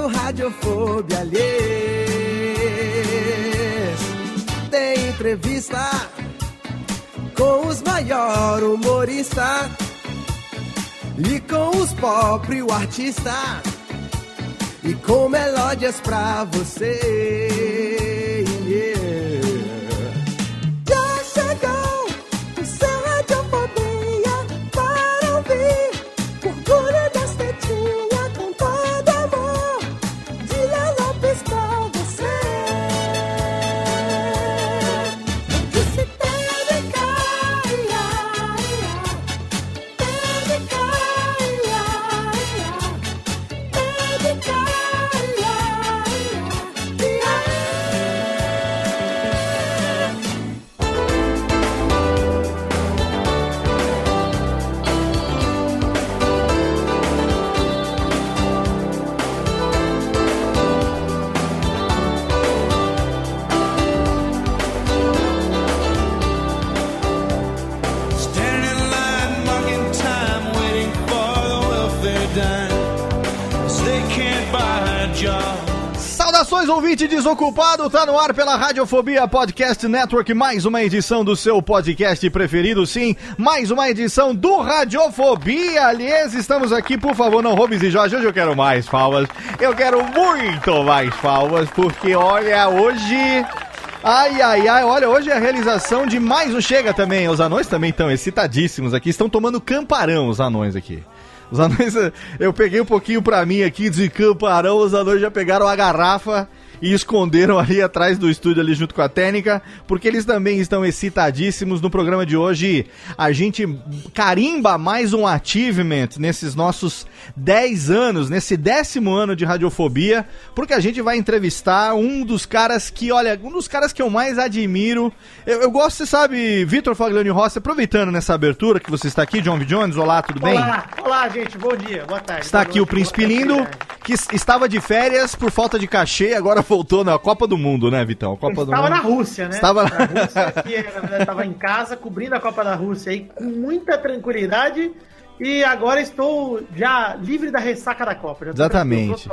O seu radiofobia alheio tem entrevista com os maior humoristas e com os pop o artista e com melódias pra você. Ouvinte desocupado, tá no ar pela Radiofobia Podcast Network, mais uma edição do seu podcast preferido, sim, mais uma edição do Radiofobia, aliás, estamos aqui, por favor, não roubes e Jorge, hoje eu quero mais palmas, eu quero muito mais palmas, porque olha, hoje... Ai, ai, ai, olha, hoje é a realização de mais um Chega também, os anões também estão excitadíssimos aqui, estão tomando camparão os anões aqui. Os anões, eu peguei um pouquinho pra mim aqui de camparão, os anões já pegaram a garrafa e esconderam ali atrás do estúdio ali junto com a técnica, porque eles também estão excitadíssimos no programa de hoje. A gente carimba mais um achievement nesses nossos 10 anos, nesse décimo ano de radiofobia, porque a gente vai entrevistar um dos caras que, olha, um dos caras que eu mais admiro. Eu, eu gosto, você sabe, Vitor Faglione Rossi, aproveitando nessa abertura que você está aqui, John V. Jones, olá, tudo bem? Olá, olá, gente, bom dia, boa tarde. Está boa aqui o noite, Príncipe boa Lindo, que estava de férias por falta de cachê, agora voltou na Copa do Mundo, né, Vitão? Copa do Estava Mundo. na Rússia, né? Estava na Rússia, que na verdade estava em casa, cobrindo a Copa da Rússia aí com muita tranquilidade. E agora estou já livre da ressaca da Copa. Exatamente.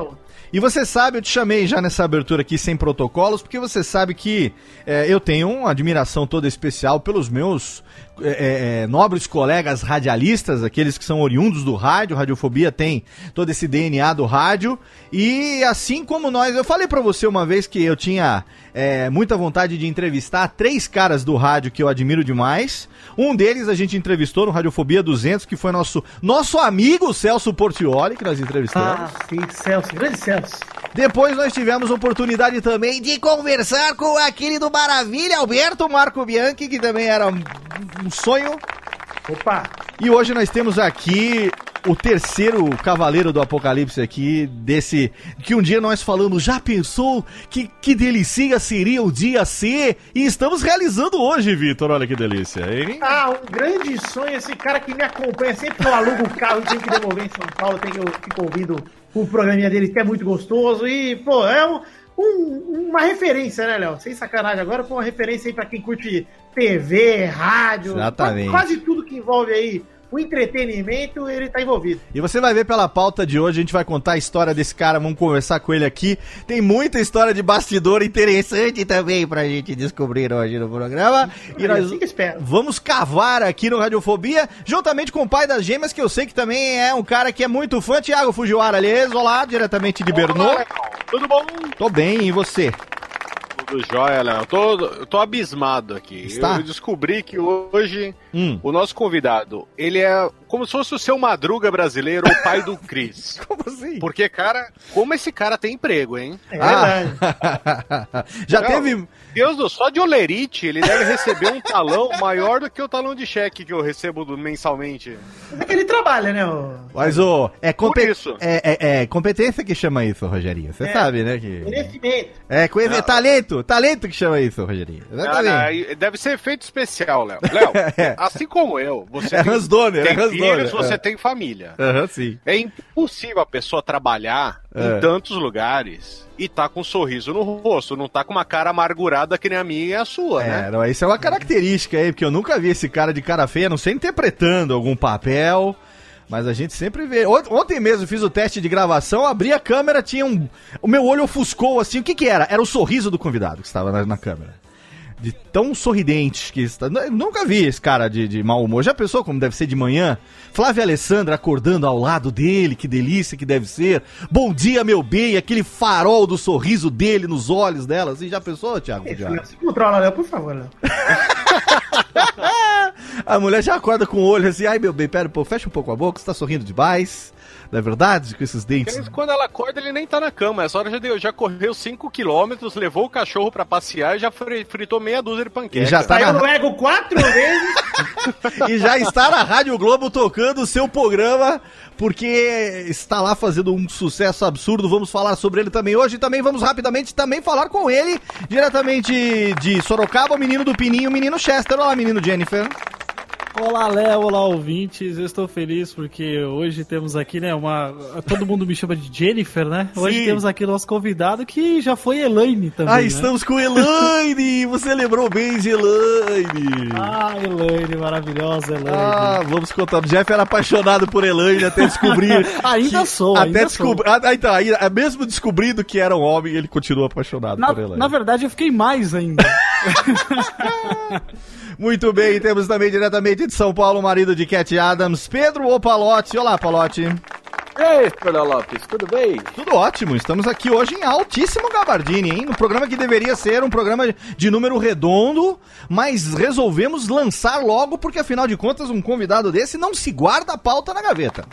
E você sabe, eu te chamei já nessa abertura aqui sem protocolos, porque você sabe que é, eu tenho uma admiração toda especial pelos meus é, é, nobres colegas radialistas, aqueles que são oriundos do rádio, Radiofobia tem todo esse DNA do rádio, e assim como nós, eu falei pra você uma vez que eu tinha é, muita vontade de entrevistar três caras do rádio que eu admiro demais, um deles a gente entrevistou no Radiofobia 200, que foi nosso, nosso amigo Celso Portioli, que nós entrevistamos. Ah, sim, Celso, grande Celso. Depois nós tivemos oportunidade também de conversar com aquele do Maravilha, Alberto Marco Bianchi, que também era um um sonho. Opa, E hoje nós temos aqui o terceiro cavaleiro do apocalipse aqui, desse. Que um dia nós falamos, já pensou que, que delícia seria o dia C? E estamos realizando hoje, Vitor. Olha que delícia, hein? ah, um grande sonho, esse cara que me acompanha sempre que eu alugo o carro e tenho que devolver em São Paulo, tem que eu fico ouvindo o programinha dele, que é muito gostoso. E, pô, é um, um- uma referência, né, Léo? Sem sacanagem agora, pô, uma referência aí pra quem curte TV, rádio, Exatamente. quase tudo que envolve aí o entretenimento, ele tá envolvido. E você vai ver pela pauta de hoje, a gente vai contar a história desse cara, vamos conversar com ele aqui. Tem muita história de bastidor interessante também pra gente descobrir hoje no programa. E É nós vamos cavar aqui no Radiofobia, juntamente com o pai das gêmeas, que eu sei que também é um cara que é muito fã, Thiago Fujiwara, aliás, olá, diretamente de Bernou. Tudo bom? Tô bem, e você? Tudo jóia, Léo. Tô, eu tô abismado aqui. Está? Eu descobri que hoje Hum. o nosso convidado, ele é como se fosse o seu Madruga brasileiro, o pai do Cris. Como assim? Porque, cara, como esse cara tem emprego, hein? É Ah. verdade. Já Não, teve. Deus do só de olerite, ele deve receber um talão maior do que o talão de cheque que eu recebo mensalmente. É que ele trabalha, né? O... Mas, ô, é, Por isso. é, é- é competência que chama isso, Rogerinho. Você É. sabe, né? Que... Merecimento. É, é talento, talento que chama isso, Rogerinho. Ah, Exatamente. deve ser efeito especial, Léo. Léo, É. assim como eu, você É tem, Hans Donner, tem é filhos, você é. tem família. Aham, sim. É impossível a pessoa trabalhar É. em tantos lugares e tá com um sorriso no rosto, não tá com uma cara amargurada que nem a minha e a sua, É, né? não, isso é uma característica aí, porque eu nunca vi esse cara de cara feia, não sei interpretando algum papel, mas a gente sempre vê. Ont- Ontem mesmo fiz o teste de gravação, abri a câmera, tinha um. O meu olho ofuscou assim. O que que era? Era o sorriso do convidado que estava na, na câmera. De tão sorridente que está. Nunca vi esse cara de, de mau humor. Já pensou como deve ser de manhã? Flávia Alessandra acordando ao lado dele, que delícia que deve ser. Bom dia, meu bem, aquele farol do sorriso dele nos olhos dela. Assim, já pensou, Thiago? Já? Léo, Se controla, Léo, por favor, Léo. A mulher já acorda com o olho assim, ai meu bem, pera um pouco, fecha um pouco a boca, você tá sorrindo demais. Não é verdade? Com esses dentes. Porque quando ela acorda, ele nem tá na cama. Essa hora já, deu, já correu 5 quilômetros, levou o cachorro pra passear e já fri- fritou meia dúzia de E panquecas. já, tá Saiu na, no ego quatro vezes. e já está na Rádio Globo tocando o seu programa, porque está lá fazendo um sucesso absurdo. Vamos falar sobre ele também hoje. E também vamos rapidamente também falar com ele, diretamente de Sorocaba, o menino do Pininho, o menino Chester. Olá, menino Jennifer. Olá, Léo, olá, ouvintes. Eu estou feliz porque hoje temos aqui, né, uma. Todo mundo me chama de Jennifer, né? Hoje Sim. temos aqui o nosso convidado que já foi Elaine também. Ah, né? estamos com Elaine! Você lembrou bem de Elaine! Ah, Elaine, maravilhosa Elaine. Ah, vamos contar. O Jeff era apaixonado por Elaine até descobrir. Ainda sou, Até ainda descobrir. Ah, então, aí, é mesmo descobrindo que era um homem, ele continua apaixonado na, por Elaine. na verdade, eu fiquei mais ainda. Muito bem, temos também diretamente de São Paulo o marido de Cat Adams, Pedro Opalotti. Olá, Palotti. Ei, Fernando Lopes, tudo bem? Tudo ótimo, estamos aqui hoje em altíssimo gabardine, hein? No programa que deveria ser um programa de número redondo, mas resolvemos lançar logo porque, afinal de contas, um convidado desse não se guarda a pauta na gaveta.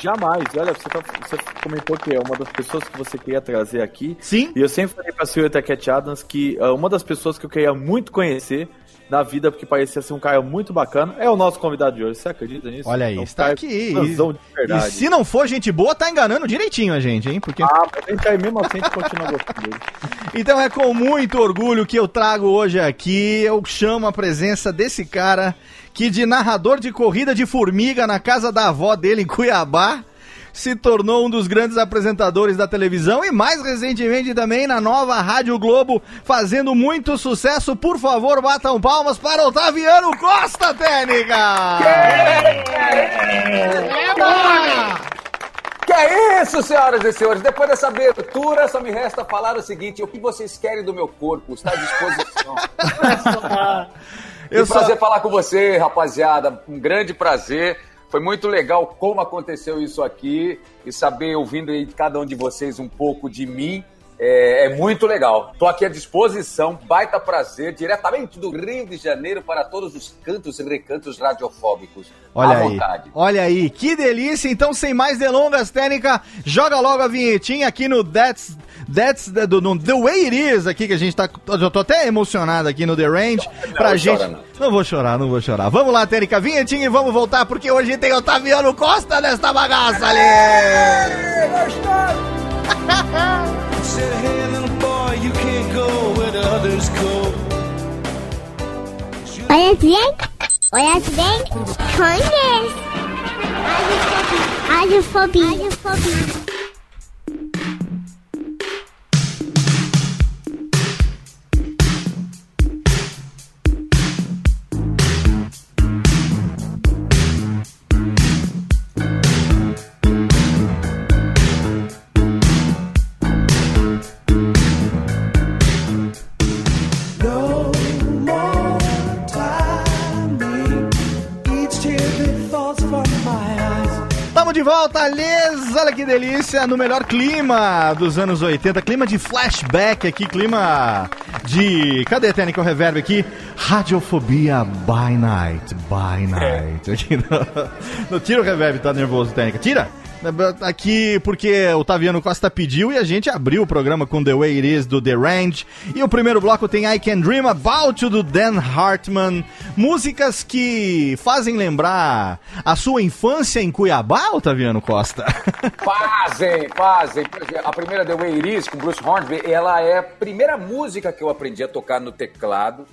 Jamais. Olha, você, tá- você comentou que é uma das pessoas que você queria trazer aqui. Sim. E eu sempre falei pra senhorita Cat Adams que ah, uma das pessoas que eu queria muito conhecer na vida, porque parecia ser um cara muito bacana, é o nosso convidado de hoje. Você acredita nisso? Olha aí, é um está aqui. E se não for gente boa, tá enganando direitinho a gente, hein? Porque Ah, mas a gente aí mesmo assim a gente continua gostando dele. Então é com muito orgulho que eu trago hoje aqui, eu chamo a presença desse cara que de narrador de corrida de formiga na casa da avó dele em Cuiabá, se tornou um dos grandes apresentadores da televisão e mais recentemente também na nova Rádio Globo, fazendo muito sucesso. Por favor, batam palmas para Otaviano Costa, Técnica! Que é isso, senhoras e senhores? Depois dessa abertura, só me resta falar o seguinte: o que vocês querem do meu corpo? Está à disposição. Eu que só- prazer falar com você, rapaziada. Um grande prazer. Foi muito legal como aconteceu isso aqui e saber, ouvindo aí de cada um de vocês um pouco de mim. É, é muito legal. Tô aqui à disposição, baita prazer, diretamente do Rio de Janeiro para todos os cantos e recantos radiofóbicos. Olha à aí, vontade. olha aí, que delícia. Então, sem mais delongas, Técnica, joga logo a vinhetinha aqui no That's, That's the, do- no The Way It Is, aqui que a gente tá. Eu tô até emocionado aqui no The Range. pra não gente. chora, não. não vou chorar, não vou chorar. Vamos lá, Técnica, vinhetinha e vamos voltar, porque hoje tem Otaviano Costa nesta bagaça ali. Olha bem, olha bem, conhece. Radiofobia. Radiofobia. Volta, Liz! Olha que delícia! No melhor clima dos anos 80, clima de flashback aqui, clima de. Cadê a técnica o reverb aqui? Radiofobia by night, by night. Aqui no... Não, tira o reverb, tá nervoso, técnica. Tira! Aqui porque o Taviano Costa pediu e a gente abriu o programa com The Way It Is do The Range. E o primeiro bloco tem I Can Dream About You do Dan Hartman. Músicas que fazem lembrar a sua infância em Cuiabá, Otaviano Costa? Fazem, fazem. A primeira The Way It Is, com Bruce Hornsby, ela é a primeira música que eu aprendi a tocar no teclado.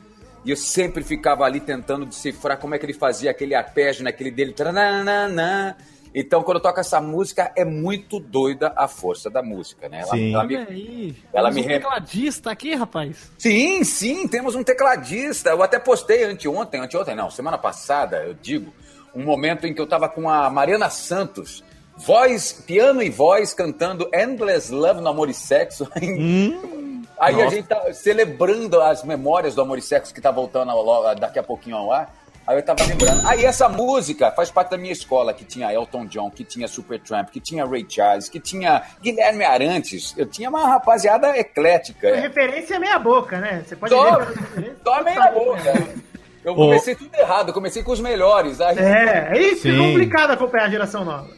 E eu sempre ficava ali tentando decifrar como é que ele fazia aquele arpégio naquele dele. Trananana. Então, quando eu toco essa música, é muito doida a força da música, né? Ela, Sim. ela me- Olha aí. ela temos me um tecladista aqui, rapaz. Sim, sim, temos um tecladista. Eu até postei anteontem, anteontem não, semana passada, eu digo, um momento em que eu tava com a Mariana Santos, voz, piano e voz, cantando Endless Love no Amor e Sexo. Aí a gente tá celebrando as memórias do Amor e Sexo que tá voltando ao- ao- daqui a pouquinho ao ar. Aí eu tava lembrando. Aí essa música faz parte da minha escola, que tinha Elton John, que tinha Supertramp, que tinha Ray Charles, que tinha Guilherme Arantes. Eu tinha uma rapaziada eclética. A referência é meia boca, né? Você pode ver pelas referências. tome na boca. Eu comecei tudo errado, eu comecei com os melhores. Aí, É, é isso, é Sim. complicado acompanhar a geração nova.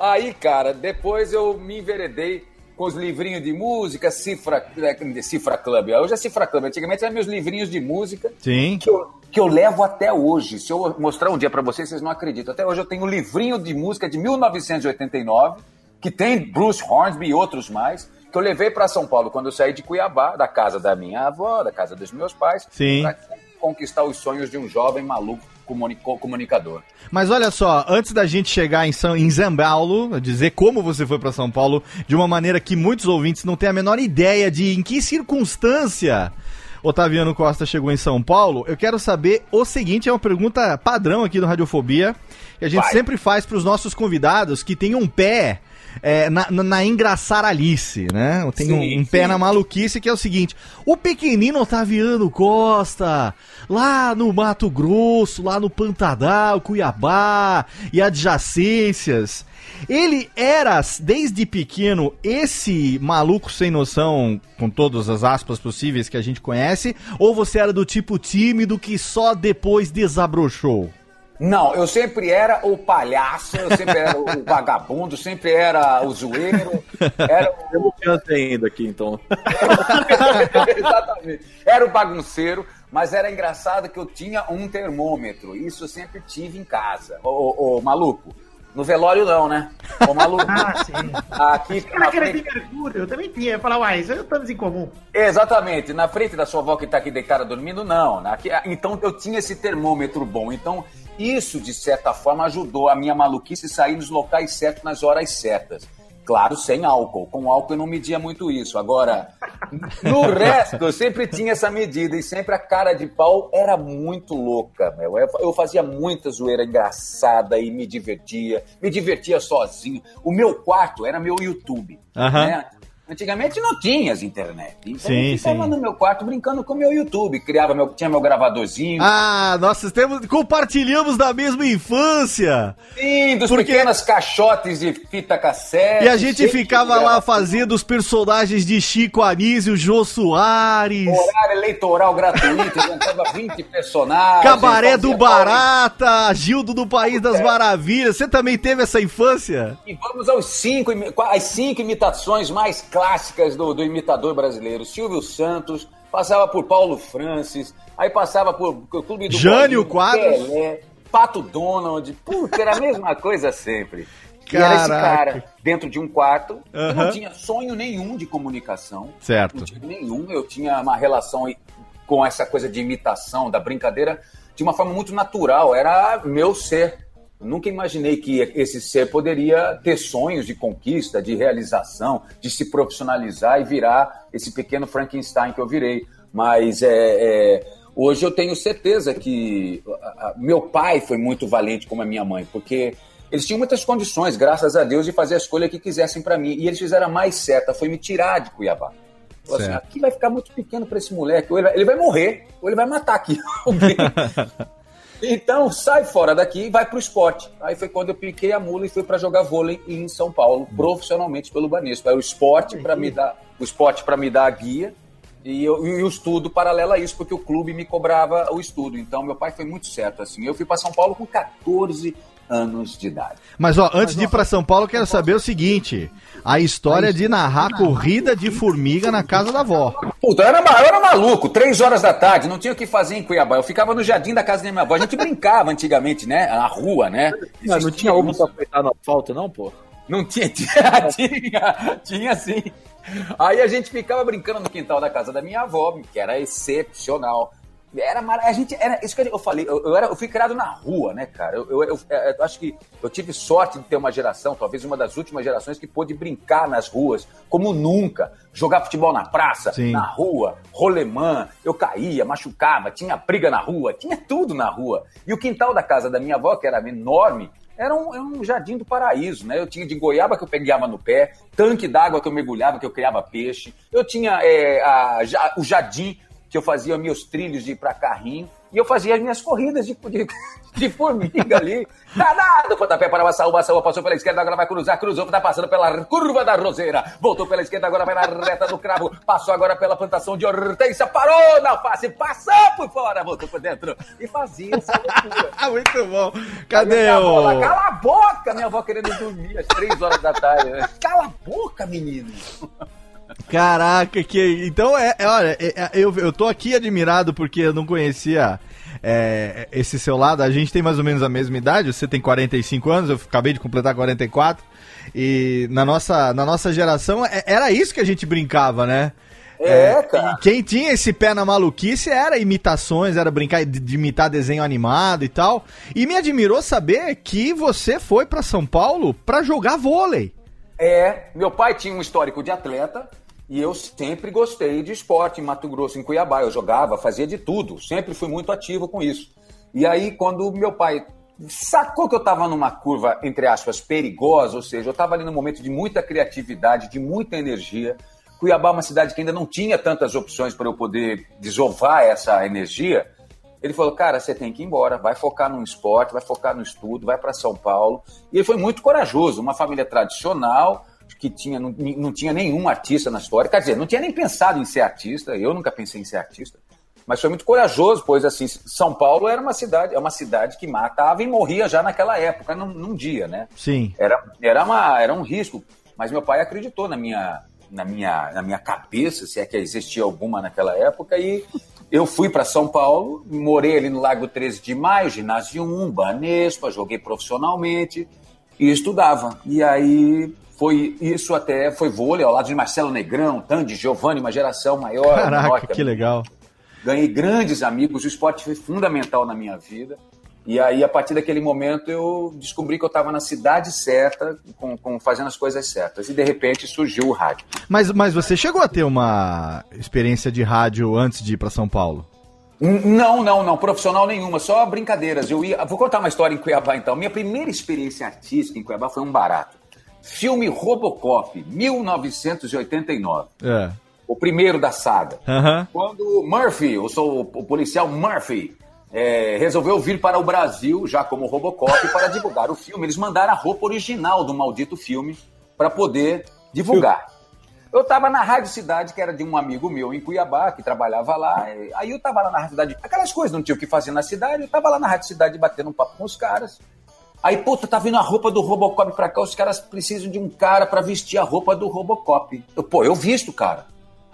aí, cara, depois eu me enveredei com os livrinhos de música, Cifra, é, Cifra Club. Hoje é Cifra Club, antigamente eram meus livrinhos de música Sim. que eu, que eu levo até hoje. Se eu mostrar um dia pra vocês, vocês não acreditam. Até hoje eu tenho um livrinho de música de 1989, que tem Bruce Hornsby e outros mais, que eu levei pra São Paulo quando eu saí de Cuiabá, da casa da minha avó, da casa dos meus pais, pra conquistar os sonhos de um jovem maluco comuni- comunicador. Mas olha só, antes da gente chegar em, São, em São Paulo, dizer como você foi pra São Paulo, de uma maneira que muitos ouvintes não têm a menor ideia de em que circunstância Otaviano Costa chegou em São Paulo, eu quero saber o seguinte, é uma pergunta padrão aqui do Radiofobia, que a gente Vai. sempre faz pros nossos convidados que tem um pé é, na, na, engraçaralice, né? Tem um, um pé na maluquice que é o seguinte: o pequenino Otaviano Costa, lá no Mato Grosso, lá no Pantanal, Cuiabá e adjacências, ele era, desde pequeno, esse maluco sem noção, com todas as aspas possíveis que a gente conhece, ou você era do tipo tímido que só depois desabrochou? Não, eu sempre era o palhaço, eu sempre era o vagabundo, sempre era o zoeiro, era o Temos chance ainda aqui, então. Exatamente. Era o bagunceiro, mas era engraçado que eu tinha um termômetro. Isso eu sempre tive em casa. Ô, ô, ô, maluco, no velório não, né? Ô, maluco. Ah, sim. Aqui Era na aquele de frente, mercúrio, eu também tinha. Eu falava, uai, isso estamos em comum. exatamente, na frente da sua avó que tá aqui deitada dormindo, não. né? Aqui- então eu tinha esse termômetro bom. Então isso, de certa forma, ajudou a minha maluquice sair nos locais certos, nas horas certas. Claro, sem álcool. Com álcool eu não media muito isso. Agora, no resto, eu sempre tinha essa medida e sempre a cara de pau era muito louca, meu. Eu, fazia muita zoeira engraçada e me divertia. Me divertia sozinho. O meu quarto era meu YouTube. Aham. né? Antigamente não tinha as internet. Então Sim, eu ficava sim. no meu quarto brincando com o meu YouTube. Criava meu, tinha meu gravadorzinho. Ah, nós temos, compartilhamos da mesma infância! Sim, dos Porque- pequenos caixotes de fita cassete. E a gente ficava lá fazendo os personagens de Chico Anísio, Jô Soares, Horário eleitoral gratuito, juntava 20 personagens. Cabaré do Barata, Gildo do País das Maravilhas. Você também teve essa infância? E vamos aos cinco, às cinco imitações mais clássicas do, do imitador brasileiro. Silvio Santos, passava por Paulo Francis, aí passava por, Clube do Jânio Quadros. Pelé, Pato Donald. Puta, era a mesma coisa sempre. E era esse cara dentro de um quarto, eu Aham. não tinha sonho nenhum de comunicação. Certo. Não tinha nenhum. Eu tinha uma relação com essa coisa de imitação, da brincadeira, de uma forma muito natural. Era meu ser. Nunca imaginei que esse ser poderia ter sonhos de conquista, de realização, de se profissionalizar e virar esse pequeno Frankenstein que eu virei. Mas é, é, hoje eu tenho certeza que a- a- meu pai foi muito valente como a minha mãe, porque eles tinham muitas condições, graças a Deus, de fazer a escolha que quisessem para mim. E eles fizeram a mais certa, foi me tirar de Cuiabá. Falou assim, aqui vai ficar muito pequeno para esse moleque. Ou ele vai, ele vai morrer, ou ele vai matar aqui alguém. Então sai fora daqui e vai pro esporte. Aí foi quando eu piquei a mula e fui para jogar vôlei em São Paulo, profissionalmente pelo Banesco. Aí o esporte para me dar, o esporte para me dar a guia e, eu- e o estudo paralelo a isso, porque o clube me cobrava o estudo. Então meu pai foi muito certo assim. Eu fui para São Paulo com 14 anos de idade. Mas ó, antes de ir pra São Paulo, eu quero saber o seguinte: a história de narrar corrida de formiga na casa da avó. Puta, eu era, eu era maluco, três horas da tarde, não tinha o que fazer em Cuiabá. Eu ficava no jardim da casa da minha avó. A gente brincava antigamente, né? Na rua, né? Não, não tinha ovo pra apertar no asfalto, não, pô? Não tinha, tinha, tinha, tinha sim. Aí a gente ficava brincando no quintal da casa da minha avó, que era excepcional. Era a gente era isso que eu falei. Eu, eu era, eu fui criado na rua, né, cara? Eu, eu, eu- eu acho que eu tive sorte de ter uma geração, talvez uma das últimas gerações que pôde brincar nas ruas como nunca, jogar futebol na praça, Sim. na rua, rolemã. Eu caía, machucava, tinha briga na rua, tinha tudo na rua. E o quintal da casa da minha avó, que era enorme, era um, era um jardim do paraíso, né? Eu tinha de goiaba que eu pegava no pé, tanque d'água que eu mergulhava, que eu criava peixe. Eu tinha é, a- ja- o jardim que eu fazia meus trilhos de ir pra carrinho. E eu fazia as minhas corridas de, de, de formiga ali. Danado! Pontapé para Massaú, Massaú passou pela esquerda, agora vai cruzar, cruzou, tá passando pela curva da roseira. Voltou pela esquerda, agora vai na reta do cravo. Passou agora pela plantação de hortência, parou na face, passou por fora, voltou por dentro. E fazia essa loucura. Ah, muito bom. Cadê Minha avó o. Cala a boca, minha avó querendo dormir às três horas da tarde. né? Cala a boca, menino. Caraca, que. Então, é, é, olha, é, é, eu, eu tô aqui admirado porque eu não conhecia é, esse seu lado. A gente tem mais ou menos a mesma idade, você tem 45 anos, eu acabei de completar 44. E na nossa, na nossa geração é- era isso que a gente brincava, né? É, cara. E quem tinha esse pé na maluquice era imitações, era brincar de, de imitar desenho animado e tal. E me admirou saber que você foi pra São Paulo pra jogar vôlei. É, meu pai tinha um histórico de atleta e eu sempre gostei de esporte em Mato Grosso, em Cuiabá. Eu jogava, fazia de tudo, sempre fui muito ativo com isso. E aí, quando meu pai sacou que eu estava numa curva, entre aspas, perigosa, ou seja, eu estava ali num momento de muita criatividade, de muita energia. Cuiabá é uma cidade que ainda não tinha tantas opções para eu poder desovar essa energia. Ele falou, cara, você tem que ir embora, vai focar no esporte, vai focar no estudo, vai para São Paulo. E ele foi muito corajoso, uma família tradicional, que tinha, não, não tinha nenhum artista na história, quer dizer, não tinha nem pensado em ser artista, eu nunca pensei em ser artista, mas foi muito corajoso, pois assim, São Paulo era uma cidade, é uma cidade que matava e morria já naquela época, num, num dia, né? Sim. Era, era, uma, era um risco, mas meu pai acreditou na minha, na, minha, na minha cabeça, se é que existia alguma naquela época, e eu fui para São Paulo, morei ali no Lago 13 de Maio, ginásio 1, Banespa, joguei profissionalmente e estudava. E aí foi isso até, foi vôlei ao lado de Marcelo Negrão, Tandy, Giovanni, uma geração maior. menor Caraca, que legal. Ganhei grandes amigos, o esporte foi fundamental na minha vida. E aí, a partir daquele momento, eu descobri que eu estava na cidade certa, com, com- fazendo as coisas certas. E de repente surgiu o rádio. Mas, mas você chegou a ter uma experiência de rádio antes de ir pra São Paulo? Não, não, não, profissional nenhuma, só brincadeiras. Eu ia, vou contar uma história em Cuiabá então. Minha primeira experiência artística em Cuiabá foi um barato. Filme Robocop, 1989. É. O primeiro da saga. Aham. Quando Murphy, eu sou o policial Murphy, é, resolveu vir para o Brasil, já como Robocop, para divulgar o filme. Eles mandaram a roupa original do maldito filme para poder divulgar. Eu estava na Rádio Cidade, que era de um amigo meu em Cuiabá, que trabalhava lá. Aí eu estava lá na Rádio Cidade, aquelas coisas, não tinha o que fazer na cidade, eu estava lá na Rádio Cidade batendo um papo com os caras. Aí, puta, tá vindo a roupa do Robocop pra cá, os caras precisam de um cara pra vestir a roupa do Robocop. Eu, pô, eu visto, cara.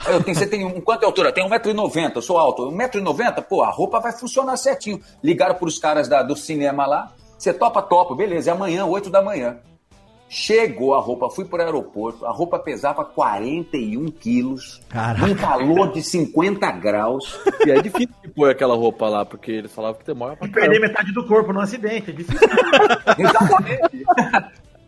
Aí Eu tenho, você tem um, quanto é a altura? Tem 1,90m, eu sou alto. 1,90m, pô, a roupa vai funcionar certinho. Ligaram pros caras da- do cinema lá. Você topa, topa, beleza, é amanhã, 8 da manhã. Chegou a roupa, fui pro aeroporto, a roupa pesava 41 quilos, Caraca. um calor de 50 graus. E é difícil de pôr aquela roupa lá, porque eles falavam que demora pra E perder metade do corpo num acidente. É difícil. Exatamente.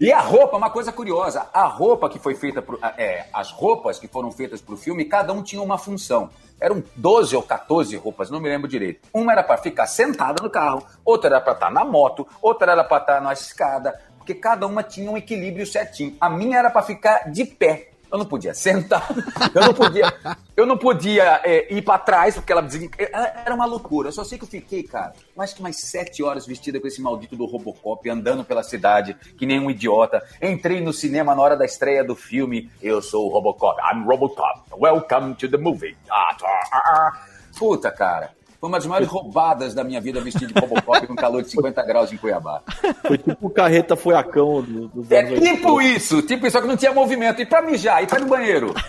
E a roupa, uma coisa curiosa, a roupa que foi feita, pro, é, as roupas que foram feitas para o filme, cada um tinha uma função. Eram 12 ou 14 roupas, não me lembro direito. Uma era para ficar sentada no carro, outra era para estar na moto, outra era para estar na escada, porque cada uma tinha um equilíbrio certinho. A minha era para ficar de pé. Eu não podia sentar, eu não podia, eu não podia é, ir pra trás, porque ela dizia. Era uma loucura. Eu só sei que eu fiquei, cara, mais que mais sete horas vestida com esse maldito do Robocop, andando pela cidade, que nem um idiota. Entrei no cinema na hora da estreia do filme. Eu sou o Robocop. I'm Robocop. Welcome to the movie. Ah, tá, ah, ah. Puta, cara. Foi uma das maiores roubadas da minha vida vestido de Robocop com calor de 50 graus em Cuiabá. Foi tipo o carreta furacão do, dos É anos 80. tipo isso, tipo isso, só que não tinha movimento. E pra mijar, e pra ir no banheiro?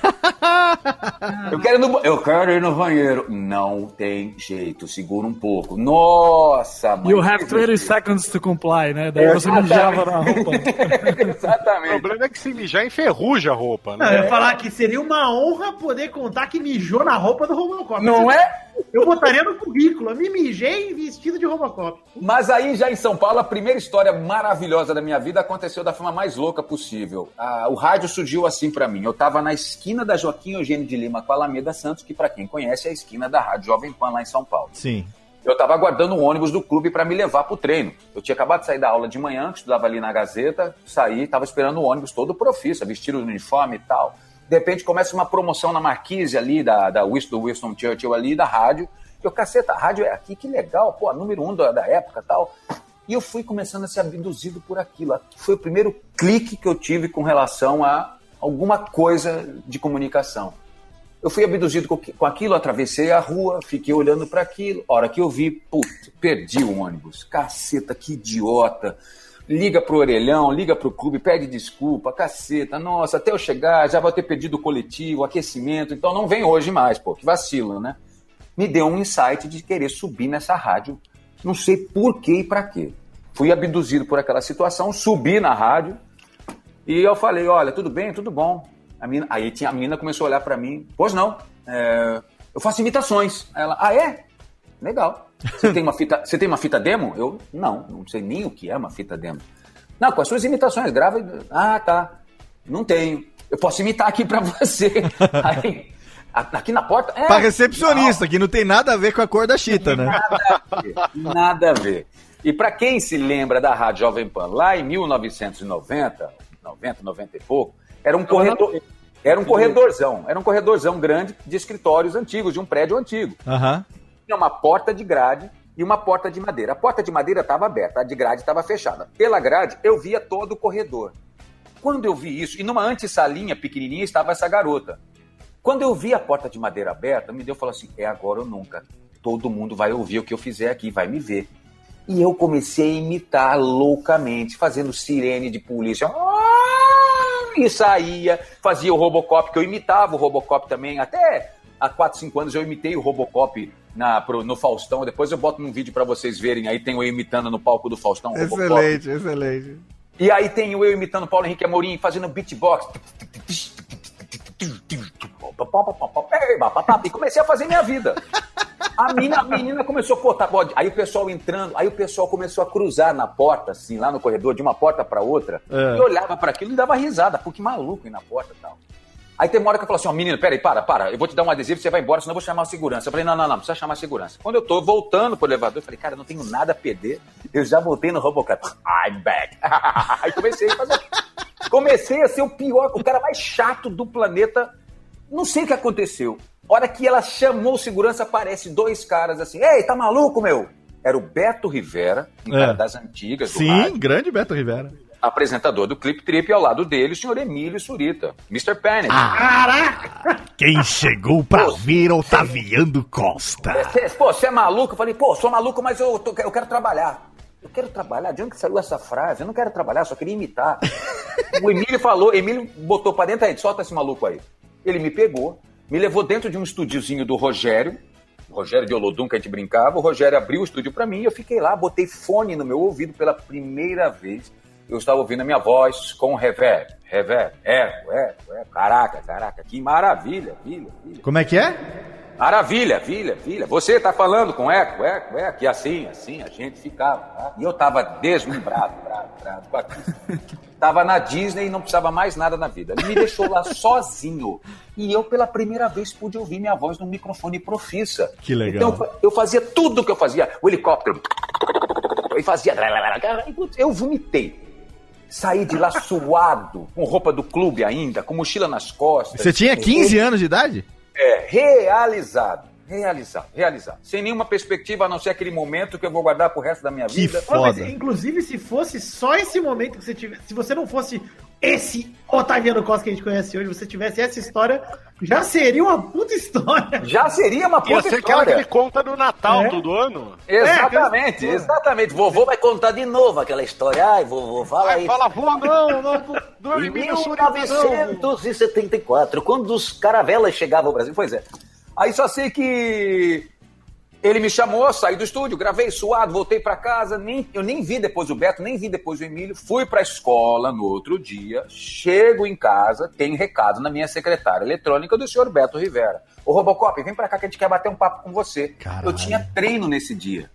Eu quero ir no, eu quero ir no banheiro. Não tem jeito, segura um pouco. Nossa, mãe. You have 20 seconds to comply, né? Daí você mijava na roupa. O Exatamente. problema é que se mijar enferruja a roupa, Não, né? eu ia falar que seria uma honra poder contar que mijou na roupa do Robocop. Não é? Eu botaria no currículo. Eu me mijei vestido de Robocop. Mas aí, já em São Paulo, a primeira história maravilhosa da minha vida aconteceu da forma mais louca possível. Ah, o rádio surgiu assim pra mim. Eu tava na esquina da Joaquim Eugênio de Lima com a Alameda Santos, que pra quem conhece é a esquina da Rádio Jovem Pan lá em São Paulo. Sim. Eu tava aguardando o ônibus do clube pra me levar pro treino. Eu tinha acabado de sair da aula de manhã, que estudava ali na Gazeta, saí, tava esperando o ônibus todo profissa, vestido no uniforme e tal. De repente começa uma promoção na marquise ali da, da Winston, do Winston Churchill ali, da rádio. Eu, caceta, a rádio é aqui, que legal, pô, número um da, da época tal. E eu fui começando a ser abduzido por aquilo. Foi o primeiro clique que eu tive com relação a alguma coisa de comunicação. Eu fui abduzido com, aquilo, atravessei a rua, fiquei olhando para aquilo. Hora que eu vi, putz, perdi o ônibus. Caceta, que idiota. Liga pro orelhão, liga pro clube, pede desculpa, caceta. Nossa, até eu chegar já vou ter perdido o coletivo, o aquecimento. Então não vem hoje mais, pô, que vacilo, né? Me deu um insight de querer subir nessa rádio. Não sei por que e para quê. Fui abduzido por aquela situação, subi na rádio e eu falei: Olha, tudo bem, tudo bom. A menina, aí tinha, a menina começou a olhar para mim: Pois não, é, eu faço imitações. Aí Ela: Ah, é? Legal. Você tem, uma fita, você tem uma fita demo? Eu: Não, não sei nem o que é uma fita demo. Não, com as suas imitações, grava. Ah, tá. Não tenho. Eu posso imitar aqui para você. Aí, aqui na porta. É, Pra recepcionista, que não tem nada a ver com a cor da chita, né? Nada a ver. Nada a ver. E para quem se lembra da Rádio Jovem Pan, lá em 1990, 90, 90 e pouco, era um corredor. Era um corredorzão, era um corredorzão grande de escritórios antigos, de um prédio antigo. Aham. Tinha uma porta de grade e uma porta de madeira. A porta de madeira estava aberta, a de grade estava fechada. Pela grade, eu via todo o corredor. Quando eu vi isso, e numa antessalinha pequenininha estava essa garota. Quando eu vi a porta de madeira aberta, me deu e falou assim: é agora ou nunca. Todo mundo vai ouvir o que eu fizer aqui, vai me ver. E eu comecei a imitar loucamente, fazendo sirene de polícia. E saía, fazia o Robocop, que eu imitava o Robocop também. Até há 4, 5 anos eu imitei o Robocop na, pro- no Faustão. Depois eu boto num vídeo pra vocês verem. Aí tem eu imitando no palco do Faustão. o Robocop. Excelente, excelente. E aí tem eu imitando Paulo Henrique Amorim, fazendo beatbox. E comecei a fazer minha vida. A menina, a menina começou a cortar bode. Aí o pessoal entrando, aí o pessoal começou a cruzar na porta, assim, lá no corredor, de uma porta pra outra. É. E olhava pra aquilo e dava risada. Pô, que maluco ir na porta e tal. Aí tem uma hora que eu falo assim, ó, menino, peraí, para, para, eu vou te dar um adesivo, você vai embora, senão eu vou chamar a segurança. Eu falei, não, não, não, não precisa chamar a segurança. Quando eu tô voltando pro elevador, eu falei, cara, eu não tenho nada a perder, eu já voltei no Robocop. I'm back. Aí comecei a fazer... Comecei a ser o pior, o cara mais chato do planeta. Não sei o que aconteceu. Hora que ela chamou o segurança, aparece dois caras assim, ei, tá maluco, meu? Era o Beto Rivera, um É. cara das antigas do Sim, rádio grande Beto Rivera. apresentador do Clip Trip, e ao lado dele o senhor Emílio Surita, Mr. Panic. Quem chegou pra ver Otaviano Costa? Cê- Pô, você é maluco? Eu falei, pô, sou maluco, mas eu, tô- eu quero trabalhar. Eu quero trabalhar? De onde que saiu essa frase? Eu não quero trabalhar, só queria imitar. o Emílio falou, Emílio botou pra dentro aí, solta esse maluco aí. Ele me pegou, me levou dentro de um estúdiozinho do Rogério, Rogério de Olodum, que a gente brincava. O Rogério abriu o estúdio pra mim e eu fiquei lá, botei fone no meu ouvido pela primeira vez. Eu estava ouvindo a minha voz com reverb, reverb, eco, eco, eco. Caraca, caraca, que maravilha, filha, filha. Como é que é? Maravilha, filha, filha. Você tá falando com eco, eco, eco. E assim, assim, a gente ficava. Tá? E eu tava deslumbrado, bravo, bravo, com aquilo. Tava na Disney e não precisava mais nada na vida. Ele me deixou lá sozinho. E eu, pela primeira vez, pude ouvir minha voz num microfone profissa. Que legal. Então, eu fazia tudo o que eu fazia. O helicóptero. E fazia. Eu vomitei. Saí de lá suado, com roupa do clube ainda, com mochila nas costas. Você tinha 15 anos de idade? É, realizado. Realizado, realizado. Sem nenhuma perspectiva, a não ser aquele momento que eu vou guardar pro resto da minha Que vida. Mas, Foda. inclusive, se fosse só esse momento que você tivesse. Se você não fosse esse Otaviano Costa que a gente conhece hoje, você tivesse essa história, já seria uma puta história. Já seria uma Ia puta ser aquela que ele história. conta no Natal É. todo ano. Exatamente, É, exatamente. Vovô vai contar de novo aquela história. Ai, vovô, fala Aí aí. fala, vô, não, não, não Em elimina a solidão. 1974, quando os caravelas chegavam ao Brasil. Pois é. Aí só sei que ele me chamou, saí do estúdio, gravei suado, voltei pra casa, nem, eu nem vi depois o Beto, nem vi depois o Emílio, fui pra escola no outro dia, chego em casa, tem recado na minha secretária eletrônica do senhor Beto Rivera. Ô Robocop, vem pra cá que a gente quer bater um papo com você. Caralho. Eu tinha treino nesse dia.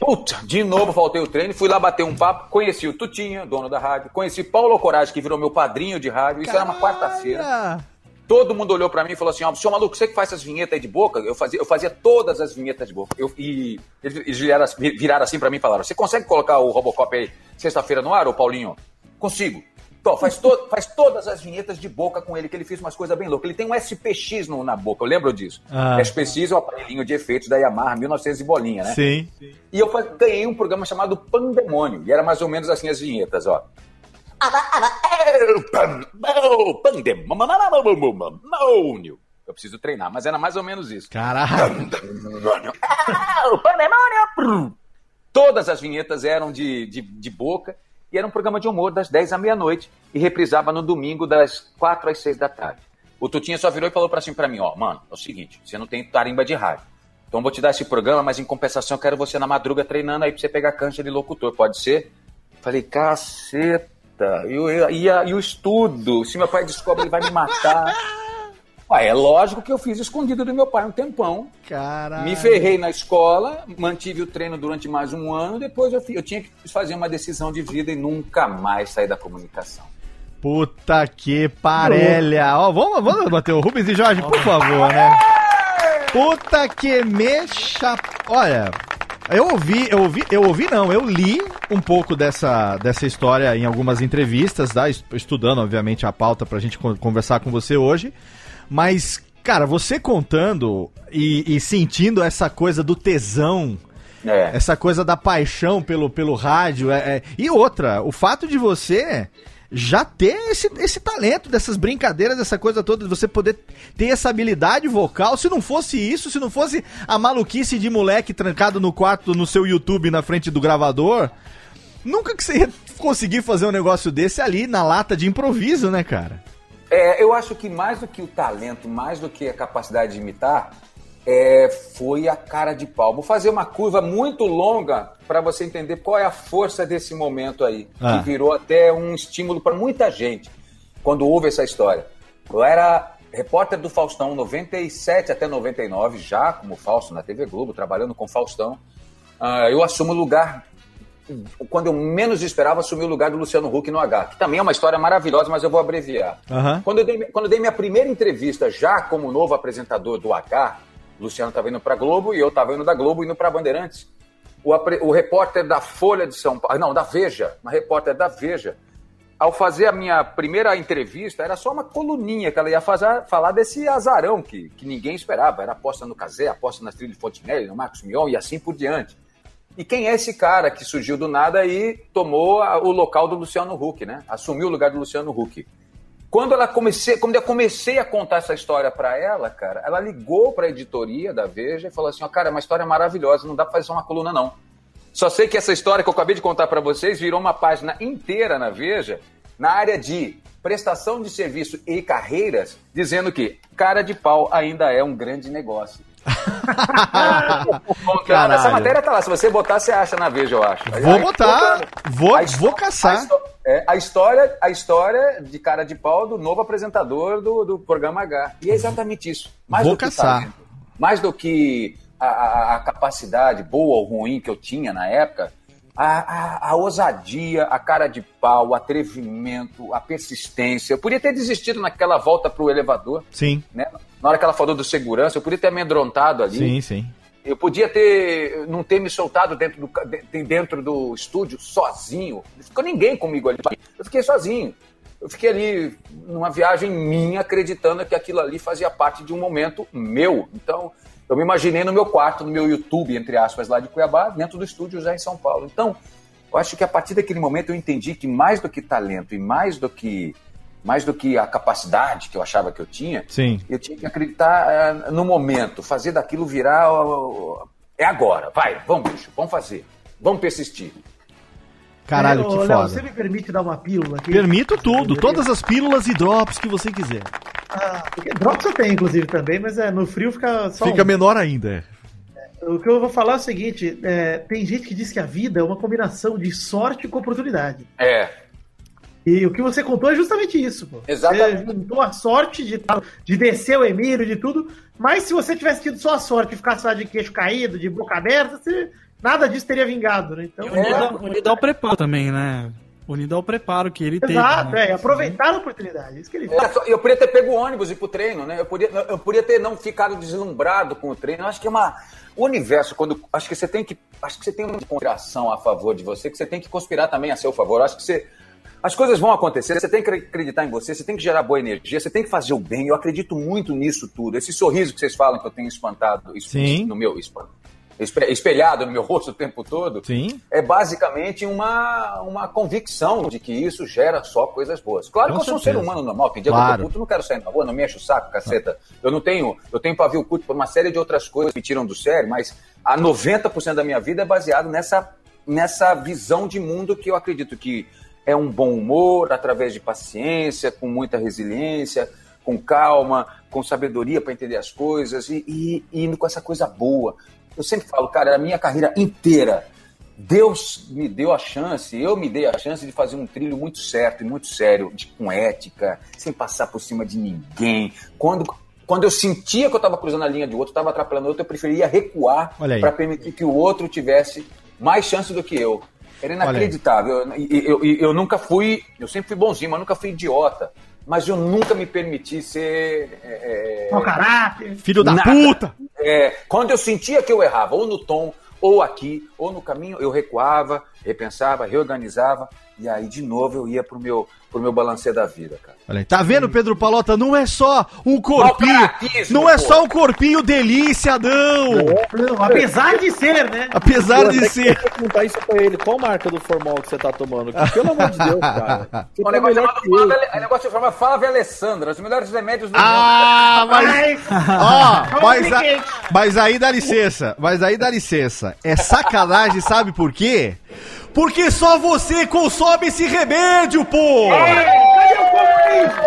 Puta, de novo faltei o treino, fui lá bater um papo, conheci o Tutinha, dono da rádio, conheci Paulo Coragem, que virou meu padrinho de rádio, isso era uma quarta-feira. Todo mundo olhou pra mim e falou assim: ó, senhor maluco, você que faz essas vinhetas aí de boca? Eu fazia, eu fazia todas as vinhetas de boca. Eu, e eles viraram, viraram assim pra mim e falaram: você consegue colocar o Robocop aí sexta-feira no ar, ô Paulinho? Consigo. Então, faz, to- faz todas as vinhetas de boca com ele, que ele fez umas coisas bem loucas. Ele tem um SPX no- na boca, eu lembro disso. Ah. SPX é o aparelhinho de efeitos da Yamaha, 1900 e bolinha, né? Sim. E eu ganhei um programa chamado Pandemônio. E era mais ou menos assim as vinhetas, ó. Pandemônio. Eu preciso treinar, mas era mais ou menos isso. Caralho. Pandemônio. Todas as vinhetas eram de, de, de boca e era um programa de humor das 10 à meia-noite e reprisava no domingo das 4 às 6 da tarde. O Tutinha só virou e falou pra, assim pra mim, ó, mano, é o seguinte, você não tem tarimba de rádio. Então vou te dar esse programa, mas em compensação eu quero você na madruga treinando aí pra você pegar cancha de locutor, pode ser? Falei, caceta, e, o- e, e o estudo? Se meu pai descobre, ele vai me matar. Ué, é lógico que eu fiz escondido do meu pai um tempão. Caralho. Me ferrei na escola, mantive o treino durante mais um ano, depois eu, eu tinha que fazer uma decisão de vida e nunca mais sair da comunicação. Puta que parelha. Ó, vamos, vamos bater o Rubens e Jorge, por favor, né? Puta que mexa. Olha, eu ouvi, eu ouvi, eu ouvi não, eu li um pouco dessa, dessa história em algumas entrevistas, tá? Es- Estudando, obviamente, a pauta pra gente con- conversar com você hoje. Mas, cara, você contando e, e sentindo essa coisa do tesão É. essa coisa da paixão pelo, pelo rádio. É, é- E outra, o fato de você já ter esse, esse talento dessas brincadeiras, dessa coisa toda, de você poder ter essa habilidade vocal. Se não fosse isso, se não fosse a maluquice de moleque trancado no quarto no seu YouTube na frente do gravador, nunca que você ia conseguir fazer um negócio desse ali na lata de improviso, né, cara? É, eu acho que mais do que o talento, mais do que a capacidade de imitar, é, foi a cara de pau. Vou fazer uma curva muito longa para você entender qual é a força desse momento aí, Ah. que virou até um estímulo para muita gente quando houve essa história. Eu era repórter do Faustão 97 até 99, já como Fausto na TV Globo, trabalhando com Faustão. Ah, eu assumo o lugar quando eu menos esperava, assumi o lugar do Luciano Huck no H, que também é uma história maravilhosa, mas eu vou abreviar. Aham. Quando, eu dei, quando eu dei minha primeira entrevista, já como novo apresentador do H, Luciano estava indo para Globo e eu estava indo da Globo indo para Bandeirantes. O, o repórter da Folha de São Paulo, não, da Veja, uma repórter da Veja, ao fazer a minha primeira entrevista, era só uma coluninha que ela ia fazer, falar desse azarão que, que ninguém esperava. Era aposta no Casé, aposta na trilha de Fontenelle, no Marcos Mion e assim por diante. E quem é esse cara que surgiu do nada e tomou a- o local do Luciano Huck, né? Assumiu o lugar do Luciano Huck. Quando, ela comecei, quando eu comecei a contar essa história para ela, cara, ela ligou para a editoria da Veja e falou assim: ó, cara, é uma história maravilhosa, não dá para fazer uma coluna, não. Só sei que essa história que eu acabei de contar para vocês virou uma página inteira na Veja, na área de prestação de serviço e carreiras, dizendo que cara de pau ainda é um grande negócio. Bom, Caralho. essa matéria tá lá. Se você botar, você acha na Veja, eu acho. Vou Aí, botar, botando. vou, A histó- vou caçar. A, é, a história, a história de cara de pau do novo apresentador do, do programa H. E é exatamente isso. Mais Vou do que caçar. mais do que a, a- a capacidade boa ou ruim que eu tinha na época, a, a- a ousadia, a cara de pau, o atrevimento, a persistência. Eu podia ter desistido naquela volta pro elevador, Sim, né? Na hora que ela falou do segurança, eu podia ter amedrontado ali. sim, sim. Eu podia ter não ter me soltado dentro do, dentro do estúdio sozinho. Não ficou ninguém comigo ali. Eu fiquei sozinho. Eu fiquei ali numa viagem minha, acreditando que aquilo ali fazia parte de um momento meu. Então, eu me imaginei no meu quarto, no meu YouTube, entre aspas, lá de Cuiabá, dentro do estúdio já em São Paulo. Então, eu acho que a partir daquele momento eu entendi que mais do que talento e mais do que mais do que a capacidade que eu achava que eu tinha, Sim. eu tinha que acreditar eh, no momento, fazer daquilo virar. é agora, vai, vamos, bicho, vamos fazer, vamos persistir. Caralho, É, ô, que Léo, foda. você me permite dar uma pílula aqui? Permito tudo, todas as pílulas e drops que você quiser. Ah, porque Drops eu tenho, inclusive, também, mas é, no frio fica só Fica um. menor ainda. O que eu vou falar é o seguinte: é, tem gente que diz que a vida é uma combinação de sorte com oportunidade. É, E o que você contou é justamente isso, pô. Exatamente. Você juntou a sorte de, de descer o Emílio, de tudo, mas se você tivesse tido só a sorte de ficar só de queixo caído, de boca aberta, você, nada disso teria vingado, né? Então, Unido, ao- unido ao preparo também, né? Unido ao preparo que ele teve. Exato, né? é, aproveitar a oportunidade. Isso que ele fez. Eu podia ter pego o ônibus e ir pro treino, né? Eu podia, eu podia ter não ficado deslumbrado com o treino. Eu acho que é uma. O universo, quando. Acho que você tem que. Acho que você tem uma conspiração a favor de você, que você tem que conspirar também a seu favor. Eu acho que você. As coisas vão acontecer, você tem que acreditar em você, você tem que gerar boa energia, você tem que fazer o bem. Eu acredito muito nisso tudo. Esse sorriso que vocês falam que eu tenho espantado es- Sim. no meu espelhado no meu rosto o tempo todo, Sim. é basicamente uma, uma convicção de que isso gera só coisas boas. Claro Com que eu sou um ser humano normal, tem dia que Claro. eu puto, não quero sair na rua, não me enche o saco, caceta. Eu não tenho, eu tenho pavio curto por uma série de outras coisas que me tiram do sério, mas a 90% da minha vida é baseado nessa, nessa visão de mundo que eu acredito que é um bom humor, através de paciência, com muita resiliência, com calma, com sabedoria para entender as coisas e, e- e indo com essa coisa boa. Eu sempre falo, cara, a minha carreira inteira, Deus me deu a chance, eu me dei a chance de fazer um trilho muito certo e muito sério, de, com ética, sem passar por cima de ninguém. Quando, quando eu sentia que eu estava cruzando a linha de outro, estava atrapalhando outro, eu preferia recuar para permitir que o outro tivesse mais chance do que eu. Era inacreditável. Eu, eu, eu, nunca fui, eu sempre fui bonzinho, mas nunca fui idiota. Mas eu nunca me permiti ser. é, é, Mau caráter. Filho da Nada. puta! é, quando eu sentia que eu errava, ou no tom, ou aqui, ou no caminho, eu recuava, repensava, reorganizava, e aí de novo eu ia pro meu, pro meu balanceio da vida, cara. Olha aí, tá vendo, Pedro Palota? Não é só um corpinho. Não é só um corpinho delícia, não! Não, apesar de ser, né? Apesar Eu de ser. queria perguntar isso pra ele. Qual marca do formol que você tá tomando? Pelo amor de Deus, cara. O negócio, chamado eu. Flávia- é negócio chamado Flávia Alessandra, os melhores remédios do mundo. Ah, mas. Ó, mas, a- mas aí dá licença, mas aí dá licença. É sacanagem, sabe por quê? Porque só você consome esse remédio, pô! cadê o comunismo?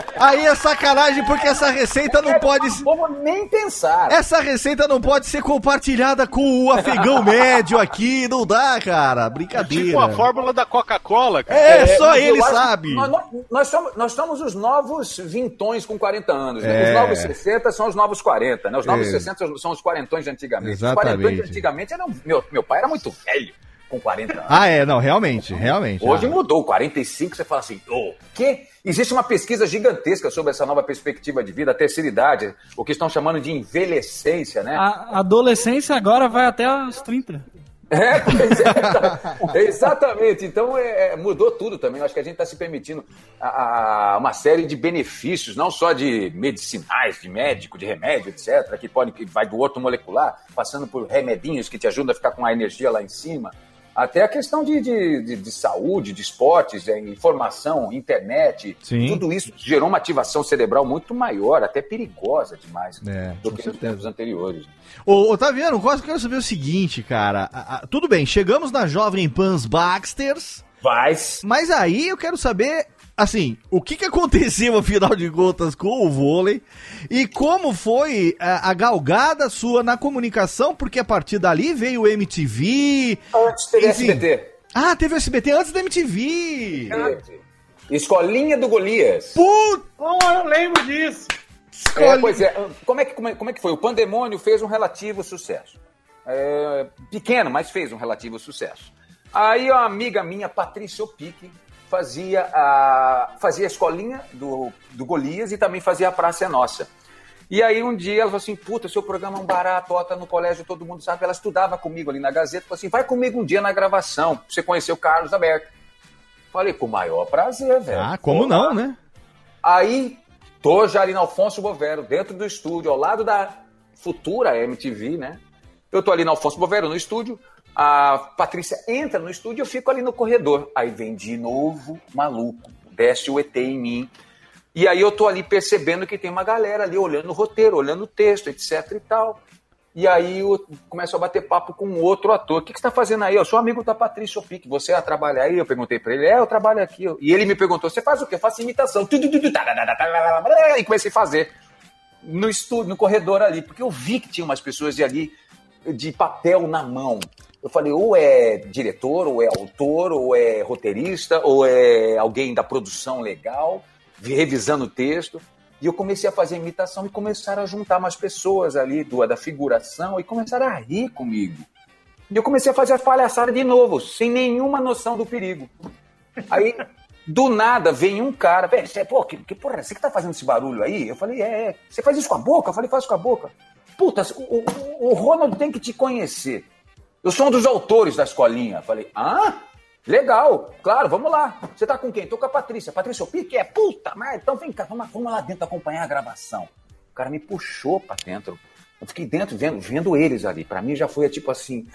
Aí é sacanagem porque essa receita não pode ser. Como nem pensar. Essa receita não pode ser compartilhada com o afegão médio aqui, não dá, cara. Brincadeira. Tipo a fórmula da Coca-Cola, cara. É, só mas eu ele sabe. Nós, nós- nós somos, nós somos os novos vintões com 40 anos. né? É. Os novos 60 são os novos 40, né? Os novos É. 60 são os quarentões de antigamente. Exatamente. Os quarentões de antigamente eram. Meu, meu pai era muito velho com 40 anos. Ah, é, não, realmente, realmente. Hoje ah. mudou, 45, você fala assim, o quê? Existe uma pesquisa gigantesca sobre essa nova perspectiva de vida, a terceira idade, o que estão chamando de envelhecência, né? A adolescência agora vai até os 30. É, pois é, tá. exatamente. Então é, é, mudou tudo também. Eu acho que a gente está se permitindo a- a- uma série de benefícios, não só de medicinais, de médico, de remédio, etc., que pode que vai do outro molecular, passando por remedinhos que te ajudam a ficar com a energia lá em cima, até a questão de, de, de- de saúde, de esportes, é, informação, internet. Sim. Tudo isso gerou uma ativação cerebral muito maior, até perigosa demais É, do que nos certeza. tempos anteriores. Ô, Otaviano, eu quero saber o seguinte, cara. Ah, ah, tudo bem, chegamos na Jovem Pans Baxters, mas aí eu quero saber, assim, o que, que aconteceu, afinal de contas, com o vôlei e como foi ah, a galgada sua na comunicação, porque a partir dali veio o MTV. Antes teve Enfim. SBT. Ah, teve o SBT antes da MTV. Escolinha do Golias. Puta! Oh, eu lembro disso. É, pois é, como é, que, como, é, como é que foi? O Pandemônio fez um relativo sucesso. É, pequeno, mas fez um relativo sucesso. Aí uma amiga minha, Patrícia Opique, fazia a, fazia a escolinha do, do Golias e também fazia a Praça é Nossa. E aí um dia ela falou assim, puta, seu programa é um barato, ó, tá no colégio, todo mundo sabe. Ela estudava comigo ali na Gazeta, falou assim, vai comigo um dia na gravação, pra você conhecer o Carlos Alberto. Falei, com o maior prazer, velho. Ah, como não, né? Aí, tô já ali na Alfonso Bovero, dentro do estúdio, ao lado da futura MTV, né? Eu tô ali na Alfonso Bovero, no estúdio, a Patrícia entra no estúdio, eu fico ali no corredor. Aí vem de novo, maluco, desce o ET em mim. E aí eu tô ali percebendo que tem uma galera ali olhando o roteiro, olhando o texto, etc e tal. E aí eu começo a bater papo com outro ator. O que, que você está fazendo aí? Eu sou amigo da Patrícia Opic. Você a trabalha aí? Eu perguntei para ele. É, eu trabalho aqui. E ele me perguntou, você faz o quê? Eu faço imitação. E comecei a fazer no estúdio, no corredor ali. Porque eu vi que tinha umas pessoas de ali de papel na mão. Eu falei, ou é diretor, ou é autor, ou é roteirista, ou é alguém da produção legal, revisando o texto. E eu comecei a fazer imitação e começaram a juntar mais pessoas ali do, da figuração e começaram a rir comigo. E eu comecei a fazer a palhaçada de novo, sem nenhuma noção do perigo. Aí, do nada, vem um cara, velho, você, pô, que, que porra, você que tá fazendo esse barulho aí? Eu falei, é, é. Você faz isso com a boca? Eu falei, faz com a boca. Puta, o, o, o Ronald tem que te conhecer. Eu sou um dos autores da escolinha. Eu falei, ah? Legal, claro, vamos lá. Você tá com quem? Tô com a Patrícia. Patrícia Pique é puta, mas então vem cá, vamos, vamos lá dentro acompanhar a gravação. O cara me puxou pra dentro. Eu fiquei dentro vendo, vendo eles ali. Pra mim já foi tipo assim.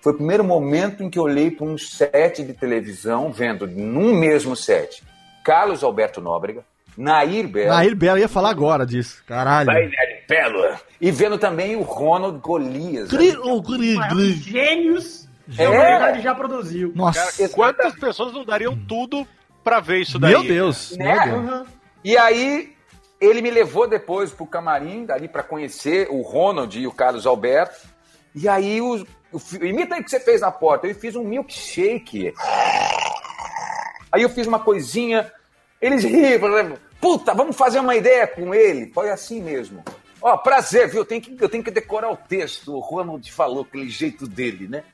Foi o primeiro momento em que eu olhei para um set de televisão, vendo num mesmo set Carlos Alberto Nóbrega, Nair Belo. Nair Belo ia falar agora disso. Caralho. Nair Belo. E vendo também o Ronald Golias. Cri- cri- cri- Gênios É. a humanidade já produziu. Nossa. Cara, quantas pessoas não dariam tudo pra ver isso daí? Meu Deus. Né? Meu Deus. Uhum. E aí ele me levou depois pro camarim, dali para conhecer o Ronald e o Carlos Alberto. E aí o, o imita aí o que você fez na porta. Eu fiz um milkshake. Aí eu fiz uma coisinha. Eles riram, falaram, puta, vamos fazer uma ideia com ele. Foi assim mesmo. Ó, prazer, viu? Eu tenho, que, eu tenho que decorar o texto. O Ronald falou aquele jeito dele, né?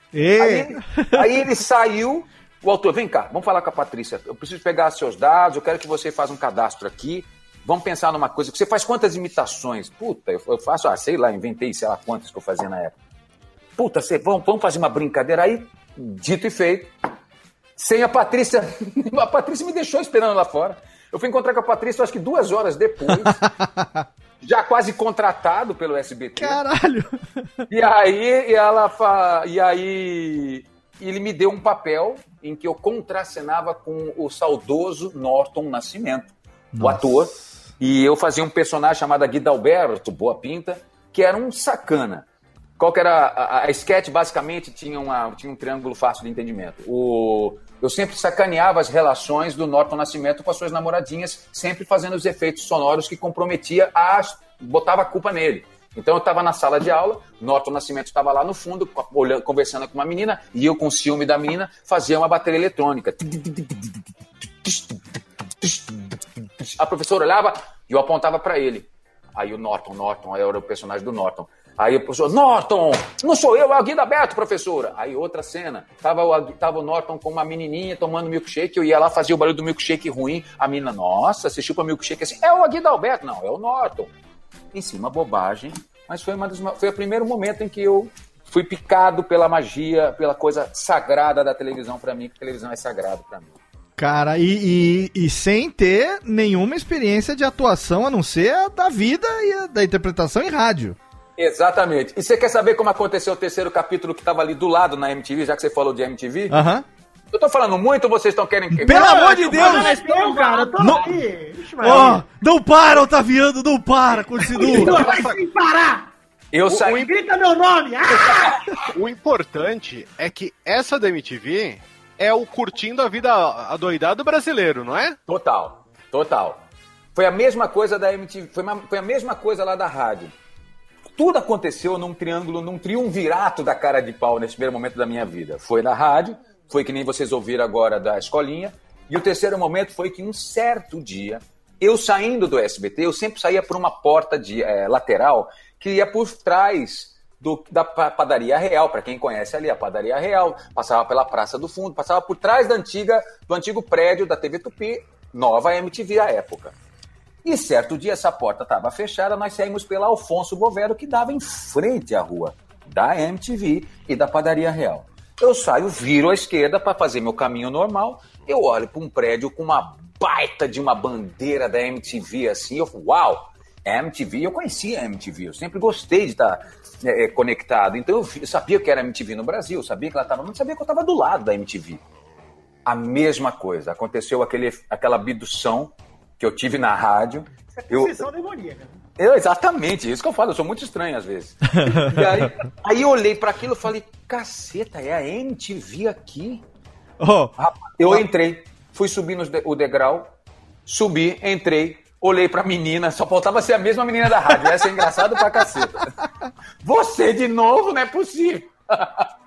Aí, ele- aí ele saiu. O autor, vem cá, vamos falar com a Patrícia. Eu preciso pegar seus dados, eu quero que você faça um cadastro aqui. Vamos pensar numa coisa. Você faz quantas imitações? Puta, eu, eu faço, ah, sei lá, inventei, sei lá quantas que eu fazia na época. Puta, você, vamos, vamos fazer uma brincadeira aí, dito e feito. Sem a Patrícia. A Patrícia me deixou esperando lá fora. Eu fui encontrar com a Patrícia, acho que duas horas depois. já quase contratado pelo SBT. Caralho. E aí ela fa... e aí ele me deu um papel em que eu contracenava com o saudoso Norton Nascimento, o Nossa. ator, e eu fazia um personagem chamado Guidalberto Boa Pinta, que era um sacana. Qual que era a, a sketch basicamente tinha, uma, tinha um triângulo fácil de entendimento. O, eu sempre sacaneava as relações do Norton Nascimento com as suas namoradinhas, sempre fazendo os efeitos sonoros que comprometia as botava a culpa nele. Então eu estava na sala de aula, Norton Nascimento estava lá no fundo, olhando, conversando com uma menina, e eu, com ciúme da menina, fazia uma bateria eletrônica. A professora olhava e eu apontava para ele. Aí o Norton, Norton, era o personagem do Norton. Aí o professor, Norton, não sou eu, é o Guido Aberto, professora. Aí outra cena, tava o, tava o Norton com uma menininha tomando milkshake, eu ia lá fazer o barulho do milkshake ruim. A menina, nossa, você chupa milkshake assim, é o Guido Alberto. Não, é o Norton. Em cima, bobagem. Mas foi, uma das, foi o primeiro momento em que eu fui picado pela magia, pela coisa sagrada da televisão para mim, que televisão é sagrado para mim. Cara, e, e- e sem ter nenhuma experiência de atuação, a não ser a da vida e a da interpretação em rádio. Exatamente. E você quer saber como aconteceu o terceiro capítulo que estava ali do lado na MTV, já que você falou de MTV? Aham. Eu tô falando muito ou vocês estão querendo... Pelo amor de Deus! Mas não, cara, eu tô Não. Ó, Maria. não para, Otaviano, não para, continua. Vai sem parar! Eu saí... Grita meu nome! Ah! O importante é que essa da MTV é o curtindo a vida adoidado brasileiro, não é? Total, total. Foi a mesma coisa da MTV, foi, uma- foi a mesma coisa lá da rádio. Tudo aconteceu num triângulo, num triunvirato da cara de pau nesse primeiro momento da minha vida. Foi na rádio, foi que nem vocês ouviram agora da escolinha, e o terceiro momento foi que um certo dia, eu saindo do SBT, eu sempre saía por uma porta de eh, lateral que ia por trás do- da pa- padaria real, para quem conhece ali a padaria real, passava pela Praça do Fundo, passava por trás da antiga, do antigo prédio da TV Tupi, nova MTV à época. E certo dia essa porta estava fechada, nós saímos pela Alfonso Bovero, que dava em frente à rua da MTV e da Padaria Real. Eu saio, viro à esquerda para fazer meu caminho normal. Eu olho para um prédio com uma baita de uma bandeira da MTV assim. Eu falo, uau! É MTV, eu conhecia a MTV, eu sempre gostei de estar é, é, conectado. Então eu, sabia que era MTV no Brasil, sabia que ela estava, não sabia que eu estava do lado da MTV. A mesma coisa, aconteceu aquele, aquela abdução que eu tive na rádio. Eu, Possessão demoníaca. eu, exatamente, isso que eu falo, eu sou muito estranho às vezes. E aí, aí eu olhei para aquilo e falei, caceta, é a MTV aqui? Rapaz, Eu entrei, fui subir no de- o degrau, subi, entrei, olhei pra menina, só faltava ser a mesma menina da rádio. Essa é engraçado pra caceta. Você de novo, não é possível.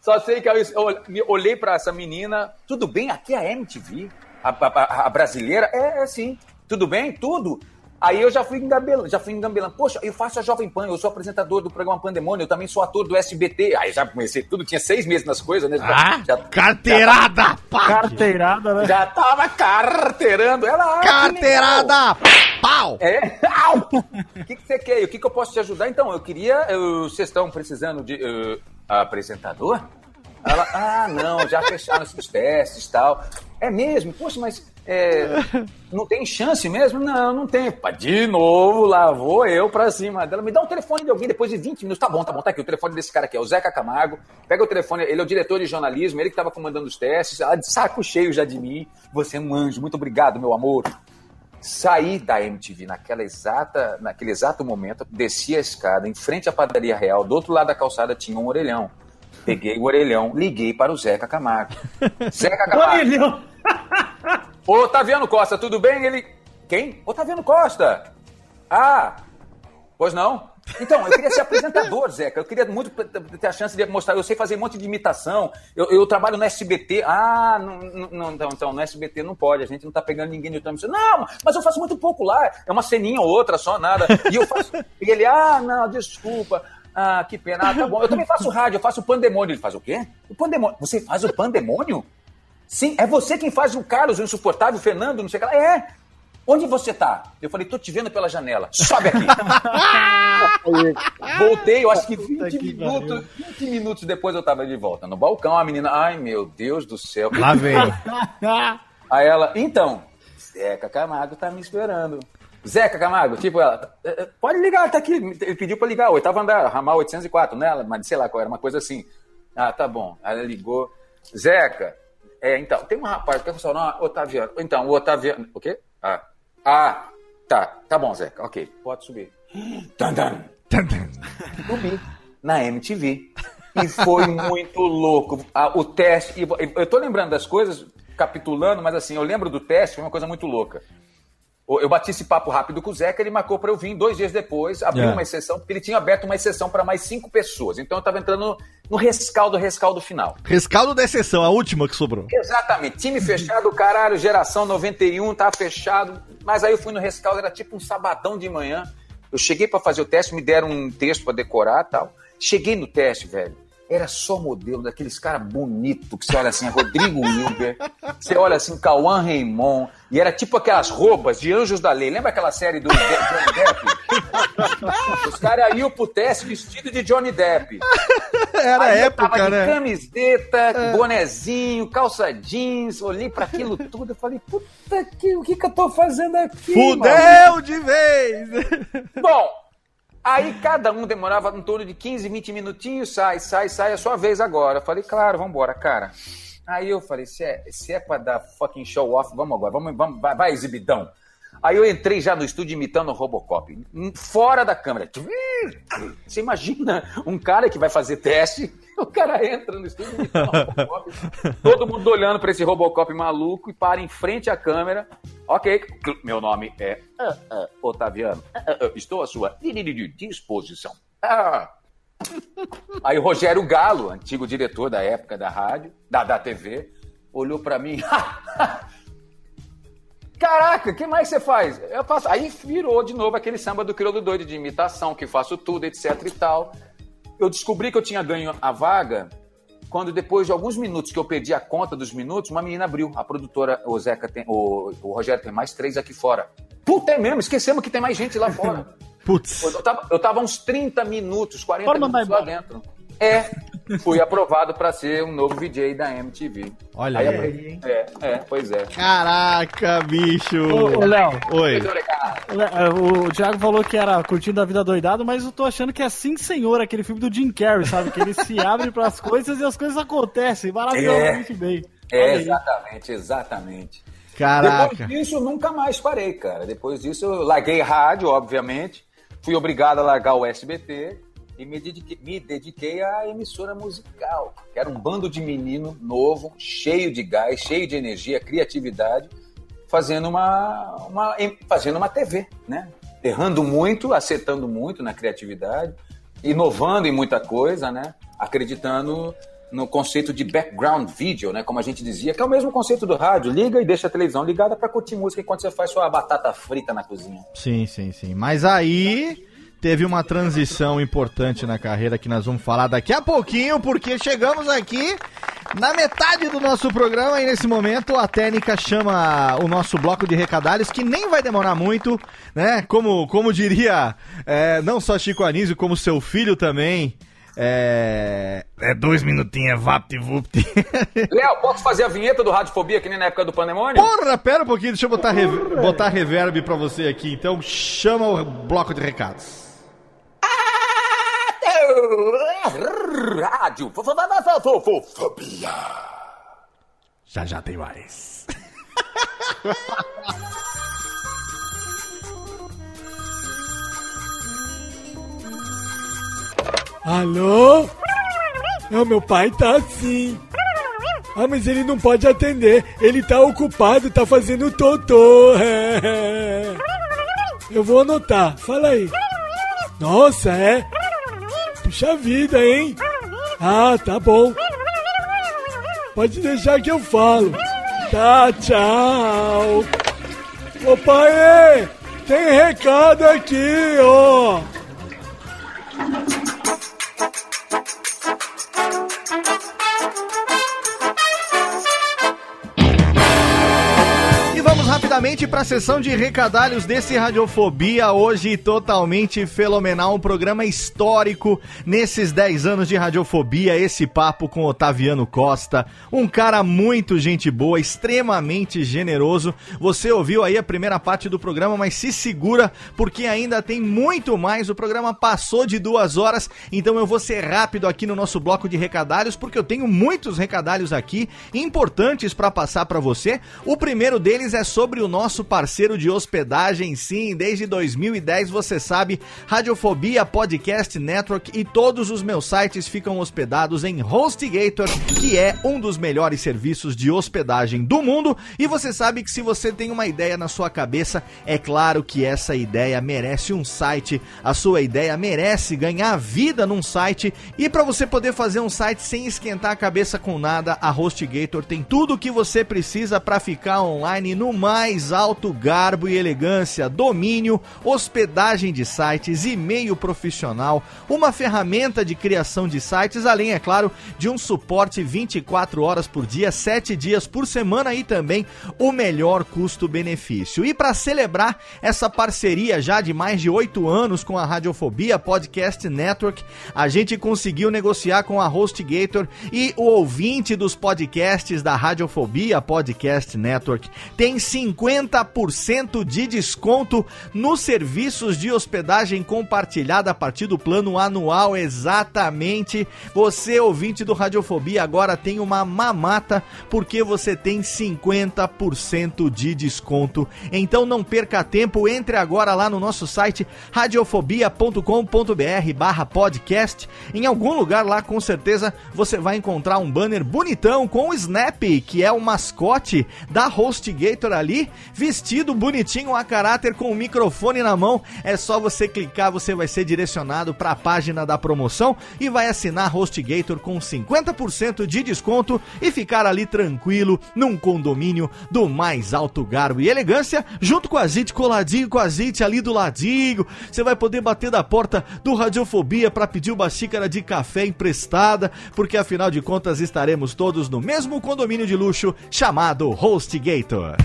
Só sei que eu eu me olhei pra essa menina, tudo bem? Aqui é a MTV, a, a- a- brasileira? É, é sim. Tudo bem? Tudo. Aí eu já fui engambelando, já fui engambelando. Poxa, eu faço a Jovem Pan, eu sou apresentador do programa Pandemônio, eu também sou ator do SBT. Aí já comecei tudo, tinha seis meses nas coisas, né? Ah, já, carteirada! pá! Carteirada, né? já tava carteirando. Ela, ah. Carteirada! Pau! É? Au! O que, que você quer? O que, que eu posso te ajudar? Então, eu queria. eu- Vocês estão precisando de eh, apresentador? Ela, ah, não, já fecharam esses testes e tal. É mesmo? Poxa, mas é, não tem chance mesmo? Não, não tem. De novo, lá vou eu pra cima dela. Me dá um telefone de alguém depois de 20 minutos. Tá bom, tá bom, tá aqui. O telefone desse cara aqui é o Zeca Camargo. Pega o telefone, ele é o diretor de jornalismo, ele que tava comandando os testes. Ela de saco cheio já de mim. Você é um anjo, muito obrigado, meu amor. Saí da MTV naquela exata, naquele exato momento, desci a escada, em frente à padaria real, do outro lado da calçada tinha um orelhão. Peguei o orelhão, liguei para o Zeca Camargo. Zeca Camargo. Orelhão. Ô, Otaviano Costa, tudo bem? Ele. Quem? Otaviano Costa. Ah, pois não? Então, eu queria ser apresentador, Zeca. Eu queria muito ter a chance de mostrar. Eu sei fazer um monte de imitação. Eu, eu trabalho no SBT. Ah, não, não, não, então, no SBT não pode. A gente não tá pegando ninguém de transmissão. Não, mas eu faço muito pouco lá. É uma ceninha ou outra, só nada. E eu faço. E ele, ah, não, desculpa. Ah, que pena. Ah, tá bom. Eu também faço rádio, eu faço o pandemônio. Ele faz o quê? O pandemônio. Você faz o pandemônio? Sim, é você quem faz o Carlos, o insuportável, o Fernando, não sei o que lá. É. Onde você tá? Eu falei, tô te vendo pela janela. Sobe aqui. Voltei, eu acho que 20 que minutos, 20 minutos depois eu tava de volta no balcão. A menina, ai meu Deus do céu. Lá vem. Aí ela, então, Zeca Camargo tá me esperando. Zeca Camargo, tipo, ela, "É, é, pode ligar, tá aqui. Ele pediu pra ligar, oitavo andar, ramal 804, né? Mas sei lá qual era, uma coisa assim. Ah, tá bom. Aí ela ligou. Zeca, é, então, tem um rapaz que é seu nome, Otaviano. Então, o Otaviano. O quê? Ah, ah tá, tá bom, Zeca, ok, pode subir. Subi na MTV. E foi muito louco. Ah, o teste. Eu tô lembrando das coisas, capitulando, mas assim, eu lembro do teste, foi uma coisa muito louca. Eu bati esse papo rápido com o Zeca, ele marcou para eu vir dois dias depois, abrir É. uma exceção, porque ele tinha aberto uma exceção para mais cinco pessoas. Então eu tava entrando no, no rescaldo, rescaldo final. Rescaldo da exceção, a última que sobrou. Exatamente, time fechado, caralho, geração 91, tá fechado. Mas aí eu fui no rescaldo, era tipo um sabadão de manhã. Eu cheguei para fazer o teste, me deram um texto para decorar e tal. Cheguei no teste, velho. Era só modelo daqueles caras bonitos, que você olha assim, é Rodrigo Wilber, você olha assim, Cauã Raymond, e era tipo aquelas roupas de Anjos da Lei. Lembra aquela série do Johnny Depp? Os caras iam pro teste vestido de Johnny Depp. Era Aí eu época, tava de né? camiseta, bonezinho, calça jeans, olhei para aquilo tudo e falei, puta que, o que que eu tô fazendo aqui? mano?" Fudeu de vez! Bom, aí cada um demorava em torno de 15, 20 minutinhos, sai, sai, sai, é a sua vez agora. Eu falei, claro, vambora, cara. Aí eu falei, se é, se é pra dar fucking show off, vamos agora, vamos, vamos vai, vai, exibidão. Aí eu entrei já no estúdio imitando o Robocop, hum, fora da câmera. Você imagina um cara que vai fazer teste, o cara entra no estúdio imitando o Robocop, todo mundo olhando pra esse Robocop maluco e para em frente à câmera. Ok, meu nome é ah, ah, Otaviano, ah, estou à sua disposição. Ah. Aí o Rogério Galo, antigo diretor da época da rádio, da, da TV, olhou pra mim. Caraca, o que mais você faz? Eu faço. Aí virou de novo aquele samba do crioulo doido de imitação, que faço tudo, etc e tal. Eu descobri que eu tinha ganho a vaga quando depois de alguns minutos que eu perdi a conta dos minutos, uma menina abriu. A produtora, o Zeca tem, o, o Rogério tem mais três aqui fora. Puta, é mesmo, esquecemos que tem mais gente lá fora. Putz. Eu tava, eu tava uns 30 minutos, 40 Bora mandar minutos lá embora. dentro. É, fui aprovado pra ser um novo VJ da MTV. Olha Aí, aí. É, é, pois é. Caraca, bicho. Ô, Léo, Oi. Muito legal. o, o Thiago falou que era curtindo a vida doidado, mas eu tô achando que é Sim Senhor, aquele filme do Jim Carrey, sabe? Que ele se abre pras coisas e as coisas acontecem maravilhosamente bem. Olha É, exatamente, exatamente. Caraca. Depois disso, eu nunca mais parei, cara. Depois disso, eu larguei rádio, obviamente. Fui obrigado a largar o SBT e me dediquei, me dediquei à emissora musical, que era um bando de menino novo, cheio de gás, cheio de energia, criatividade, fazendo uma, uma, fazendo uma TV, né? Errando muito, acertando muito na criatividade, inovando em muita coisa, né? Acreditando no conceito de background video, né? Como a gente dizia, que é o mesmo conceito do rádio. Liga e deixa a televisão ligada para curtir música enquanto você faz sua batata frita na cozinha. Sim, sim, sim. Mas aí teve uma transição importante na carreira que nós vamos falar daqui a pouquinho, porque chegamos aqui na metade do nosso programa e nesse momento a técnica chama o nosso bloco de recadalhos, que nem vai demorar muito, né? Como, como diria é, não só Chico Anísio, como seu filho também. É, é dois minutinhos, é vapt-vupt. Léo, posso fazer a vinheta do Radiofobia que nem na época do Pandemônio? Porra, pera um pouquinho, deixa eu botar, rever- botar reverb pra você aqui. Então chama o bloco de recados. Rádio Fobia. Já já tem mais. Alô? Não, meu pai tá assim. Ah, mas ele não pode atender. Ele tá ocupado, tá fazendo totô. Eu vou anotar. Fala aí. Nossa, é? Puxa vida, hein? Ah, tá bom. Pode deixar que eu falo. Tá, tchau. Ô pai, tem recado aqui, ó. Rapidamente para a sessão de recadalhos desse Radiofobia, hoje totalmente fenomenal, um programa histórico nesses 10 anos de Radiofobia, esse papo com Otaviano Costa, um cara muito gente boa, extremamente generoso. Você ouviu aí a primeira parte do programa, mas se segura porque ainda tem muito mais. O programa passou de duas horas, então eu vou ser rápido aqui no nosso bloco de recadalhos porque eu tenho muitos recadalhos aqui importantes para passar para você. O primeiro deles é sobre o nosso parceiro de hospedagem, sim, desde 2010 você sabe, Radiofobia Podcast Network e todos os meus sites ficam hospedados em HostGator, que é um dos melhores serviços de hospedagem do mundo. E você sabe que se você tem uma ideia na sua cabeça, é claro que essa ideia merece um site, a sua ideia merece ganhar vida num site. E para você poder fazer um site sem esquentar a cabeça com nada, a HostGator tem tudo o que você precisa para ficar online no mais alto garbo e elegância, domínio, hospedagem de sites, e-mail profissional, uma ferramenta de criação de sites, além, é claro, de um suporte 24 horas por dia, 7 dias por semana e também o melhor custo-benefício. E para celebrar essa parceria já de mais de 8 anos com a Radiofobia Podcast Network, a gente conseguiu negociar com a HostGator e o ouvinte dos podcasts da Radiofobia Podcast Network tem 50% de desconto nos serviços de hospedagem compartilhada a partir do plano anual. Exatamente. Você, ouvinte do Radiofobia, agora tem uma mamata porque você tem 50% de desconto. Então não perca tempo, entre agora lá no nosso site radiofobia.com.br barra podcast. Em algum lugar lá, com certeza, você vai encontrar um banner bonitão com o Snap, que é o mascote da HostGator ali, vestido bonitinho a caráter com o microfone na mão. É só você clicar, você vai ser direcionado para a página da promoção e vai assinar HostGator com 50% de desconto e ficar ali tranquilo num condomínio do mais alto garbo e elegância, junto com a Zit coladinho com a Zit ali do ladinho. Você vai poder bater da porta do Radiofobia para pedir uma xícara de café emprestada, porque afinal de contas estaremos todos no mesmo condomínio de luxo chamado HostGator.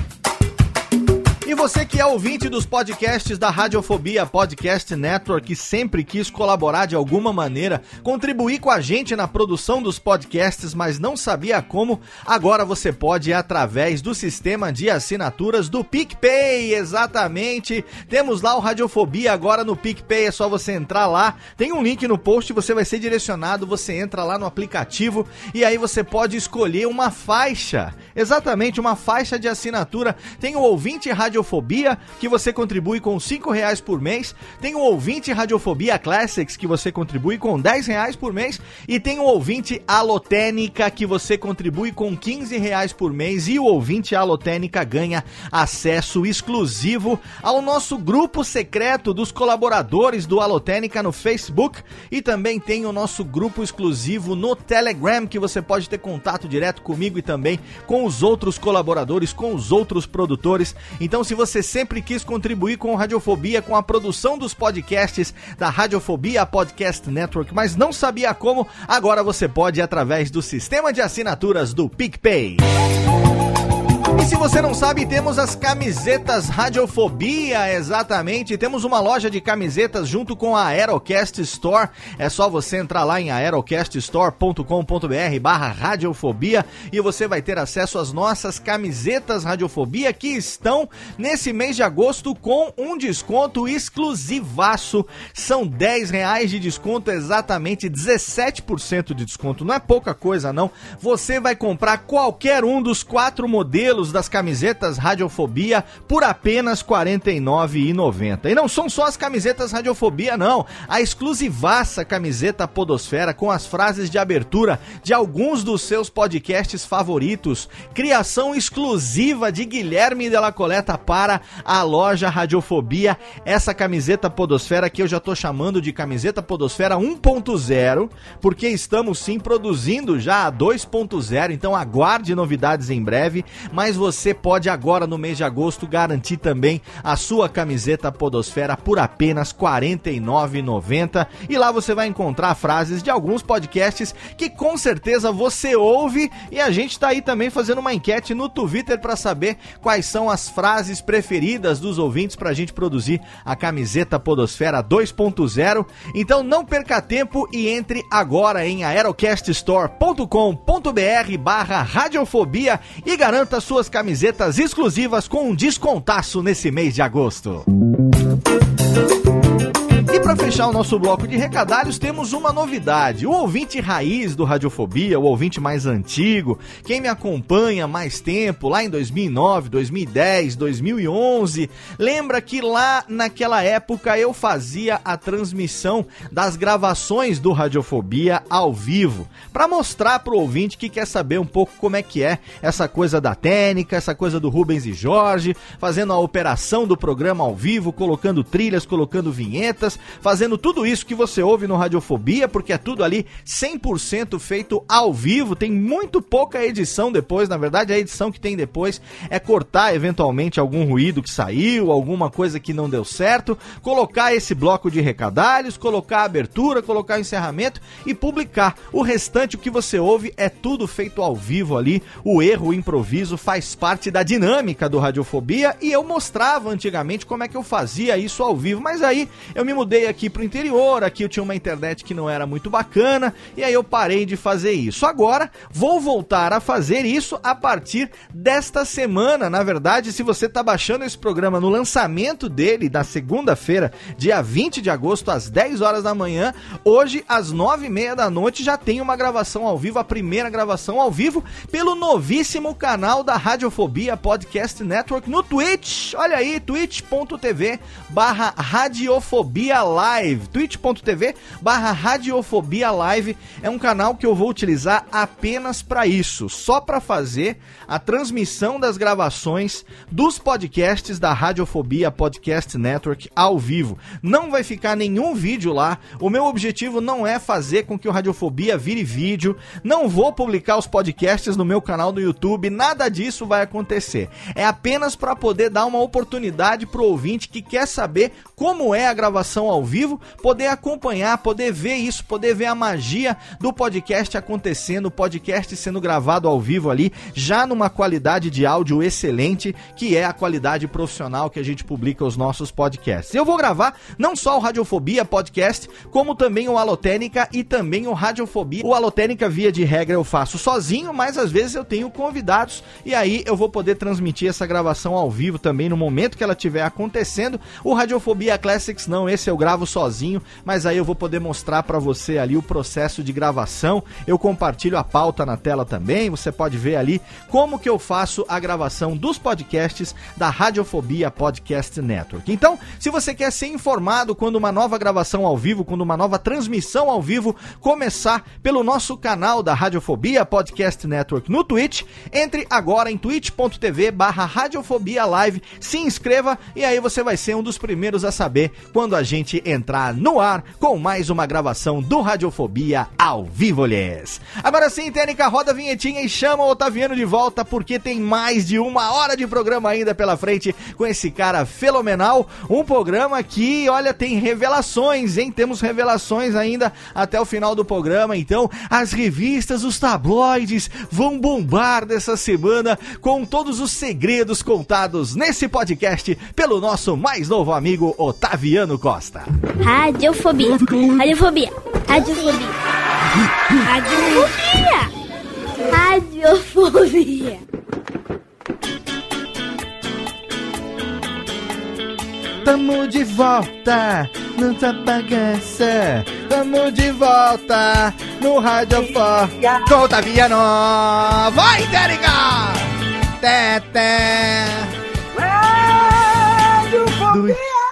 E você que é ouvinte dos podcasts da Radiofobia Podcast Network e sempre quis colaborar de alguma maneira, contribuir com a gente na produção dos podcasts, mas não sabia como, agora você pode através do sistema de assinaturas do PicPay, exatamente. Temos lá o Radiofobia agora no PicPay, é só você entrar lá. Tem um link no post, você vai ser direcionado, você entra lá no aplicativo e aí você pode escolher uma faixa. Exatamente, uma faixa de assinatura. Tem o ouvinte Radiofobia, que você contribui com 5 reais por mês. Tem o ouvinte Radiofobia Classics, que você contribui com 10 reais por mês. E tem o ouvinte Alotênica, que você contribui com 15 reais por mês. E o ouvinte Alotênica ganha acesso exclusivo ao nosso grupo secreto dos colaboradores do Alotênica no Facebook. E também tem o nosso grupo exclusivo no Telegram, que você pode ter contato direto comigo e também com os outros colaboradores, com os outros produtores. Então, se você sempre quis contribuir com Radiofobia, com a produção dos podcasts da Radiofobia Podcast Network, mas não sabia como, agora você pode através do sistema de assinaturas do PicPay. E se você não sabe, temos as camisetas Radiofobia, exatamente. Temos uma loja de camisetas junto com a Aerocast Store. É só você entrar lá em aerocaststore.com.br barra Radiofobia e você vai ter acesso às nossas camisetas Radiofobia que estão nesse mês de agosto com um desconto exclusivaço. São 10 reais de desconto, exatamente 17% de desconto. Não é pouca coisa, não. Você vai comprar qualquer um dos quatro modelos das camisetas Radiofobia por apenas R$ 49,90. E não são só as camisetas Radiofobia, não. A exclusivaça camiseta Podosfera com as frases de abertura de alguns dos seus podcasts favoritos. Criação exclusiva de Guilherme de la Coleta para a loja Radiofobia. Essa camiseta Podosfera que eu já tô chamando de camiseta Podosfera 1.0, porque estamos sim produzindo já a 2.0, então aguarde novidades em breve, mas você pode agora no mês de agosto garantir também a sua camiseta Podosfera por apenas R$ 49,90 e lá você vai encontrar frases de alguns podcasts que com certeza você ouve e a gente tá aí também fazendo uma enquete no Twitter para saber quais são as frases preferidas dos ouvintes pra gente produzir a camiseta Podosfera 2.0. Então não perca tempo e entre agora em aerocaststore.com.br barra radiofobia e garanta suas camisetas exclusivas com um descontaço nesse mês de agosto. E para fechar o nosso bloco de recadários, temos uma novidade. O ouvinte raiz do Radiofobia, o ouvinte mais antigo, quem me acompanha mais tempo, lá em 2009, 2010, 2011, lembra que lá naquela época eu fazia a transmissão das gravações do Radiofobia ao vivo, para mostrar pro ouvinte que quer saber um pouco como é que é essa coisa da técnica, essa coisa do Rubens e Jorge, fazendo a operação do programa ao vivo, colocando trilhas, colocando vinhetas, fazendo tudo isso que você ouve no Radiofobia, porque é tudo ali 100% feito ao vivo, tem muito pouca edição depois, na verdade a edição que tem depois é cortar eventualmente algum ruído que saiu, alguma coisa que não deu certo, colocar esse bloco de recadalhos, colocar a abertura, colocar o encerramento e publicar. O restante, o que você ouve, é tudo feito ao vivo ali, o erro, o improviso faz parte da dinâmica do Radiofobia e eu mostrava antigamente como é que eu fazia isso ao vivo, mas aí eu me mudei aqui pro interior, aqui eu tinha uma internet que não era muito bacana, e aí eu parei de fazer isso. Agora, vou voltar a fazer isso a partir desta semana. Na verdade, se você tá baixando esse programa no lançamento dele, na segunda-feira, dia 20 de agosto, às 10 horas da manhã, hoje, às 9 e meia da noite, já tem uma gravação ao vivo, a primeira gravação ao vivo, pelo novíssimo canal da Radiofobia Podcast Network no Twitch. Olha aí, twitch.tv barra Radiofobia Live, twitch.tv barra Radiofobia Live é um canal que eu vou utilizar apenas para isso, só para fazer a transmissão das gravações dos podcasts da Radiofobia Podcast Network ao vivo. Não vai ficar nenhum vídeo lá. O meu objetivo não é fazer com que o Radiofobia vire vídeo. Não vou publicar os podcasts no meu canal do YouTube. Nada disso vai acontecer. É apenas para poder dar uma oportunidade pro ouvinte que quer saber como é a gravação ao vivo, poder acompanhar, poder ver isso, poder ver a magia do podcast acontecendo, o podcast sendo gravado ao vivo ali, já numa qualidade de áudio excelente, que é a qualidade profissional que a gente publica os nossos podcasts. Eu vou gravar não só o Radiofobia podcast, como também o Alotênica e também o Radiofobia. O Alotênica, via de regra, eu faço sozinho, mas às vezes eu tenho convidados e aí eu vou poder transmitir essa gravação ao vivo também no momento que ela estiver acontecendo. O Radiofobia Classics não, esse eu gravo sozinho, mas aí eu vou poder mostrar para você ali o processo de gravação. Eu compartilho a pauta na tela também, você pode ver ali como que eu faço a gravação dos podcasts da Radiofobia Podcast Network. Então, se você quer ser informado quando uma nova gravação ao vivo, quando uma nova transmissão ao vivo começar pelo nosso canal da Radiofobia Podcast Network no Twitch, entre agora em twitch.tv barra Radiofobia Live, se inscreva e aí você vai ser um dos primeiros a saber quando a gente entrar no ar com mais uma gravação do Radiofobia ao vivo, lhes. Agora sim, Tênica, roda a vinhetinha e chama o Otaviano de volta porque tem mais de uma hora de programa ainda pela frente com esse cara fenomenal. Um programa que, olha, tem revelações, hein? Temos revelações ainda até o final do programa. Então, as revistas, os tabloides vão bombar dessa semana com todos os segredos contados nesse podcast pelo nosso mais novo amigo Otaviano Costa. Radiofobia. Radiofobia. Radiofobia. Radiofobia. Radiofobia. Tamo de volta, nossa bagaça. Tamo de volta no Rádio For com Otaviano. Vai, Térica! Tete! Radiofobia!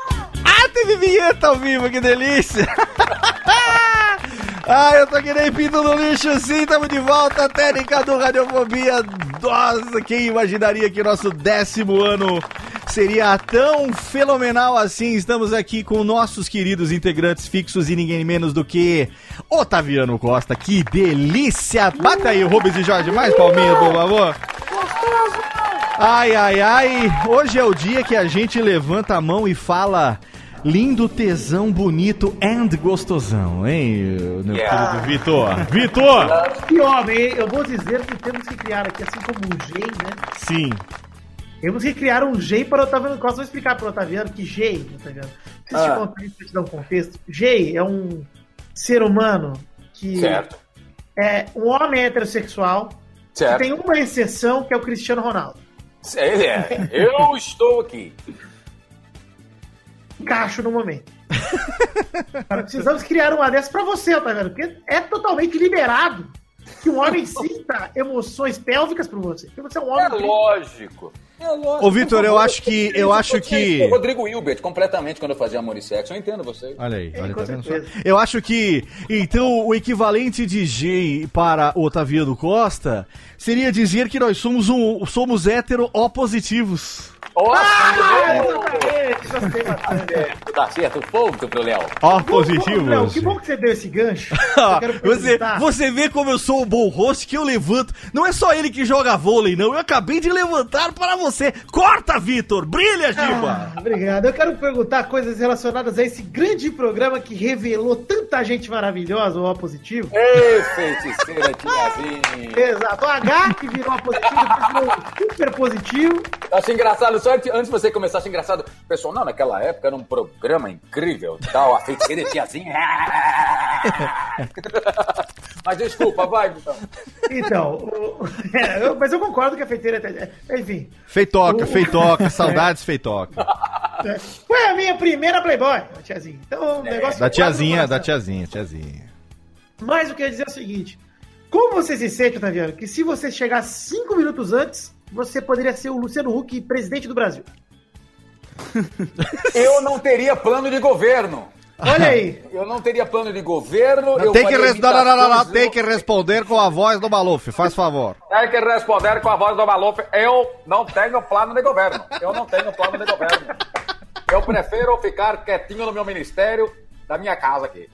Teve vinheta ao vivo, que delícia! Ah, eu tô que nem pinto no lixo sim, tamo de volta, técnica do Radiofobia. Nossa, quem imaginaria que o nosso décimo ano seria tão fenomenal assim? Estamos aqui com nossos queridos integrantes fixos e ninguém menos do que Otaviano Costa. Que delícia! Bata aí, Rubens e Jorge, mais palminha, por favor. Ai, ai, ai, hoje é o dia que a gente levanta a mão e fala lindo, tesão, bonito and gostosão, hein, meu Yeah. querido Vitor? Vitor! Que homem, hein? eu vou dizer que temos que criar aqui, assim como um GEI, né? Sim. Temos que criar um GEI para o Otaviano Costa. Vou explicar para o Otaviano que GEI, Otaviano, se Ah. te contar isso, te dar um contexto, GEI é um ser humano que Certo. é um homem heterossexual Certo. que tem uma exceção que é o Cristiano Ronaldo. Ele é. Eu estou aqui. Encaixo no momento. Cara, precisamos criar uma dessas para você, Otaviano, porque é totalmente liberado que um homem sinta emoções pélvicas por você. Porque você é um homem. É lógico. Ô, Vitor, eu acho que- eu acho que- Rodrigo Hilbert, completamente, quando eu fazia amor e sexo. Eu entendo você. Olha aí, olha, tá vendo só? Eu acho que, então, o equivalente de gay para o Otaviano Costa seria dizer que nós somos um, somos hétero O positivos. Ah, exatamente, gostei bastante. Tá certo, ponto pro Léo. Ó Léo, positivos. que bom que você deu esse gancho. Ó, você, você vê como eu sou um bom host que eu levanto. Não é só ele que joga vôlei, não. Eu acabei de levantar para você. Corta, Vitor! Brilha, Giba! Ah, obrigado. Eu quero perguntar coisas relacionadas a esse grande programa que revelou tanta gente maravilhosa, o O positivo. Ei, feiticeira tiazinha. Exato. O H que virou O positivo, depois virou super positivo. Eu Acho engraçado, só antes, antes de você começar, acho engraçado. Pessoal, não, naquela época era um programa incrível tal, a feiticeira tiazinha. Mas desculpa, vai, então. Então, o- é, eu- mas eu concordo que a feiteira. é- Enfim, Feitoca, O- feitoca, saudades, feitoca. é, foi a minha primeira Playboy, tiazinha. Então, o negócio. Da tiazinha, da tiazinha, tiazinha. Mas o que eu ia dizer é o seguinte: como você se sente, Otaviano, que se você chegar cinco minutos antes, você poderia ser o Luciano Huck presidente do Brasil? Eu não teria plano de governo. Olha aí. Eu não teria plano de governo. eu Tem que, res... não, não, não, não, não, tem que responder com a voz do Maluf, faz favor. Tem que responder com a voz do Maluf. Eu não tenho plano de governo. Eu não tenho plano de governo. Eu prefiro ficar quietinho no meu ministério, da minha casa aqui.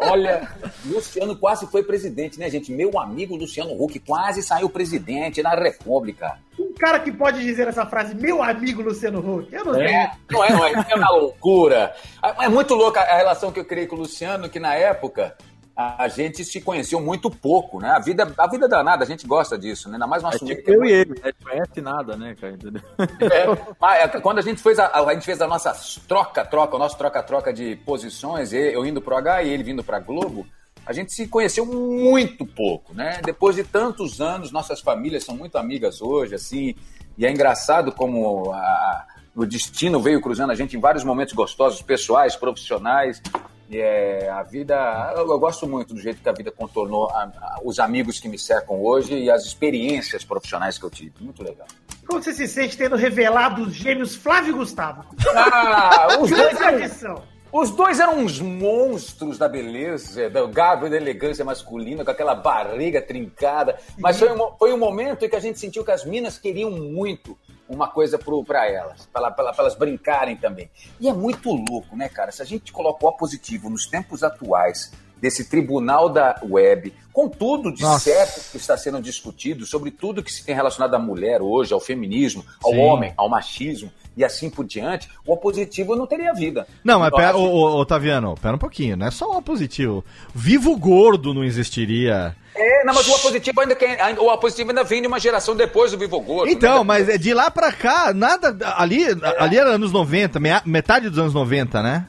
Olha, Luciano quase foi presidente, né, gente? Meu amigo Luciano Huck quase saiu presidente da República. Um cara que pode dizer essa frase, meu amigo Luciano Huck. Eu não sei. É, não é, não é, é uma loucura. É muito louca a relação que eu criei com o Luciano, que na época a a gente se conheceu muito pouco, né? A vida, a vida danada, a gente gosta disso, né? Ainda mais nosso É tipo que é eu e ele, né? Não conhece nada, né, cara? É, é, quando a gente fez a, a gente fez a nossa troca-troca, o nosso troca-troca de posições, eu indo pro H e ele vindo pra Globo, a gente se conheceu muito pouco, né? Depois de tantos anos, nossas famílias são muito amigas hoje, assim, e é engraçado como a- o destino veio cruzando a gente em vários momentos gostosos, pessoais, profissionais. E é, a vida, eu, eu gosto muito do jeito que a vida contornou a- a- os amigos que me cercam hoje e as experiências profissionais que eu tive. Muito legal. Como você se sente tendo revelado os gêmeos Flávio e Gustavo? Ah, os dois Grande eram, os dois eram uns monstros da beleza, do garbo e da elegância masculina, com aquela barriga trincada. Mas foi um, foi um momento em que a gente sentiu que as minas queriam muito uma coisa para elas, para elas brincarem também. E é muito louco, né, cara? Se a gente coloca o positivo nos tempos atuais desse tribunal da web, com tudo de Nossa. certo que está sendo discutido, sobre tudo que se tem relacionado à mulher hoje, ao feminismo, ao Sim. homem, ao machismo e assim por diante, o opositivo não teria vida. Não, mas pera, ô, Otaviano, pera um pouquinho, não é só o positivo. Vivo gordo não existiria. É, não, mas o opositivo ainda, o opositivo ainda vem de uma geração depois do Vivo Gordo. Então, né? mas é de lá pra cá, nada. Ali, ali era anos 90, mea- metade dos anos 90, né?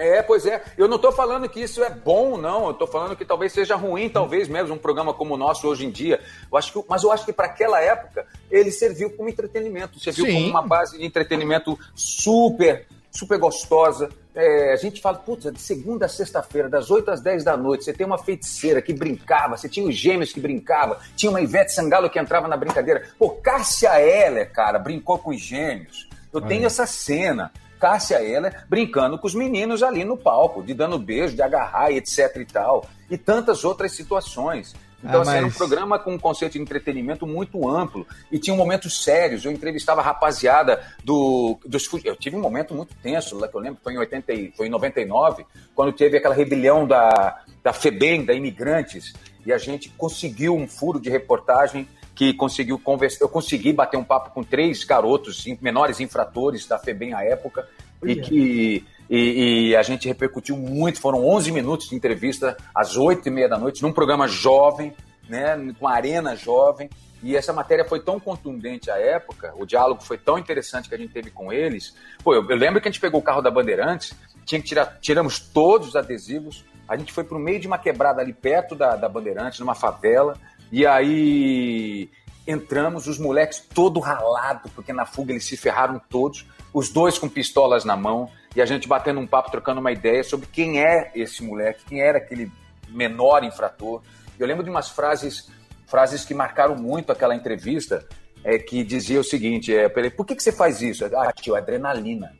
É, pois é. Eu não estou falando que isso é bom, não. Eu estou falando que talvez seja ruim, talvez mesmo, um programa como o nosso hoje em dia. Eu acho que, mas eu acho que para aquela época ele serviu como entretenimento, serviu Sim. como uma base de entretenimento super, super gostosa. É, a gente fala, putz, de segunda a sexta-feira, das 8 às 10 da noite, você tem uma feiticeira que brincava, você tinha os gêmeos que brincavam, tinha uma Ivete Sangalo que entrava na brincadeira. Pô, Cássia Eller, cara, brincou com os gêmeos. Eu tenho essa cena. Cássia Eller brincando com os meninos ali no palco, de dando beijo, de agarrar e etc e tal. E tantas outras situações. Então, Ah, assim, era um programa com um conceito de entretenimento muito amplo. E tinha momentos sérios. Eu entrevistava a rapaziada do, dos Eu tive um momento muito tenso, lá que eu lembro, foi em, 80, e- foi em 99, quando teve aquela rebelião da, da FEBEM, da Imigrantes, e a gente conseguiu um furo de reportagem que conseguiu conversar. Eu consegui bater um papo com três garotos, menores infratores da FEBEM à época, e que e, e a gente repercutiu muito. Foram 11 minutos de entrevista às 8 e meia da noite, num programa jovem, né, com arena jovem. E essa matéria foi tão contundente à época, o diálogo foi tão interessante que a gente teve com eles. Pô, eu, eu lembro que a gente pegou o carro da Bandeirantes, tinha que tirar, tiramos todos os adesivos, a gente foi para o meio de uma quebrada ali perto da, da Bandeirantes, numa favela, e aí entramos, os moleques todo ralado, porque na fuga eles se ferraram todos, os dois com pistolas na mão, e a gente batendo um papo, trocando uma ideia sobre quem é esse moleque, quem era aquele menor infrator. Eu lembro de umas frases, frases que marcaram muito aquela entrevista, é, que dizia o seguinte, é, por que, que você faz isso? Ah, tio, adrenalina.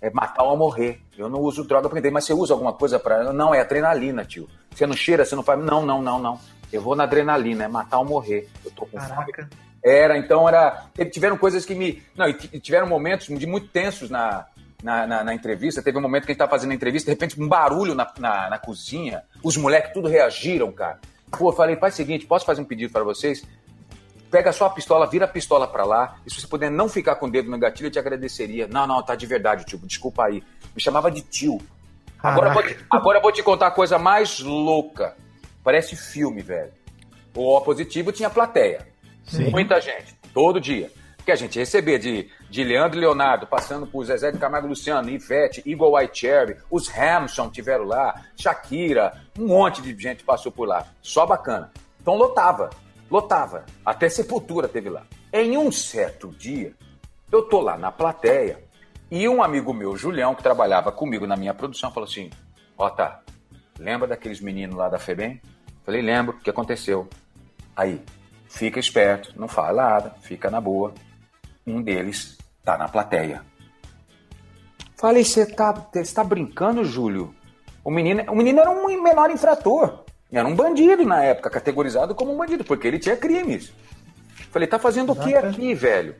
É matar ou morrer. Eu não uso droga pra entender, mas você usa alguma coisa para Não, é adrenalina, tio. Você não cheira, você não faz. Não, não, não, não. Eu vou na adrenalina, é matar ou morrer. Eu tô com fome. Caraca. Era, então era. Tiveram coisas que me. Não, tiveram momentos de muito tensos na, na, na- na entrevista. Teve um momento que a gente tava fazendo a entrevista, de repente, um barulho na, na, na cozinha. Os moleques tudo reagiram, cara. Pô, eu falei, faz o seguinte, posso fazer um pedido para vocês? Pega só a pistola, vira a pistola pra lá. E se você puder não ficar com o dedo no gatilho, eu te agradeceria. Não, não, tá de verdade, tio. Desculpa aí. Me chamava de tio. Agora vou te, agora eu vou te contar a coisa mais louca. Parece filme, velho. O O positivo tinha plateia. Muita gente, todo dia. Porque a gente recebia de, de Leandro e Leonardo, passando por Zezé de Camargo Luciano, Ivete, Eagle White Cherry, os Hamson tiveram lá, Shakira, um monte de gente passou por lá. Só bacana. Então lotava, lotava. Até Sepultura teve lá. Em um certo dia, eu tô lá na plateia e um amigo meu, Julião, que trabalhava comigo na minha produção, falou assim: Ó, tá, lembra daqueles meninos lá da FEBEM? Falei, lembro, o que aconteceu? Aí, fica esperto, não fala nada, fica na boa. Um deles tá na plateia. Falei, você tá, tá brincando, Júlio? O menino, o menino era um menor infrator. Era um bandido na época, categorizado como um bandido, porque ele tinha crimes. Falei, tá fazendo o que aqui, velho?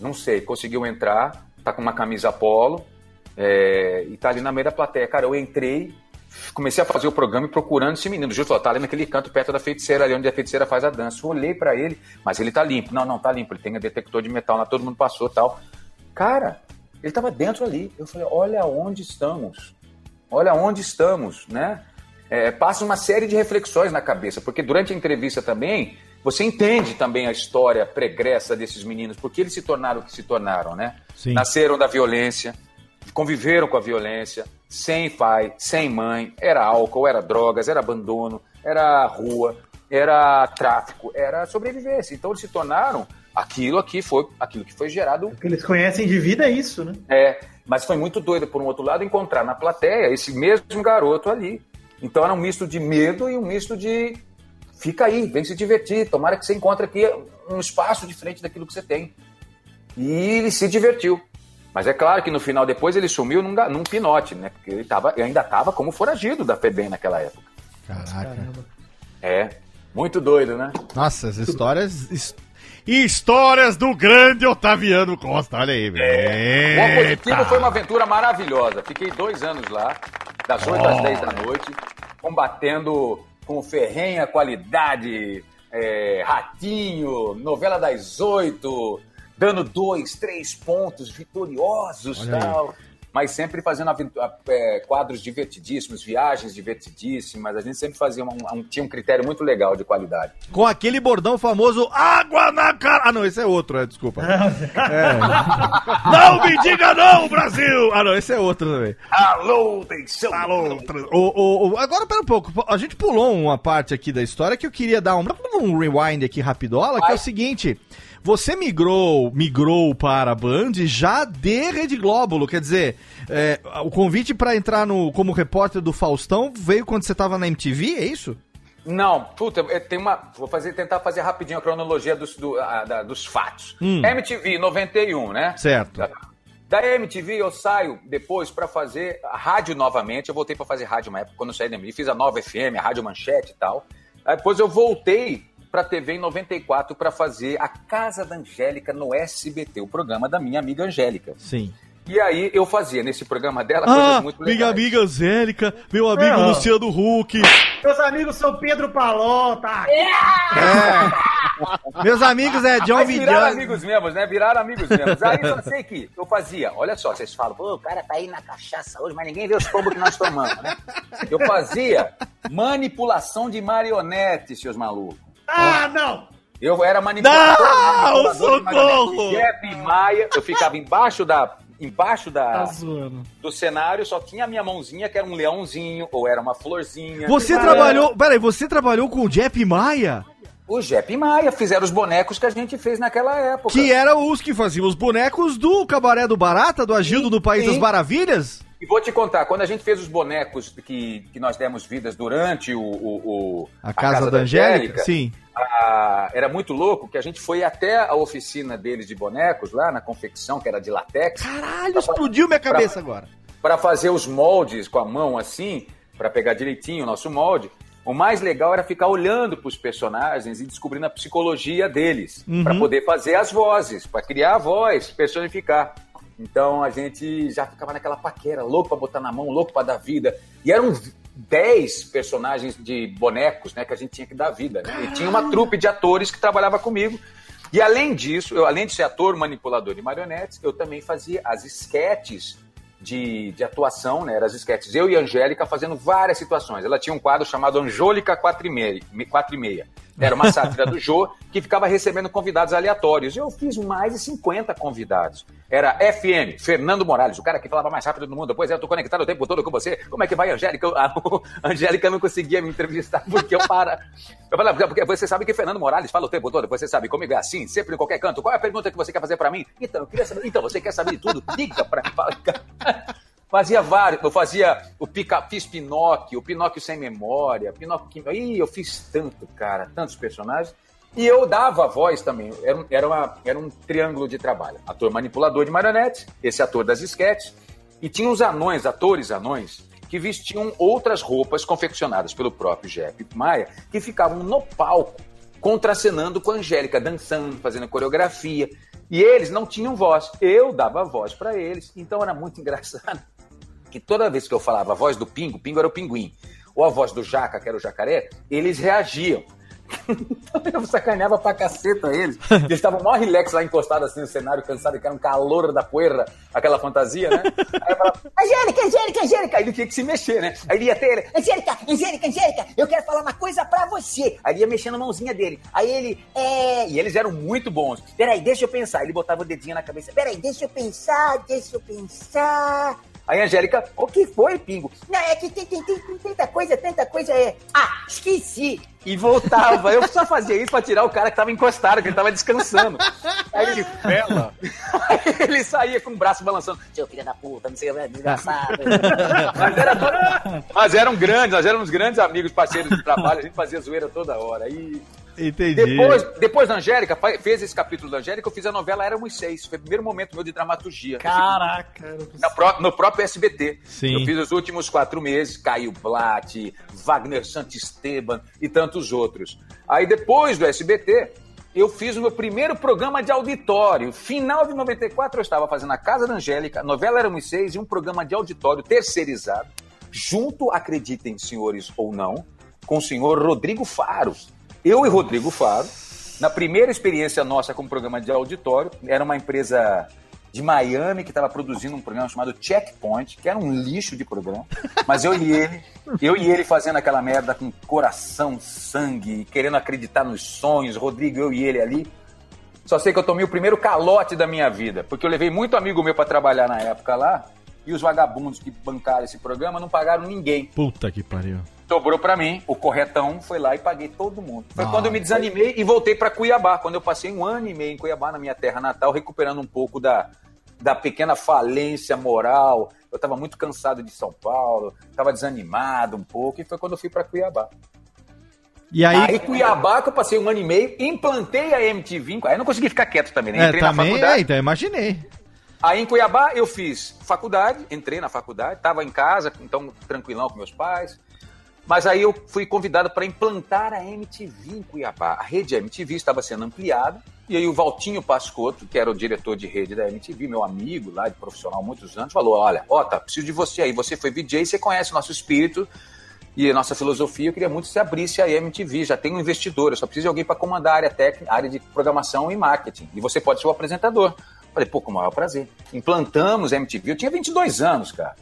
Não sei, conseguiu entrar, tá com uma camisa polo é, e tá ali na meia da plateia. Cara, eu entrei, comecei a fazer o programa e procurando esse menino. Justo falou, tá ali naquele canto perto da feiticeira, ali onde a feiticeira faz a dança. Eu olhei pra ele, mas ele tá limpo. Não, não, tá limpo. Ele tem um detector de metal lá, todo mundo passou tal. Cara, ele tava dentro ali. Eu falei, olha onde estamos. Olha onde estamos, né? É, passa uma série de reflexões na cabeça, porque durante a entrevista também, você entende também a história pregressa desses meninos, porque eles se tornaram o que se tornaram, né? Sim. Nasceram da violência, conviveram com a violência, sem pai, sem mãe, era álcool, era drogas, era abandono, era rua, era tráfico, era sobrevivência. Então eles se tornaram aquilo aqui foi aquilo que foi gerado. O que eles conhecem de vida é isso, né? É, mas foi muito doido por um outro lado encontrar na plateia esse mesmo garoto ali. Então era um misto de medo e um misto de fica aí, vem se divertir, tomara que você encontre aqui um espaço diferente daquilo que você tem. E ele se divertiu. Mas é claro que no final, depois ele sumiu num, num pinote, né? Porque ele, tava, ele ainda estava como foragido da FEBEM naquela época. Caraca. É, muito doido, né? Nossa, as histórias. his- Histórias do grande Otaviano Costa, olha aí, velho. O Positivo foi uma aventura maravilhosa. Fiquei dois anos lá, das 8 às 10 da noite, combatendo com ferrenha qualidade, é, ratinho, novela das oito, dando dois, três pontos vitoriosos Olha aí. tal. Mas sempre fazendo aventu- é, quadros divertidíssimos, viagens divertidíssimas. A gente sempre fazia um, um- tinha um critério muito legal de qualidade. Com aquele bordão famoso, água na cara. Ah, não, esse é outro, é, desculpa. É. Não me diga não, Brasil! Ah, não, esse é outro também. Alô, atenção! Alô, tra- o, o, o- agora, pera um pouco. A gente pulou uma parte aqui da história que eu queria dar um, um rewind aqui rapidola, que é o seguinte. Você migrou, migrou para a Band já de Rede Glóbulo, quer dizer, é, o convite para entrar no, como repórter do Faustão veio quando você estava na MTV, é isso? Não, puta, é, tem uma. Vou fazer, tentar fazer rapidinho a cronologia dos, do- a- da- dos fatos. Hum. MTV 91, né? Certo. Da MTV eu saio depois pra fazer a rádio novamente. Eu voltei pra fazer rádio uma época, quando eu saí da MTV, fiz a Nova FM, a Rádio Manchete e tal. Aí depois eu voltei pra TV em 94 pra fazer a Casa da Angélica no SBT, o programa da minha amiga Angélica. Sim. E aí eu fazia nesse programa dela Ah, coisas muito minha legais. amiga Angélica, meu amigo Não. Luciano Huck. Meus amigos são Pedro Palota. Meus amigos é John Mas viraram Vidal. amigos mesmos, né? Viraram amigos mesmos. Aí só sei que eu fazia, olha só, vocês falam, pô, o cara tá aí na cachaça hoje, mas ninguém vê os tombos que nós tomamos, né? Eu fazia manipulação de marionete, seus malucos. Ah, não! Eu era manipulador, Não, manipulador socorro! Jeff Maia, eu ficava embaixo da embaixo Tá da, zoando. do cenário, só tinha a minha mãozinha, que era um leãozinho, ou era uma florzinha. Você Ah, trabalhou. Peraí, você trabalhou com o Jeff Maia? O Jeff Maia fizeram os bonecos que a gente fez naquela época. Que eram os que faziam os bonecos do Cabaré do Barata, do Agildo do País sim. das Maravilhas? E vou te contar, quando a gente fez os bonecos que, que nós demos vidas durante o, o- o- A Casa, da Angélica? Sim. a- era muito louco que a gente foi até a oficina deles de bonecos, lá na confecção, que era de latex, Caralho, explodiu minha cabeça agora. para fazer os moldes com a mão assim, para pegar direitinho o nosso molde. O mais legal era ficar olhando para os personagens e descobrindo a psicologia deles, Uhum. para poder fazer as vozes, para criar a voz, personificar. Então a gente já ficava naquela paquera, louco para botar na mão, louco para dar vida. E eram 10 personagens de bonecos, né, que a gente tinha que dar vida. né? E tinha uma trupe de atores que trabalhava comigo. E além disso, eu, além de ser ator, manipulador de marionetes, eu também fazia as esquetes de, de atuação, né? Eram as esquetes. Eu e a Angélica fazendo várias situações. Ela tinha um quadro chamado Angélica 4 e meia. quatro e meia. Era uma sátira do Jô que ficava recebendo convidados aleatórios. Eu fiz mais de 50 convidados. Era FM, Fernando Morales, o cara que falava mais rápido do mundo. Pois é, eu tô conectado o tempo todo com você. Como é que vai, Angélica? A Angélica não conseguia me entrevistar porque eu para. Eu falava, porque você sabe que Fernando Morales fala o tempo todo, você sabe comigo é assim, sempre em qualquer canto. Qual é a pergunta que você quer fazer pra mim? Então, eu queria saber. Então, você quer saber de tudo? Diga pra mim. Fazia vários, eu fazia o pica, fiz Pinóquio, o Pinóquio sem memória, Pinóquio. Ih, eu fiz tanto, cara, tantos personagens. E eu dava voz também, era um, era, uma, era um triângulo de trabalho. Ator manipulador de marionetes, esse ator das esquetes, e tinha os anões, atores anões, que vestiam outras roupas confeccionadas pelo próprio Jeff Maia, que ficavam no palco, contracenando com a Angélica, dançando, fazendo coreografia. E eles não tinham voz. Eu dava voz para eles, então era muito engraçado. que toda vez que eu falava a voz do Pingo, Pingo era o pinguim, ou a voz do Jaca, que era o jacaré, eles reagiam. Então eu sacaneava pra caceta eles. Eles estavam mó relax lá encostados assim no cenário, cansados, que era um calor da poeira, aquela fantasia, né? Aí eu falava, Angélica, Angélica, Angélica. Aí ele tinha que se mexer, né? Aí ele ia ter ele, Angélica, Angélica, Angélica, eu quero falar uma coisa pra você. Aí ele ia mexendo a mãozinha dele. Aí ele, é. E eles eram muito bons. Peraí, deixa eu pensar. Ele botava o dedinho na cabeça. Peraí, deixa eu pensar, deixa eu pensar. Aí a Angélica, o que foi, Pingo? Não, é que tem, tem, tem, tem tanta coisa, tanta coisa, é. Ah, esqueci. E voltava. Eu só fazia isso pra tirar o cara que tava encostado, que ele tava descansando. Aí ele, Bela. Aí ele saía com o braço balançando. Seu filho da puta, não sei o que, desgraçado. mas, era todo- mas eram grandes, nós éramos grandes amigos, parceiros de trabalho, a gente fazia zoeira toda hora. E Entendi. depois, depois da Angélica, fez esse capítulo da Angélica, eu fiz a novela Éramos Seis. Foi o primeiro momento meu de dramaturgia. Caraca. Na pró- no próprio SBT. Sim. Eu fiz os últimos quatro meses, Caio Blatt, Wagner Santisteban e tantos outros. Aí depois do SBT, eu fiz o meu primeiro programa de auditório. Final de 94, eu estava fazendo a Casa da Angélica, a novela Éramos Seis e um programa de auditório terceirizado, junto, acreditem, senhores ou não, com o senhor Rodrigo Faro. Eu e Rodrigo Faro, na primeira experiência nossa com programa de auditório, era uma empresa de Miami que estava produzindo um programa chamado Checkpoint, que era um lixo de programa. Mas eu e ele, eu e ele fazendo aquela merda com coração, sangue, querendo acreditar nos sonhos, Rodrigo, eu e ele ali. Só sei que eu tomei o primeiro calote da minha vida, porque eu levei muito amigo meu para trabalhar na época lá, e os vagabundos que bancaram esse programa não pagaram ninguém. Puta que pariu. Sobrou pra mim, o corretão foi lá e paguei todo mundo. Foi Ah, quando eu me desanimei e voltei pra Cuiabá, quando eu passei um ano e meio em Cuiabá, na minha terra natal, recuperando um pouco da, da pequena falência moral. Eu estava muito cansado de São Paulo, estava desanimado um pouco, e foi quando eu fui pra Cuiabá. E aí, Aí, Cuiabá, que eu passei um ano e meio, implantei a MTV. Aí eu não consegui ficar quieto também, né? é, Entrei na também, faculdade. é, então imaginei. Aí em Cuiabá eu fiz faculdade, entrei na faculdade, estava em casa, então tranquilão com meus pais. Mas aí eu fui convidado para implantar a MTV em Cuiabá. A rede MTV estava sendo ampliada. E aí o Valtinho Pascotto, que era o diretor de rede da MTV, meu amigo lá de profissional há muitos anos, falou: olha, tá, preciso de você aí. Você foi VJ, você conhece o nosso espírito e a nossa filosofia. Eu queria muito que você abrisse a MTV. Já tem um investidor, eu só preciso de alguém para comandar a área técnica, área de programação e marketing. E você pode ser o apresentador. Falei, pô, com o maior prazer. Implantamos a MTV. Eu tinha 22 anos, cara.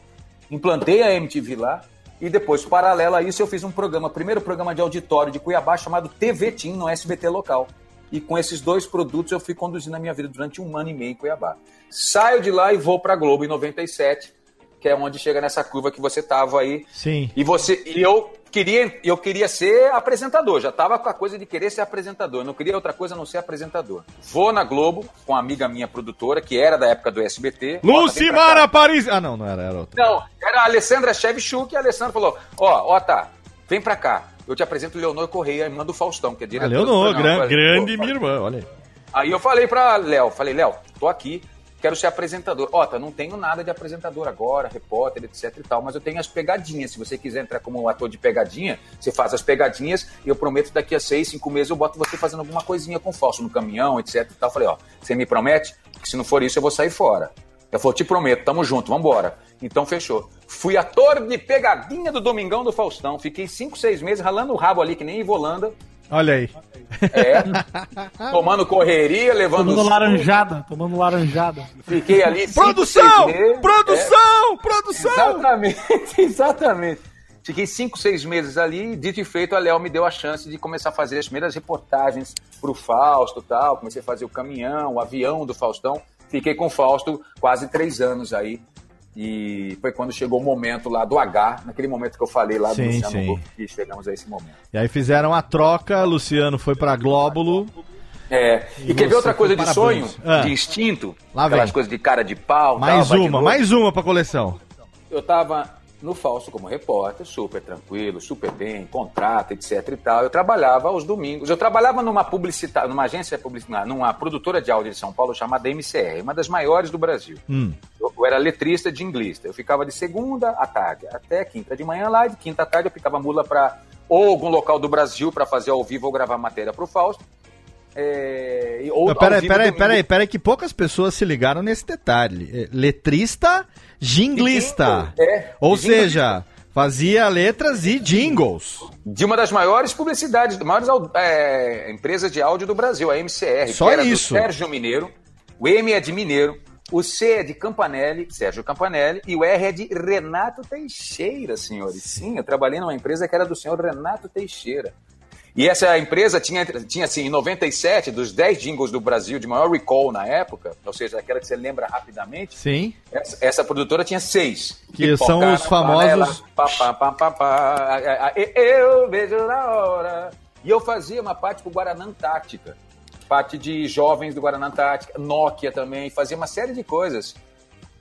Implantei a MTV lá. E depois, paralelo a isso, eu fiz um programa, primeiro programa de auditório de Cuiabá, chamado TV Team, no SBT local. E com esses dois produtos eu fui conduzindo a minha vida durante um ano e meio em Cuiabá. Saio de lá e vou para Globo em 97, que é onde chega nessa curva que você tava aí. Sim. E você e eu queria eu queria ser apresentador, já tava com a coisa de querer ser apresentador, não queria outra coisa a não ser apresentador. Vou na Globo com uma amiga minha produtora, que era da época do SBT. Lucimara Paris. Ah, não, não era, era outra. Não, era a Alessandra Shevchuk e a Alessandra falou: Ó, ó, tá, vem pra cá. Eu te apresento Leonor Correia, irmã do Faustão, que é Ah, diretor. do Leonor, gran- grande "Pô, minha irmã, olha aí. Aí eu falei pra Léo, falei, Léo, tô aqui, quero ser apresentador. Ó, não tenho nada de apresentador agora, repórter, etc e tal, mas eu tenho as pegadinhas. Se você quiser entrar como ator de pegadinha, você faz as pegadinhas e eu prometo daqui a seis, cinco meses eu boto você fazendo alguma coisinha com falso no caminhão, etc e tal. Falei, ó, você me promete que se não for isso eu vou sair fora. Eu falei, te prometo, tamo junto, vambora. Então fechou. Fui ator de pegadinha do Domingão do Faustão. Fiquei cinco, seis meses ralando o rabo ali, que nem Ivolanda. Olha aí. É. tomando correria, levando Tomando laranjada, tomando laranjada. Fiquei ali. cinco, Produção! seis meses. Produção! É, Produção! exatamente, exatamente. Fiquei cinco, seis meses ali, dito e feito, a Léo me deu a chance de começar a fazer as primeiras reportagens pro Fausto e tal. Comecei a fazer o caminhão, o avião do Faustão. Fiquei com o Fausto quase três anos aí. E foi quando chegou o momento lá do H, naquele momento que eu falei lá do Sim, Luciano sim. Huck, que chegamos a esse momento. E aí fizeram a troca, Luciano foi pra Glóbulo. É, e, E quer ver outra coisa de para sonho? Ah. De instinto? Lá aquelas vem. coisas de cara de pau. Mais tal, uma, mais uma pra coleção. eu tava no Fausto como repórter, super tranquilo, super bem, contrato, etc e tal. Eu trabalhava aos domingos. Eu trabalhava numa publicitária, numa agência publicitária, numa produtora de áudio de São Paulo chamada MCR, uma das maiores do Brasil. Hum. Eu, eu era letrista de inglês. Eu ficava de segunda à tarde até quinta de manhã lá, e de quinta à tarde eu ficava mula para ou algum local do Brasil para fazer ao vivo ou gravar matéria para o Fausto. É, ou Não, Peraí, peraí, peraí, peraí, que poucas pessoas se ligaram nesse detalhe. É, Letrista, jinglista. jingle, é, Ou seja, fazia letras e jingles. De uma das maiores publicidades, das maiores é, empresas de áudio do Brasil, a MCR. Só que era isso. Do Sérgio Mineiro. O M é de Mineiro. O C é de Campanelli, Sérgio Campanelli. E o R é de Renato Teixeira, senhores. Sim, eu trabalhei numa empresa que era do senhor Renato Teixeira. E essa empresa tinha, tinha assim, em 97, dos 10 jingles do Brasil de maior recall na época, ou seja, aquela que você lembra rapidamente, Sim. essa, essa produtora tinha seis. Que são os famosos- panela, pá, pá, pá, eu vejo na hora. E eu fazia uma parte pro Guaraná Antártica. Parte de jovens do Guaraná Antártica, Nokia também, fazia uma série de coisas.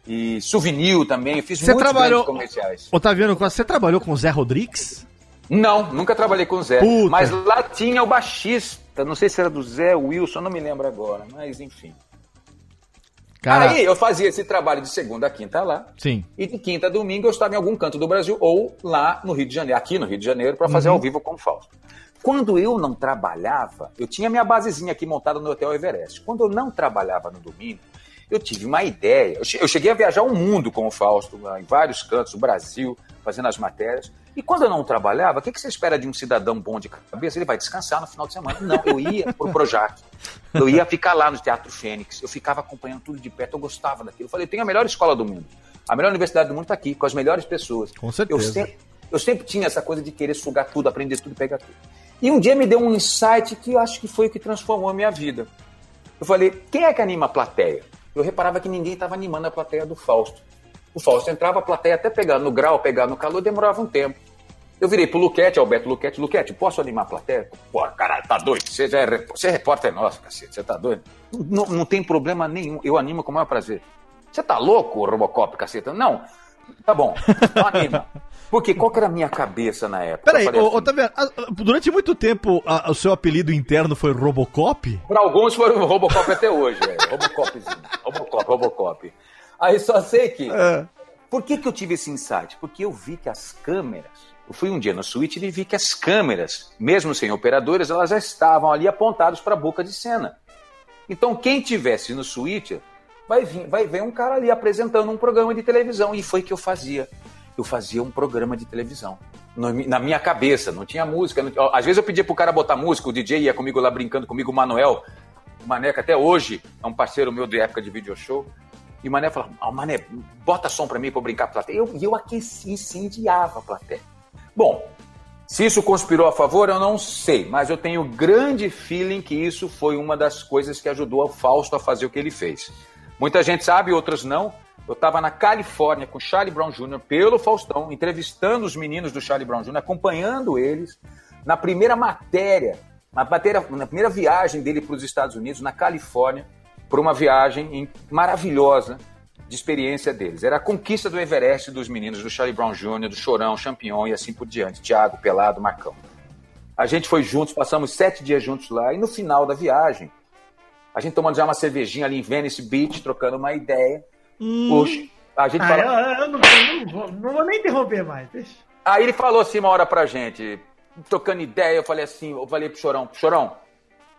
E souvenir também, eu fiz Você muitos trabalhou- comerciais. Otaviano você trabalhou com o Zé Rodrigues? Não, nunca trabalhei com o Zé. Puta. Mas lá tinha o baixista. Não sei se era do Zé Wilson, não me lembro agora, mas enfim. Cara, Aí eu fazia esse trabalho de segunda a quinta lá. sim. E de quinta a domingo eu estava em algum canto do Brasil ou lá no Rio de Janeiro, aqui no Rio de Janeiro, para fazer Uhum. ao vivo com o Fausto. Quando eu não trabalhava, eu tinha minha basezinha aqui montada no Hotel Everest. Quando eu não trabalhava no domingo, eu tive uma ideia. Eu che- Eu cheguei a viajar o mundo com o Fausto, lá em vários cantos do Brasil, fazendo as matérias. E quando eu não trabalhava, o que que você espera de um cidadão bom de cabeça? Ele vai descansar no final de semana. Não, eu ia pro Projac. Eu ia ficar lá no Teatro Fênix. Eu ficava acompanhando tudo de perto. Eu gostava daquilo. Eu falei, tem a melhor escola do mundo. A melhor universidade do mundo está aqui, com as melhores pessoas. Com certeza. Eu sempre, eu sempre tinha essa coisa de querer sugar tudo, aprender tudo, pegar tudo. E um dia me deu um insight que eu acho que foi o que transformou a minha vida. Eu falei, quem é que anima a plateia? Eu reparava que ninguém estava animando a plateia do Fausto. O Fausto entrava, a plateia até pegar no grau, pegar no calor, demorava um tempo. Eu virei pro Luquete, Alberto Luquete, Luquete, posso animar a plateia? Pô, caralho, tá doido? Você, já é, rep- você é repórter nosso, cacete, você tá doido? Não, não tem problema nenhum, eu animo com o maior prazer. Você tá louco, Robocop, caceta? Não, tá bom, então anima. Porque qual que era a minha cabeça na época? Peraí, ô, assim, a- durante muito tempo a- o seu apelido interno foi Robocop? Para alguns foi Robocop até hoje, é. Robocopzinho. Robocop, Robocop. Aí só sei que. Por que, que eu tive esse insight? Porque eu vi que as câmeras. Eu fui um dia no suíte e vi que as câmeras, mesmo sem operadores, elas já estavam ali apontadas para a boca de cena. Então, quem tivesse no suíte vai, vir, vai ver um cara ali apresentando um programa de televisão. E foi que eu fazia. Eu fazia um programa de televisão. Na minha cabeça, não tinha música. não- às vezes eu pedia pro cara botar música, o DJ ia comigo lá brincando comigo, o Manuel, o que até hoje é um parceiro meu de época de video show. E o Mané falava, ah, Mané, bota som pra mim pra eu brincar com a plateia. Eu- E eu, aqueci, incendiava a plateia. Bom, se isso conspirou a favor, eu não sei, mas eu tenho grande feeling que isso foi uma das coisas que ajudou o Fausto a fazer o que ele fez. Muita gente sabe, outras não. Eu estava na Califórnia com Charlie Brown Jr. pelo Faustão, entrevistando os meninos do Charlie Brown Jr., acompanhando eles na primeira matéria, na, matéria, na primeira viagem dele para os Estados Unidos, na Califórnia, por uma viagem em- maravilhosa de experiência deles. Era a conquista do Everest dos meninos do Charlie Brown Jr., do Chorão, Champion e assim por diante. Tiago, Pelado, Marcão. A gente foi juntos, passamos sete dias juntos lá e no final da viagem, a gente tomando já uma cervejinha ali em Venice Beach, trocando uma ideia. Puxa, a gente Ah, fala... eu, eu não, não vou, não vou nem interromper mais. Deixa. Aí ele falou assim uma hora pra gente, tocando ideia, eu falei assim, eu falei pro Chorão, Chorão,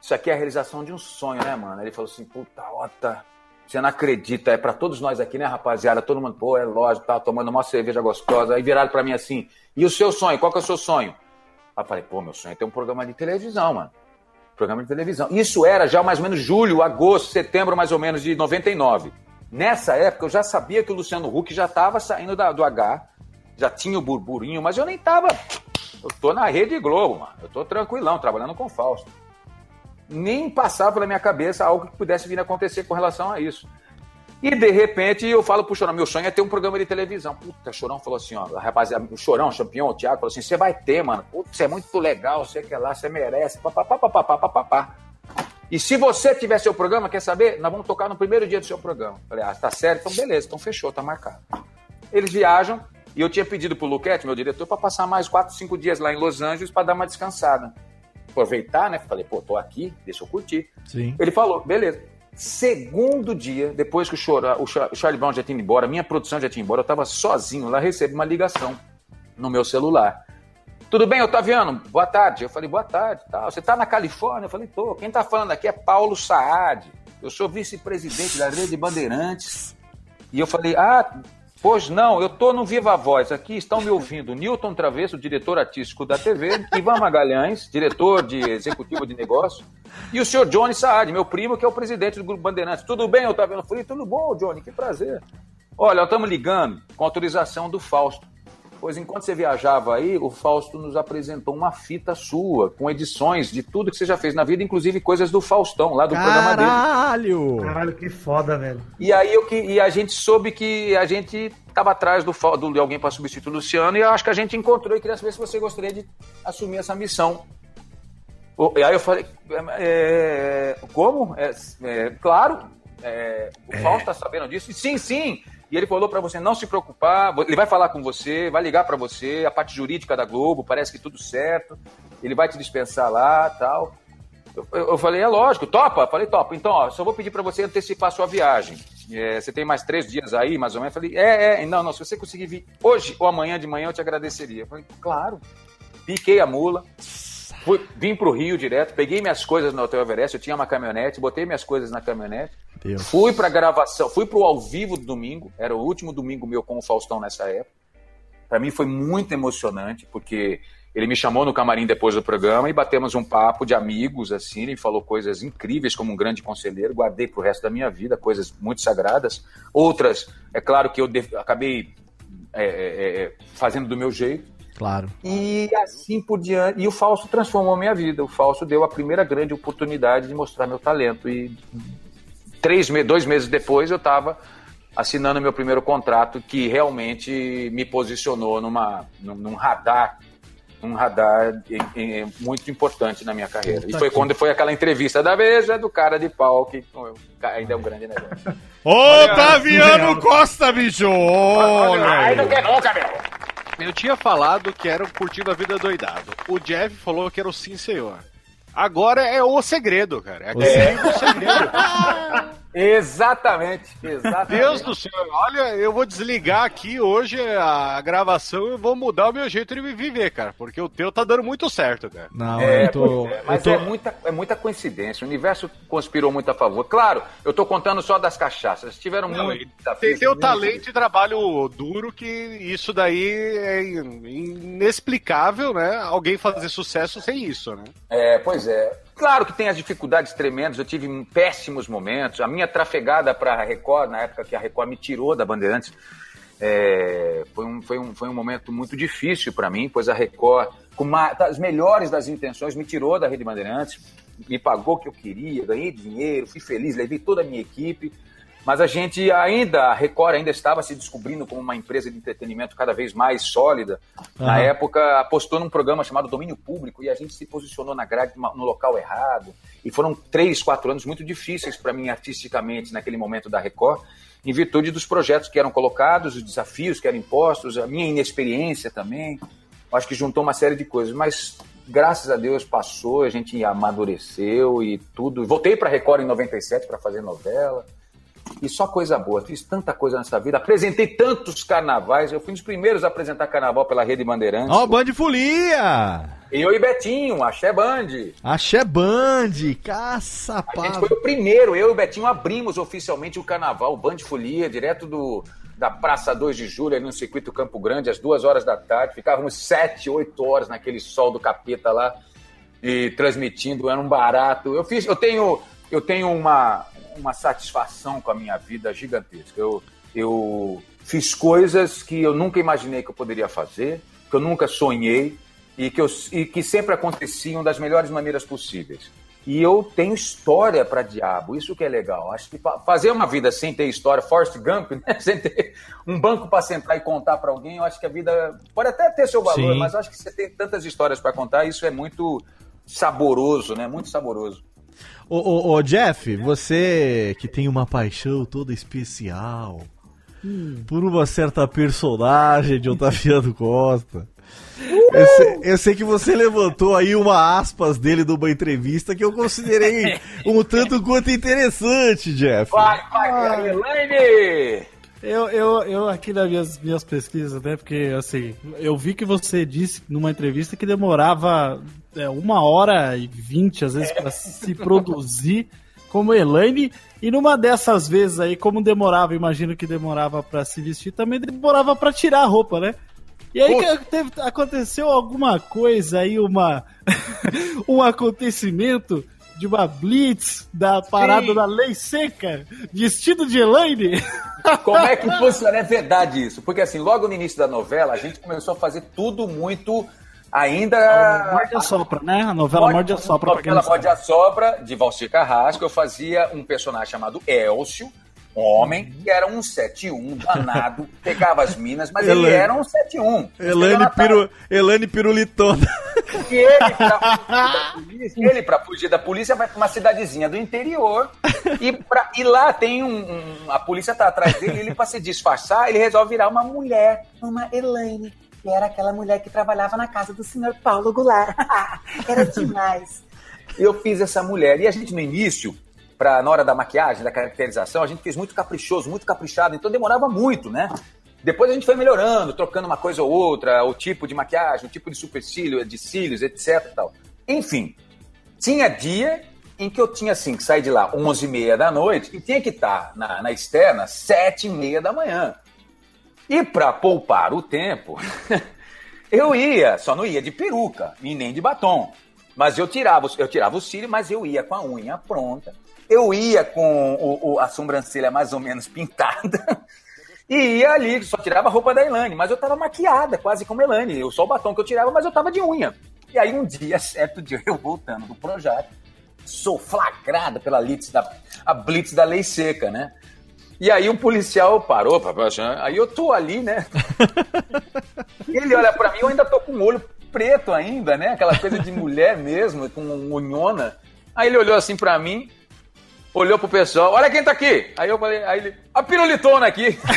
isso aqui é a realização de um sonho, né, mano? Ele falou assim, puta, Ota, você não acredita, é pra todos nós aqui, né, rapaziada? Todo mundo, pô, é lógico, tá tomando uma cerveja gostosa. Aí viraram pra mim assim, e o seu sonho, qual que é o seu sonho? Aí eu falei, pô, meu sonho é ter um programa de televisão, mano. Programa de televisão. Isso era já mais ou menos julho, agosto, setembro, mais ou menos, de 99. Nessa época, eu já sabia que o Luciano Huck já estava saindo da- do H, já tinha o burburinho, mas eu nem tava. Eu tô na Rede Globo, mano. Eu tô tranquilão, trabalhando com Fausto. Nem passava pela minha cabeça algo que pudesse vir a acontecer com relação a isso. E de repente eu falo pro Chorão, meu sonho é ter um programa de televisão. Puta, Chorão falou assim, ó, rapaziada, o Chorão, o Champion, o Thiago falou assim, você vai ter, mano. Você é muito legal, você quer lá, você merece, papapá, papapá, papapá. E se você tiver seu programa, quer saber? Nós vamos tocar no primeiro dia do seu programa. Falei, ah, tá certo, então beleza, então fechou, tá marcado. Eles viajam e eu tinha pedido pro Luquete, meu diretor, para passar mais quatro, cinco dias lá em Los Angeles para dar uma descansada. Aproveitar, né? Falei, pô, tô aqui, deixa eu curtir. Sim. Ele falou, beleza. Segundo dia, depois que o, Chora, o Cha- o Charlie Brown já tinha ido embora, minha produção já tinha ido embora, eu tava sozinho lá, recebo uma ligação no meu celular. Tudo bem, Otaviano? Boa tarde. Eu falei, boa tarde. Tal. Você tá na Califórnia? Eu falei, tô. Quem tá falando aqui é Paulo Saad. Eu sou vice-presidente da Rede Bandeirantes. E eu falei, ah, pois não, eu tô no Viva Voz. Aqui estão me ouvindo Newton Travesso, diretor artístico da TV, Ivan Magalhães, diretor de executivo de negócio, e o senhor Johnny Saad, meu primo, que é o presidente do Grupo Bandeirantes. Tudo bem? Eu falei, tudo bom, Johnny, que prazer. Olha, estamos ligando com autorização do Fausto. Pois enquanto você viajava aí, o Fausto nos apresentou uma fita sua, com edições de tudo que você já fez na vida, inclusive coisas do Faustão, lá do programa dele. Caralho! Caralho, que foda, velho. E aí eu que, e a gente soube que a gente estava atrás do, do- de alguém para substituir o Luciano, e eu acho que a gente encontrou e queria saber se você gostaria de assumir essa missão. O- E aí eu falei, é, como? É, é, claro, é, o Fausto está sabendo disso. E sim, sim. E ele falou para você não se preocupar, ele vai falar com você, vai ligar para você, a parte jurídica da Globo, parece que tudo certo, ele vai te dispensar lá tal. Eu, eu- falei, é lógico, topa? Falei, topa. Então, ó, só vou pedir para você antecipar a sua viagem. É, você tem mais três dias aí, mais ou menos. Falei, é, é, não, não, se você conseguir vir hoje ou amanhã de manhã, eu te agradeceria. Falei, claro. Piquei a mula, fui, vim pro Rio direto, peguei minhas coisas no Hotel Everest, eu tinha uma caminhonete, botei minhas coisas na caminhonete, Deus. fui pra gravação, fui pro ao vivo do domingo, era o último domingo meu com o Faustão nessa época. Para mim foi muito emocionante, porque ele me chamou no camarim depois do programa e batemos um papo de amigos, assim, ele falou coisas incríveis como um grande conselheiro, guardei pro resto da minha vida, coisas muito sagradas. Outras, é claro que eu acabei é, é, é, fazendo do meu jeito, Claro. e assim por diante. E o Fausto transformou minha vida. O Fausto deu a primeira grande oportunidade de mostrar meu talento. E três, me- dois meses depois eu estava assinando meu primeiro contrato, que realmente me posicionou numa, num, num radar. Um radar em- em- muito importante na minha carreira. E foi quando foi aquela entrevista da Veja do cara de pau, que ainda é um grande negócio. Otaviano Costa, bicho! Olha aí. não quer não, cabelo! Eu tinha falado que era o Curtindo a Vida Doidado. O Jeff falou que era o Sim Senhor. Agora é o segredo, cara. É o segredo. Exatamente, exatamente. Deus do céu, olha, eu vou desligar aqui hoje a gravação e vou mudar o meu jeito de viver, cara. Porque o teu tá dando muito certo, cara. Não, É, eu tô. é, mas eu é, tô... muita, é muita coincidência. O universo conspirou muito a favor. Claro, eu tô contando só das cachaças. Tiveram Não, muito. Tem teu talento e trabalho duro que isso daí é inexplicável, né? Alguém fazer sucesso sem isso, né? É, pois é. Claro que tem as dificuldades tremendas, eu tive péssimos momentos. A minha trafegada para a Record, na época que a Record me tirou da Bandeirantes, é, foi, um, foi, um, foi um momento muito difícil para mim, pois a Record, com uma, das melhores das intenções, me tirou da Rede Bandeirantes, me pagou o que eu queria, ganhei dinheiro, fui feliz, levei toda a minha equipe. Mas a gente ainda, a Record ainda estava se descobrindo como uma empresa de entretenimento cada vez mais sólida. Na Aham. época, apostou num programa chamado Domínio Público e a gente se posicionou na grade no local errado. E foram três, quatro anos muito difíceis para mim artisticamente naquele momento da Record, em virtude dos projetos que eram colocados, os desafios que eram impostos, a minha inexperiência também. Acho que juntou uma série de coisas, mas graças a Deus passou, a gente amadureceu e tudo. Voltei para a Record em 97 para fazer novela. E só coisa boa, fiz tanta coisa nessa vida, apresentei tantos carnavais, eu fui um dos primeiros a apresentar carnaval pela Rede Bandeirantes. Ó, Band Folia! Eu e Betinho, Axé Band. Axé Band, A gente foi o primeiro, eu e o Betinho abrimos oficialmente o carnaval, o Band Folia, direto do, da Praça 2 de Julho, ali no circuito Campo Grande, às duas horas da tarde. Ficávamos sete, oito horas naquele sol do capeta lá e transmitindo, era um barato. Eu fiz, eu tenho, eu tenho uma, uma satisfação com a minha vida gigantesca. Eu, eu fiz coisas que eu nunca imaginei que eu poderia fazer, que eu nunca sonhei e que, eu, e que sempre aconteciam das melhores maneiras possíveis. E eu tenho história para diabo, isso que é legal. Acho que fa- fazer uma vida sem ter história, Forrest Gump, né? sem ter um banco para sentar e contar para alguém, eu acho que a vida pode até ter seu valor, Sim. mas acho que você tem tantas histórias para contar, isso é muito saboroso, né? Muito saboroso. Ô, ô, ô, Jeff, você que tem uma paixão toda especial por uma certa personagem de Otaviano Costa. Eu sei, eu sei que você levantou aí uma aspas dele numa entrevista que eu considerei um tanto quanto interessante, Jeff. Vai, vai, Elaine! Eu, eu, eu aqui nas minhas, minhas pesquisas, né? Porque, assim, eu vi que você disse numa entrevista que demorava é, uma hora e vinte, às vezes, pra se produzir como Elaine. E numa dessas vezes aí, como demorava, imagino que demorava pra se vestir, também demorava pra tirar a roupa, né? E aí que teve- aconteceu alguma coisa aí, uma, um acontecimento de uma blitz da parada Sim. da lei seca, vestido de Elaine. Como é que funciona? É verdade isso. Porque assim, logo no início da novela, a gente começou a fazer tudo muito ainda. Morde a sopra, né? A novela Morde a Sopra, pra quem novela Morde a Sopra, de Valcir Carrasco. Eu fazia um personagem chamado Elcio, um homem, que era um 71 danado, pegava as minas, mas ele Elaine. era um 71. Elane, Piru, Elane Pirulitona. E ele, pra fugir da polícia, ele, pra fugir da polícia, vai pra uma cidadezinha do interior. E, pra- e lá tem um, um- A polícia tá atrás dele, ele, pra se disfarçar, ele resolve virar uma mulher. Uma Elaine, que era aquela mulher que trabalhava na casa do senhor Paulo Goulart. era demais. Eu fiz essa mulher. E a gente, no início, pra, na hora da maquiagem, da caracterização, a gente fez muito caprichoso, muito caprichado, então demorava muito, né? Depois a gente foi melhorando, trocando uma coisa ou outra, o tipo de maquiagem, o tipo de supercílio, de cílios, etc tal. Enfim, tinha dia em que eu tinha assim, que sair de lá 11 e meia da noite e tinha que estar na, na externa 7 e meia da manhã. E para poupar o tempo, eu ia, só não ia de peruca e nem de batom. Mas eu tirava, eu tirava o cílio, mas eu ia com a unha pronta. Eu ia com o- o- a sobrancelha mais ou menos pintada. E ia ali, só tirava a roupa da Elane, mas eu tava maquiada, quase como Elane. Eu só o batom que eu tirava, mas eu tava de unha. E aí um dia, certo dia, eu voltando do projeto, sou flagrada pela blitz da, a blitz da lei seca, né? E aí um policial parou, papai, aí eu tô ali, né? Ele olha pra mim, eu ainda tô com o olho preto ainda, né? Aquela coisa de mulher mesmo, com unhona. Aí ele olhou assim pra mim, olhou pro pessoal, olha quem tá aqui. Aí eu falei, aí ele, a pirulitona aqui.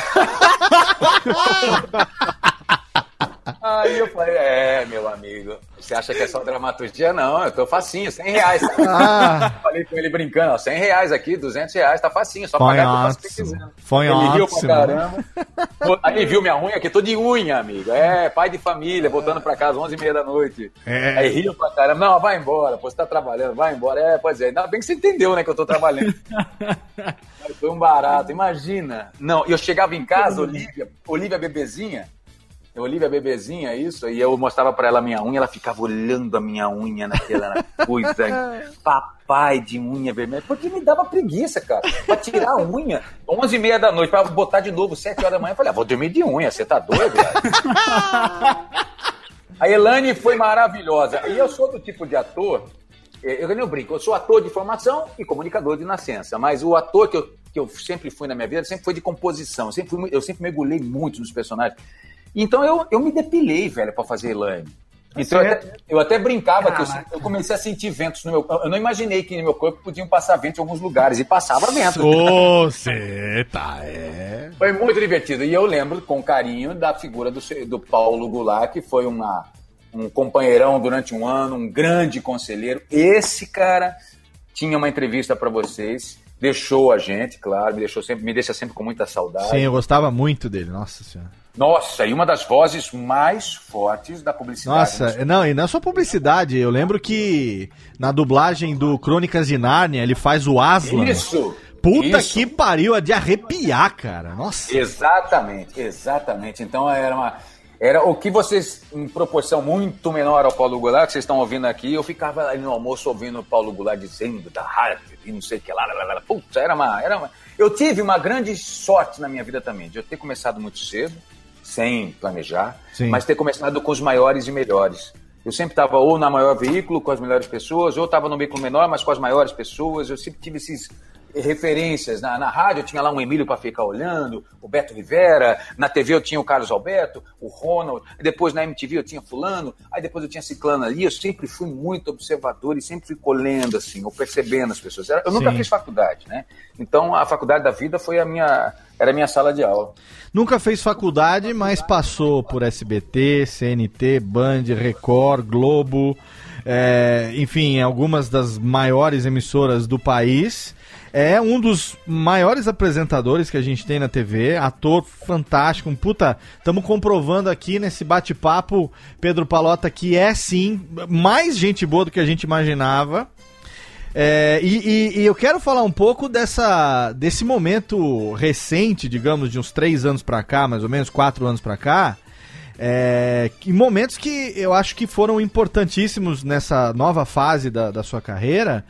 Aí eu falei, é, meu amigo, você acha que é só dramaturgia? Não, eu tô facinho, 100 reais. Ah. Falei com ele brincando, ó, 100 reais aqui, 200 reais, tá facinho, só pagar que eu faço o que quiser. Foi Ele riu ótimo. pra caramba. Aí viu minha unha aqui, tô de unha, amigo. É, pai de família, voltando pra casa 11 e meia da noite. É. Aí riu pra caramba. Não, vai embora, pô, você tá trabalhando, vai embora. É, pois é, ainda bem que você entendeu, né, que eu tô trabalhando. Mas Foi um barato, imagina. Não, eu chegava em casa, Olivia, Olivia bebezinha, Olivia bebezinha, isso, e eu mostrava pra ela a minha unha, ela ficava olhando a minha unha naquela coisa, papai de unha vermelha, porque me dava preguiça, cara, pra tirar a unha, 11 e meia da noite, pra botar de novo 7 horas da manhã, eu falei, ah, vou dormir de unha, você tá doido, velho? A Elane foi maravilhosa, e eu sou do tipo de ator, eh, eu nem brinco, eu sou ator de formação e comunicador de nascença, mas o ator que eu, que eu sempre fui na minha vida sempre foi de composição, eu sempre, fui eu sempre mergulhei muito nos personagens. Então eu, eu me depilei, velho, pra fazer Elaine. Então eu até, eu até brincava que eu, Caraca. eu comecei a sentir ventos no meu Eu não imaginei que no meu corpo podiam passar ventos em alguns lugares, e passava vento. Você tá, é. Foi muito divertido. E eu lembro com carinho da figura do, do Paulo Goulart, que foi uma, um companheirão durante um ano, um grande conselheiro. Esse cara tinha uma entrevista para vocês, deixou a gente, claro, me deixou sempre, me deixa sempre com muita saudade. Sim, eu gostava muito dele, nossa senhora. Nossa, e uma das vozes mais fortes da publicidade. Nossa, não, e não é só publicidade. Eu lembro que na dublagem do Crônicas de Nárnia ele faz o Aslan. Isso! Puta isso. que pariu, é de arrepiar, cara. Nossa. Exatamente, exatamente. Então era uma. Era o que vocês, em proporção muito menor ao Paulo Goulart, que vocês estão ouvindo aqui, eu ficava ali no almoço ouvindo o Paulo Goulart dizendo da arte e não sei o que lá, lá, lá, lá. Putz, era uma, era uma. Eu tive uma grande sorte na minha vida também, de eu ter começado muito cedo, sem planejar, Sim. mas ter começado com os maiores e melhores. Eu sempre estava ou na maior veículo com as melhores pessoas, ou estava no veículo menor, mas com as maiores pessoas. Eu sempre tive esses referências. Na, na rádio eu tinha lá um Emílio para ficar olhando, o Beto Rivera. Na TV eu tinha o Carlos Alberto, o Ronald. Depois na MTV eu tinha Fulano. Aí depois eu tinha Ciclano ali. Eu sempre fui muito observador e sempre fui colhendo, assim, ou percebendo as pessoas. Eu nunca Sim. fiz faculdade, né? Então a faculdade da vida foi a minha. Era a minha sala de aula. Nunca fez faculdade, mas passou por SBT, CNT, Band, Record, Globo. é, enfim, algumas das maiores emissoras do país. É um dos maiores apresentadores que a gente tem na TV, ator fantástico, um puta. Estamos comprovando aqui nesse bate-papo, Pedro Palota, que é sim mais gente boa do que a gente imaginava. É, e, e- e eu quero falar um pouco dessa, desse momento recente, digamos, de uns três anos pra cá, mais ou menos, quatro anos pra cá. É, que- momentos que eu acho que foram importantíssimos nessa nova fase da, da sua carreira,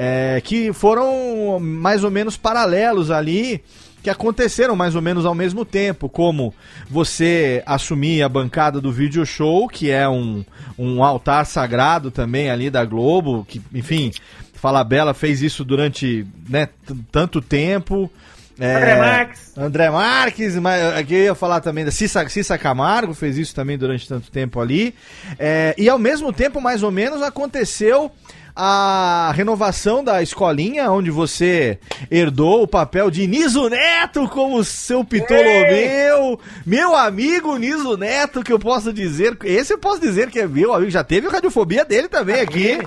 é, que foram mais ou menos paralelos ali, que aconteceram mais ou menos ao mesmo tempo, como você assumir a bancada do video show, que é um, um altar sagrado também ali da Globo, que, enfim, Fala Bela fez isso durante né, tanto tempo. É, André Marques. André Marques, mas aqui eu ia falar também da Cissa, Cissa Camargo, fez isso também durante tanto tempo ali. É, e ao mesmo tempo, mais ou menos, aconteceu a renovação da escolinha, onde você herdou o papel de Niso Neto como seu Pitolomeu, meu amigo Niso Neto, que eu posso dizer, esse eu posso dizer que é meu amigo, já teve radiofobia dele também aqui.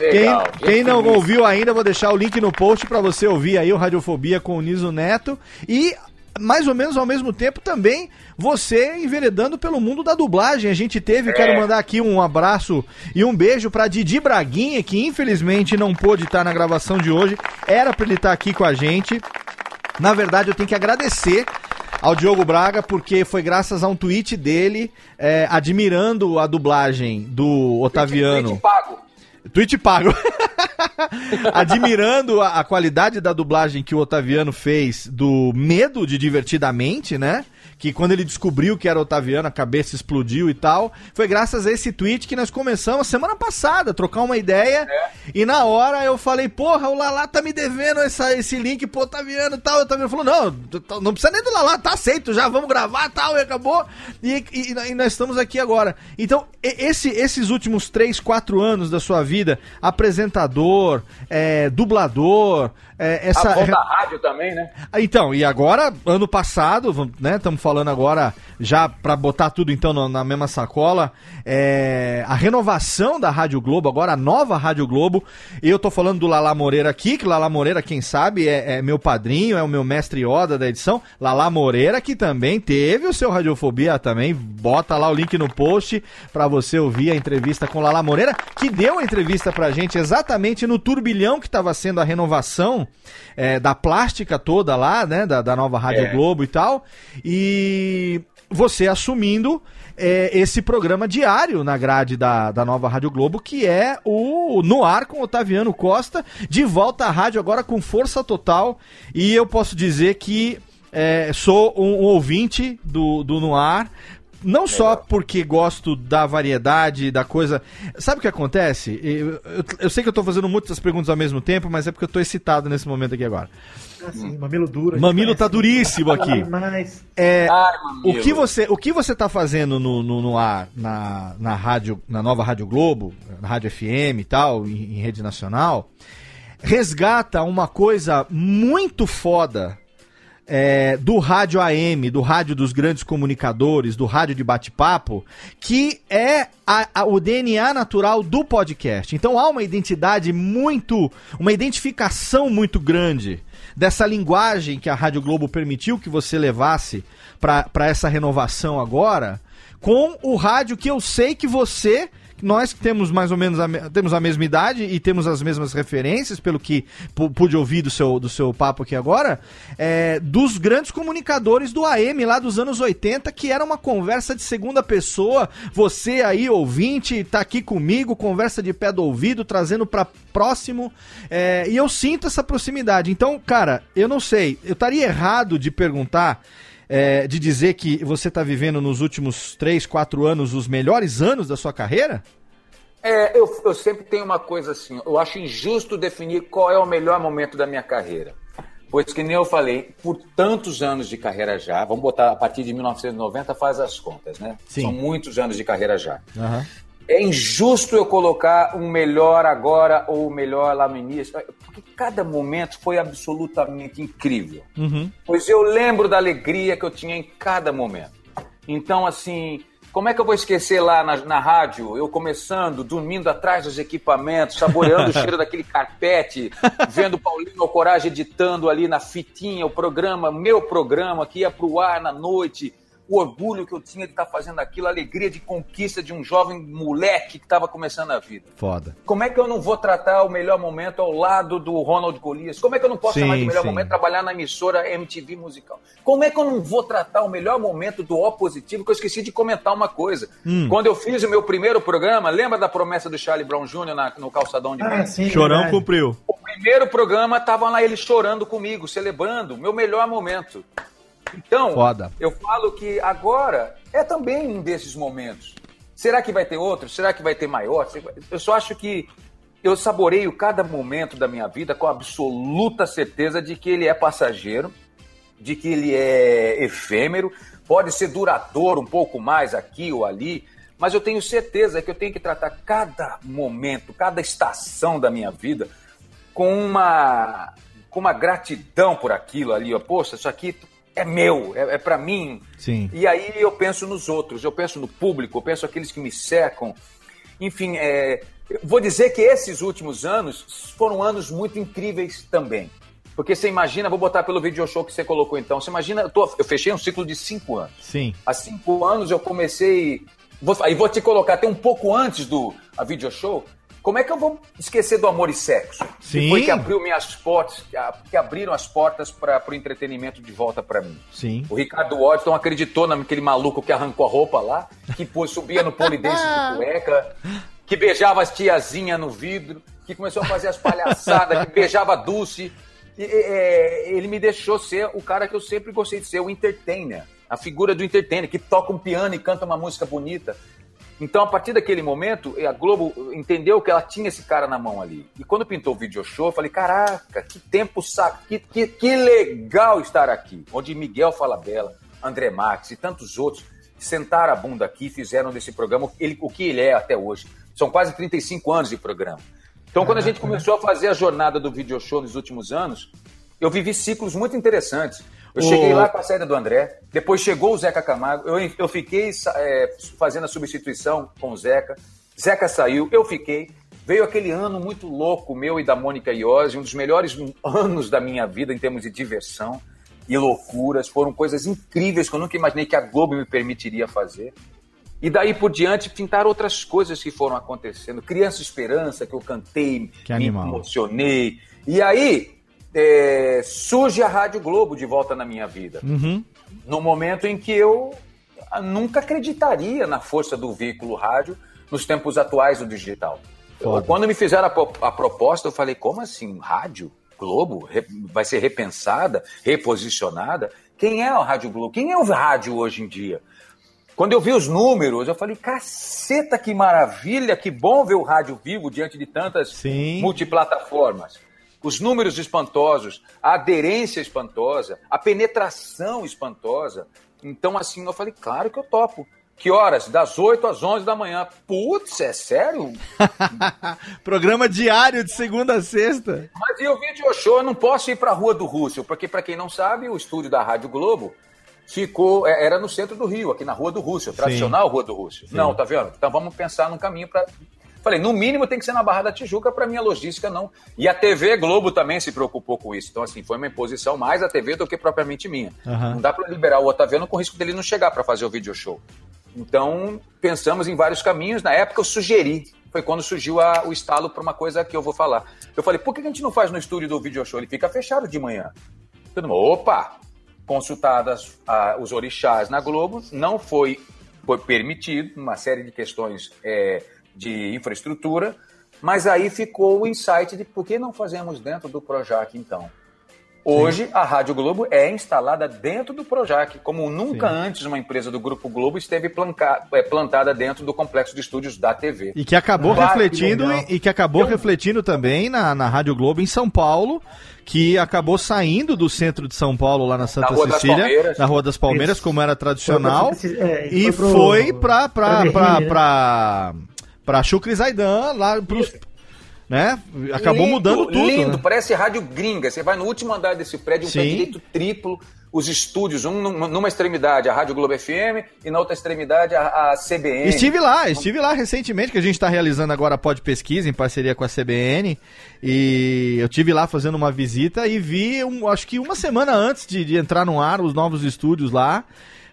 Legal, quem, quem não ouviu ainda, vou deixar o link no post pra você ouvir aí o Radiofobia com o Niso Neto. E mais ou menos ao mesmo tempo também você enveredando pelo mundo da dublagem. A gente teve, quero mandar aqui um abraço e um beijo pra Didi Braguinha, que infelizmente não pôde estar na gravação de hoje. Era pra ele estar aqui com a gente. Na verdade, eu tenho que agradecer ao Diogo Braga, porque foi graças a um tweet dele é, admirando a dublagem do Otaviano. Tweet pago. Tweet pago. Admirando a, a qualidade da dublagem que o Otaviano fez do Medo de Divertidamente, né? Que quando ele descobriu que era Otaviano, a cabeça explodiu e tal. Foi graças a esse tweet que nós começamos semana passada a trocar uma ideia. E na hora eu falei, porra, o Lala tá me devendo essa, esse link pro Otaviano e tal. O Otaviano falou, não, não precisa nem do Lala, tá aceito já, vamos gravar e tal, e acabou. E, e- e nós estamos aqui agora. Então, esse, esses últimos 3, 4 anos da sua vida, apresentador, é, dublador, é, essa. A voz da rádio também, né? Ah, Então, e agora, ano passado, né, estamos falando agora, já pra botar tudo então na mesma sacola, é, a renovação da Rádio Globo, agora a nova Rádio Globo, eu tô falando do Lala Moreira aqui, que Lala Moreira, quem sabe, é, é meu padrinho, é o meu mestre Oda da edição, Lala Moreira, que também teve o seu Radiofobia também, bota lá o link no post pra você ouvir a entrevista com Lala Moreira, que deu a entrevista pra gente exatamente no turbilhão que tava sendo a renovação é, da plástica toda lá, né, da, da nova Rádio É. Globo e tal, e você assumindo é, esse programa diário na grade da, da nova Rádio Globo, que é o No Ar com Otaviano Costa, de volta à rádio agora com força total, e eu posso dizer que é, sou um, um ouvinte do, do No Não só porque gosto da variedade, da coisa. Sabe o que acontece? Eu, eu- eu sei que eu tô fazendo muitas perguntas ao mesmo tempo, mas é porque eu tô excitado nesse momento aqui agora. Assim, mamilo duro. Mamilo tá duríssimo aqui. Mas, É, Ai, o que você, o que você tá fazendo no, no, no ar, na, na rádio, na nova Rádio Globo, na Rádio FM e tal, em, em rede nacional, resgata uma coisa muito foda é, do rádio AM, do rádio dos grandes comunicadores, do rádio de bate-papo, que é a- a- o DNA natural do podcast. Então há uma identidade muito, uma identificação muito grande dessa linguagem que a Rádio Globo permitiu que você levasse para essa renovação agora, com o rádio que eu sei que você nós que temos mais ou menos a, temos a mesma idade e temos as mesmas referências, pelo que pu- pude ouvir do seu, do seu papo aqui agora, é, dos grandes comunicadores do AM lá dos anos 80, que era uma conversa de segunda pessoa. Você aí, ouvinte, tá aqui comigo, conversa de pé do ouvido, trazendo pra próximo. é, e eu sinto essa proximidade. Então, cara, eu não sei, eu estaria errado de perguntar é, de dizer que você está vivendo nos últimos 3, 4 anos os melhores anos da sua carreira? É, eu, eu sempre tenho uma coisa assim, eu acho injusto definir qual é o melhor momento da minha carreira. Pois que nem eu falei, por tantos anos de carreira já, vamos botar a partir de 1990, faz as contas, né? Sim. São muitos anos de carreira já. É injusto eu colocar um melhor agora ou o melhor lá no início, porque cada momento foi absolutamente incrível. Uhum. Pois eu lembro da alegria que eu tinha em cada momento. Então, assim, Como é que eu vou esquecer lá na, na rádio, eu começando, dormindo atrás dos equipamentos, saboreando o cheiro daquele carpete, vendo o Paulinho Alcoragem editando ali na fitinha o programa, meu programa, que ia pro ar na noite, o orgulho que eu tinha de estar fazendo aquilo, a alegria de conquista de um jovem moleque que estava começando a vida. Foda. Como é que eu não vou tratar o melhor momento ao lado do Ronald Golias? Como é que eu não posso Sim, chamar de melhor sim. momento trabalhar na emissora MTV musical? Como é que eu não vou tratar o melhor momento do O positivo? Que eu esqueci de comentar uma coisa. Hum. Quando eu fiz o meu primeiro programa, lembra da promessa do Charlie Brown Jr. na- no calçadão de Ah, Minas? sim, Chorão verdade. cumpriu. O primeiro programa estavam lá eles chorando comigo, celebrando o meu melhor momento. Então, Foda. eu falo que agora é também um desses momentos. Será que vai ter outro? Será que vai ter maior? Eu só acho que eu saboreio cada momento da minha vida com absoluta certeza de que ele é passageiro, de que ele é efêmero, pode ser duradouro um pouco mais aqui ou ali, mas eu tenho certeza que eu tenho que tratar cada momento, cada estação da minha vida com uma, com uma gratidão por aquilo ali. Ó. Poxa, isso aqui é meu, é, é para mim. Sim. E aí eu penso nos outros, eu penso no público, eu penso aqueles que me cercam. Enfim, é, vou dizer que esses últimos anos foram anos muito incríveis também. Porque você imagina, vou botar pelo video show que você colocou então, você imagina, eu, tô- eu fechei um ciclo de cinco anos. Sim. Há cinco anos eu comecei. Vou, aí vou te colocar até um pouco antes do a video show. Como é que eu vou esquecer do amor e sexo? Sim. Que foi que abriu minhas portas, que abriram as portas para o entretenimento de volta para mim. Sim. O Ricardo Washington acreditou naquele maluco que arrancou a roupa lá, que pôs, subia no polidense de cueca, que beijava as tiazinhas no vidro, que começou a fazer as palhaçadas, que beijava a Dulce. E, é, ele me deixou ser o cara que eu sempre gostei de ser, o entertainer. A figura do entertainer, que toca um piano e canta uma música bonita. Então, a partir daquele momento, a Globo entendeu que ela tinha esse cara na mão ali. E quando pintou o video show, eu falei: caraca, que tempo saco, que, que, que legal estar aqui. Onde Miguel Falabella, André Marques e tantos outros sentaram a bunda aqui e fizeram desse programa ele- o que ele é até hoje. São quase 35 anos de programa. Então, quando a gente começou a fazer a jornada do video show nos últimos anos, eu vivi ciclos muito interessantes. Eu Ô- cheguei lá com a saída do André, depois chegou o Zeca Camargo, eu, eu fiquei é, fazendo a substituição com o Zeca, Zeca saiu, eu fiquei. Veio aquele ano muito louco, meu e da Mônica Iose, um dos melhores anos da minha vida em termos de diversão e loucuras. Foram coisas incríveis que eu nunca imaginei que a Globo me permitiria fazer. E daí por diante pintaram outras coisas que foram acontecendo. Criança Esperança, que eu cantei, Que me emocionei. E aí é, surge a Rádio Globo de volta na minha vida. Uhum. No momento em que eu nunca acreditaria na força do veículo rádio nos tempos atuais do digital. Quando me fizeram a, a proposta, eu falei, como assim? Rádio? Globo? Re- vai ser repensada, reposicionada? Quem é a Rádio Globo? Quem é o rádio hoje em dia? Quando eu vi os números, eu falei, caceta, que maravilha, que bom ver o rádio vivo diante de tantas Sim. multiplataformas. Os números espantosos, a aderência espantosa, a penetração espantosa. Então, assim, eu falei, claro que eu topo. Que horas? Das 8 às 11 da manhã. Putz, é sério? Programa diário de segunda a sexta. Mas e o video show, eu não posso ir para a Rua do Rússio, porque, para quem não sabe, o estúdio da Rádio Globo ficou, é, era no centro do Rio, aqui na Rua do Rússio, tradicional Rua do Rússio. Não, tá vendo? Então vamos pensar num caminho para. Falei, no mínimo tem que ser na Barra da Tijuca para minha logística não. E a TV Globo também se preocupou com isso. Então, assim, foi uma imposição mais da TV do que propriamente minha. Aham. Não dá para liberar o Otaviano com risco dele não chegar para fazer o video show. Então, pensamos em vários caminhos. Na época, eu sugeri. Foi quando surgiu a- o estalo para uma coisa que eu vou falar. Eu falei, por que a gente não faz no estúdio do video show? Ele fica fechado de manhã. Todo mundo, opa! Consultadas ah, os orixás na Globo, não foi, foi permitido, uma série de questões é, de infraestrutura, mas aí ficou o insight de por que não fazemos dentro do Projac, então? Hoje, a Rádio Globo é instalada dentro do Projac, como nunca antes uma empresa do Grupo Globo esteve planca- é, plantada dentro do complexo de estúdios da TV. E que acabou que refletindo legal. e que acabou refletindo também na, na Rádio Globo em São Paulo, que acabou saindo do centro de São Paulo lá na Santa das Cecília, na Rua das Palmeiras, Isso. como era tradicional, Foi pra- é, e foi foi pra Chucre Zaidan lá pros né? Acabou Lindo, mudando tudo, Lindo, né? parece rádio gringa. Você vai no último andar desse prédio, um Sim. pé direito triplo, os estúdios, um num- numa extremidade a Rádio Globo FM e na outra extremidade a, a CBN. Estive lá, estive lá recentemente, que a gente está realizando agora a Pod Pesquisa em parceria com a CBN. E eu tive lá fazendo uma visita e vi, um- acho que uma semana antes de, de entrar no ar, os novos estúdios lá.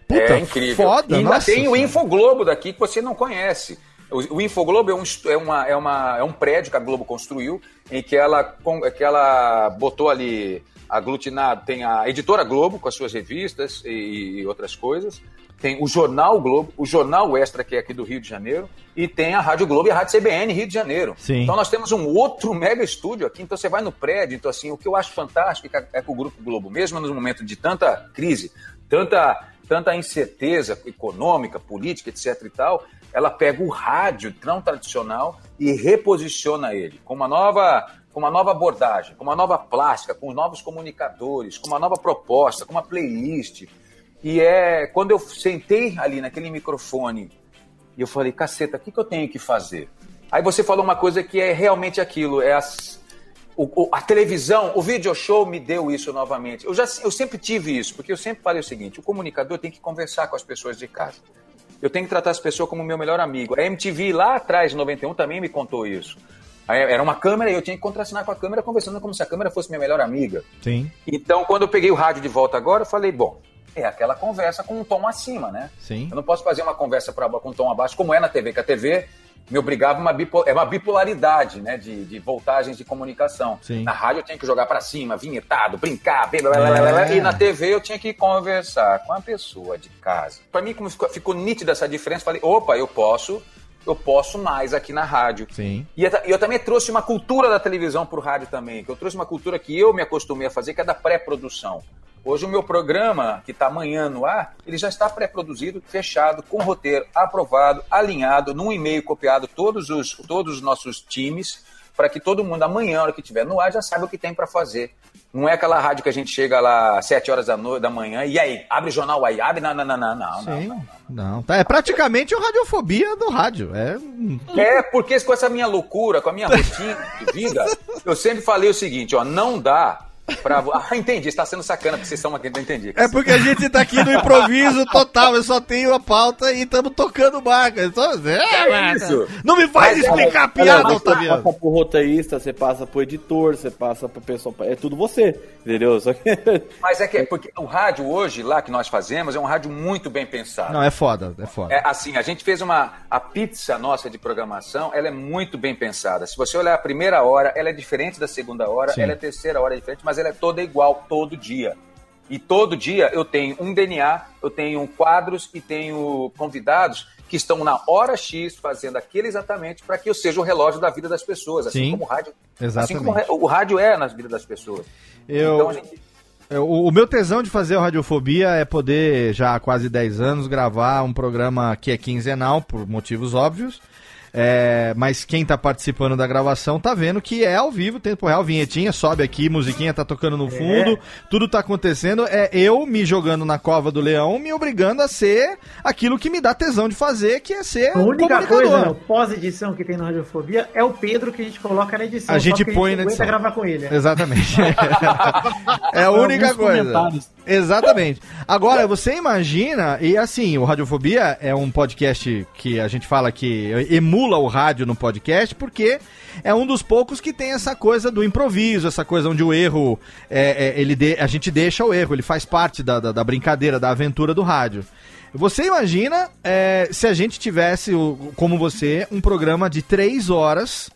Puta, é incrível. foda, e ainda nossa tem o. Infoglobo daqui que você não conhece. O, o Infoglobo é um, é, uma, é, uma, é um prédio que a Globo construiu, em que ela, com- que ela botou ali aglutinado. Tem a editora Globo com as suas revistas e, e outras coisas. Tem o Jornal Globo, o Jornal Extra, que é aqui do Rio de Janeiro, e tem a Rádio Globo e a Rádio CBN Rio de Janeiro. Sim. Então nós temos um outro mega estúdio aqui, então você vai no prédio, então assim, o que eu acho fantástico é que- é que o Grupo Globo, mesmo no momento de tanta crise, tanta, tanta incerteza econômica, política, etc e tal, ela pega o rádio tão tradicional e reposiciona ele com uma nova com uma nova abordagem, com uma nova plástica, com novos comunicadores, com uma nova proposta, com uma playlist. E é quando eu sentei ali naquele microfone e eu falei, caceta, o que, que eu tenho que fazer? Aí você falou uma coisa que é realmente aquilo, é as, o- a televisão, o video show me deu isso novamente. Eu, já, eu sempre tive isso, porque eu sempre falei o seguinte, o comunicador tem que conversar com as pessoas de casa. Eu tenho que tratar as pessoas como meu melhor amigo. A MTV lá atrás, em 91, também me contou isso. Era uma câmera e eu tinha que contracenar com a câmera, conversando como se a câmera fosse minha melhor amiga. Sim, Então, quando eu peguei o rádio de volta agora, eu falei, bom, é aquela conversa com um tom acima, né? sim. Eu não posso fazer uma conversa pra, com um tom abaixo, como é na TV, que a TV me obrigava uma é uma bipolaridade, né, de, de voltagens de comunicação. Sim. Na rádio eu tinha que jogar pra cima, vinhetado, brincar, blá, blá, blá, blá, É. e na TV eu tinha que conversar com a pessoa de casa. Pra mim, como ficou, ficou nítida essa diferença, falei, opa, eu posso, eu posso mais aqui na rádio. Sim. E eu, ta- eu também trouxe uma cultura da televisão pro rádio também, que eu trouxe uma cultura que eu me acostumei a fazer, que é da pré-produção. Hoje o meu programa, que está amanhã no ar, ele já está pré-produzido, fechado, com roteiro aprovado, alinhado, num e-mail copiado todos os, todos os nossos times, para que todo mundo amanhã, na hora que estiver no ar, já saiba o que tem para fazer. Não é aquela rádio que a gente chega lá às 7 horas da, noite, da manhã e aí, abre o jornal aí, abre, não, não, não, não, não, não. Sim. Não, tá, é praticamente o radiofobia do rádio. É. É, porque com essa minha loucura, com a minha rotina de vida, eu sempre falei o seguinte, ó, não dá pra... Ah, entendi, está sendo sacana, porque vocês estão aqui, não entendi. É porque a gente tá aqui no improviso total, eu só tenho a pauta e estamos tocando barca. Então, é, mano, isso? Não me faz Mas, explicar a piada, você Otaviano. passa pro roteirista, você passa pro editor, você passa pro pessoal. É tudo você, entendeu? Só que. Mas é que porque o rádio hoje, lá que nós fazemos, é um rádio muito bem pensado. Não, é foda, é foda. É, assim, a gente fez uma. A pizza nossa de programação, ela é muito bem pensada. Se você olhar a primeira hora, ela é diferente da segunda hora, Sim. ela é a terceira hora é diferente, mas ela é toda igual, todo dia. E todo dia eu tenho um DNA, eu tenho quadros e tenho convidados que estão na hora X fazendo aquilo exatamente para que eu seja o relógio da vida das pessoas, assim Sim, como o rádio. exatamente. Assim como o rádio é nas vidas das pessoas. Eu- Então a gente É, O, meu tesão de fazer o Radiofobia é poder, já há quase 10 anos, gravar um programa que é quinzenal, por motivos óbvios. É, mas quem tá participando da gravação tá vendo que é ao vivo, tempo real, vinhetinha, sobe aqui, musiquinha tá tocando no fundo, tudo tá acontecendo. É eu me jogando na cova do leão, me obrigando a ser aquilo que me dá tesão de fazer, que é ser A única comunicador. coisa, pós-edição que tem no Radiofobia é o Pedro que a gente coloca na edição. A gente põe não na aguenta edição. gravar com ele. né? Exatamente. é a única coisa. Exatamente. Agora, você imagina, e assim, o Radiofobia é um podcast que a gente fala que emula o rádio no podcast, porque é um dos poucos que tem essa coisa do improviso, essa coisa onde o erro, é, é, ele de- a gente deixa o erro, ele faz parte da, da, da brincadeira, da aventura do rádio. Você imagina é, se a gente tivesse, como você, um programa de três horas,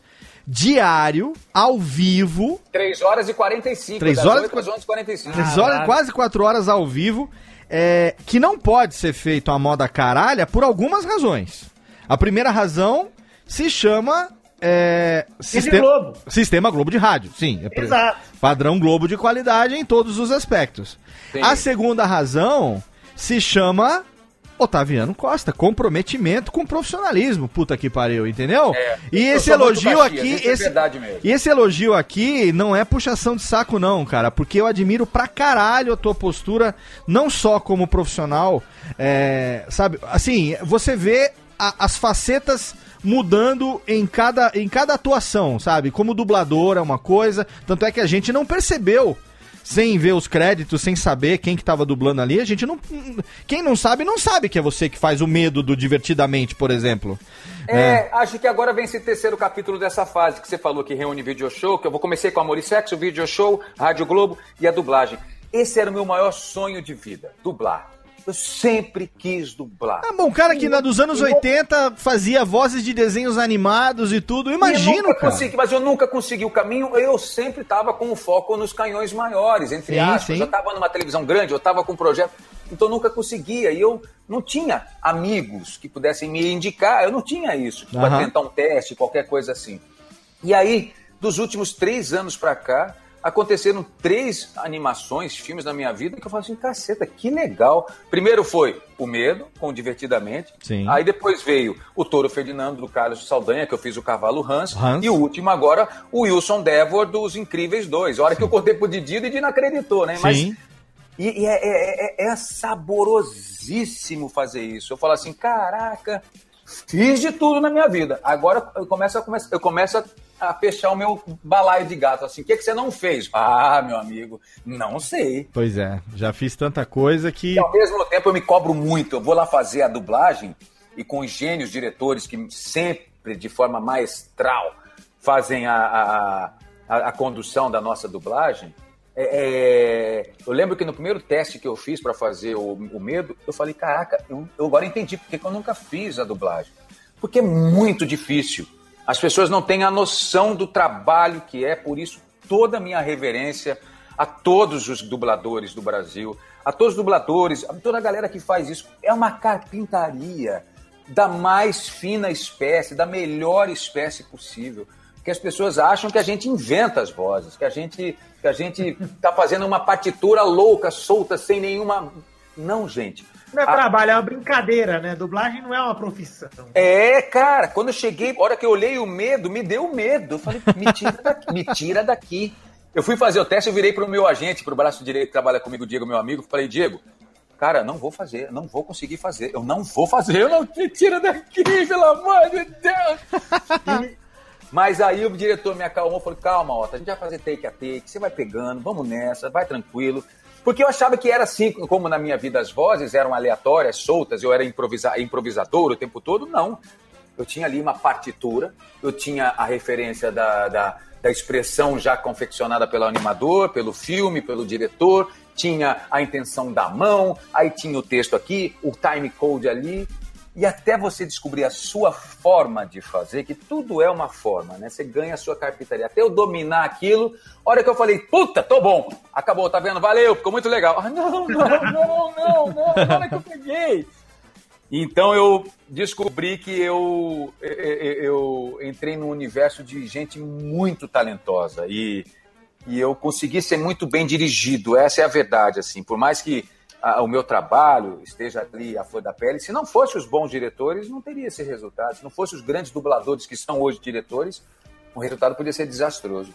diário, ao vivo, 3 horas e 45. Três das horas? 8 às 11 e 45. Três horas, quase quatro horas ao vivo, é, que não pode ser feito a moda caralha por algumas razões. A primeira razão se chama. É, sistema, Globo. sistema Globo de Rádio, sim. É Exato. Padrão Globo de qualidade em todos os aspectos. Sim. A segunda razão se chama Otaviano Costa, comprometimento com profissionalismo, puta que pariu, entendeu? É, e esse elogio Caxias, aqui, é esse, verdade mesmo. e esse elogio aqui não é puxação de saco, não, cara, porque eu admiro pra caralho a tua postura, não só como profissional, é, sabe? Assim, você vê a- as facetas mudando em cada, em cada atuação, sabe? Como dublador é uma coisa, tanto é que a gente não percebeu sem ver os créditos, sem saber quem que tava dublando ali, a gente não. Quem não sabe, não sabe que é você que faz o medo do Divertidamente, por exemplo. É, acho que agora vem esse terceiro capítulo dessa fase que você falou que reúne video show, que eu vou comecei com Amor e Sexo, video show, Rádio Globo e a dublagem. Esse era o meu maior sonho de vida, dublar. Eu sempre quis dublar. É bom, um cara que na dos anos 80 fazia vozes de desenhos animados e tudo. eu Imagino, nunca cara. consegui, mas eu nunca consegui o caminho. Eu sempre estava com o foco nos canhões maiores, entre Sim, aspas. sim. Eu estava numa televisão grande, eu estava com um projeto. Então eu nunca conseguia. E eu não tinha amigos que pudessem me indicar. Eu não tinha isso. Para Aham. tentar um teste, qualquer coisa assim. E aí, dos últimos três anos pra cá, aconteceram três animações, filmes na minha vida que eu falei assim, caceta, que legal. Primeiro foi O Medo, com Divertidamente. Sim. Aí depois veio O Touro Ferdinando, do Carlos Saldanha, que eu fiz o Cavalo Hans. Hans. E o último agora, o Wilson Devor, dos Incríveis 2. A hora que eu contei pro Didi, o Didi não acreditou, né? Mas Sim. e, e é, é- é- é saborosíssimo fazer isso. Eu falo assim, caraca, fiz de tudo na minha vida. Agora eu começo a, eu começo a, a fechar o meu balaio de gato. Assim, o que, que você não fez? Ah, meu amigo, não sei. Pois é, já fiz tanta coisa que. E ao mesmo tempo eu me cobro muito. Eu vou lá fazer a dublagem e com os gênios diretores que sempre, de forma maestral, fazem a, a, a, a condução da nossa dublagem. É, é, eu lembro que no primeiro teste que eu fiz para fazer o, o Medo, eu falei: caraca, eu, eu agora entendi porque que eu nunca fiz a dublagem. Porque é muito difícil. As pessoas não têm a noção do trabalho que é, por isso, toda a minha reverência a todos os dubladores do Brasil, a todos os dubladores, a toda a galera que faz isso. É uma carpintaria da mais fina espécie, da melhor espécie possível. Que as pessoas acham que a gente inventa as vozes, que a gente que a gente está fazendo uma partitura louca, solta, sem nenhuma. Não, gente. Não é A- trabalho, é uma brincadeira, né? Dublagem não é uma profissão. é, cara, quando eu cheguei, a hora que eu olhei o medo, me deu medo. Eu falei, me tira daqui, me tira daqui. Eu fui fazer o teste, eu virei pro meu agente, pro braço direito que trabalha comigo, Diego, meu amigo, falei, Diego, cara, não vou fazer, não vou conseguir fazer, eu não vou fazer, eu não me tira daqui, pelo amor de Deus. E- mas aí o diretor me acalmou, falou, calma, Otto, a gente vai fazer take a take, você vai pegando, vamos nessa, vai tranquilo. Porque eu achava que era assim, como na minha vida as vozes eram aleatórias, soltas, eu era improvisa improvisador o tempo todo, não. Eu tinha ali uma partitura, eu tinha a referência da, da, da expressão já confeccionada pelo animador, pelo filme, pelo diretor, tinha a intenção da mão, aí tinha o texto aqui, o time code ali, e até você descobrir a sua forma de fazer, que tudo é uma forma, né? Você ganha a sua carpintaria. Até eu dominar aquilo, hora que eu falei, puta, tô bom, acabou, tá vendo? Valeu, ficou muito legal. Ah, não, não, não, não, não, na hora que eu peguei. Então eu descobri que eu, eu, eu entrei num universo de gente muito talentosa e, e eu consegui ser muito bem dirigido. Essa é a verdade, assim. Por mais que ah, o meu trabalho esteja ali à flor da pele, se não fosse os bons diretores, não teria esse resultado. Se não fosse os grandes dubladores que são hoje diretores, o resultado podia ser desastroso.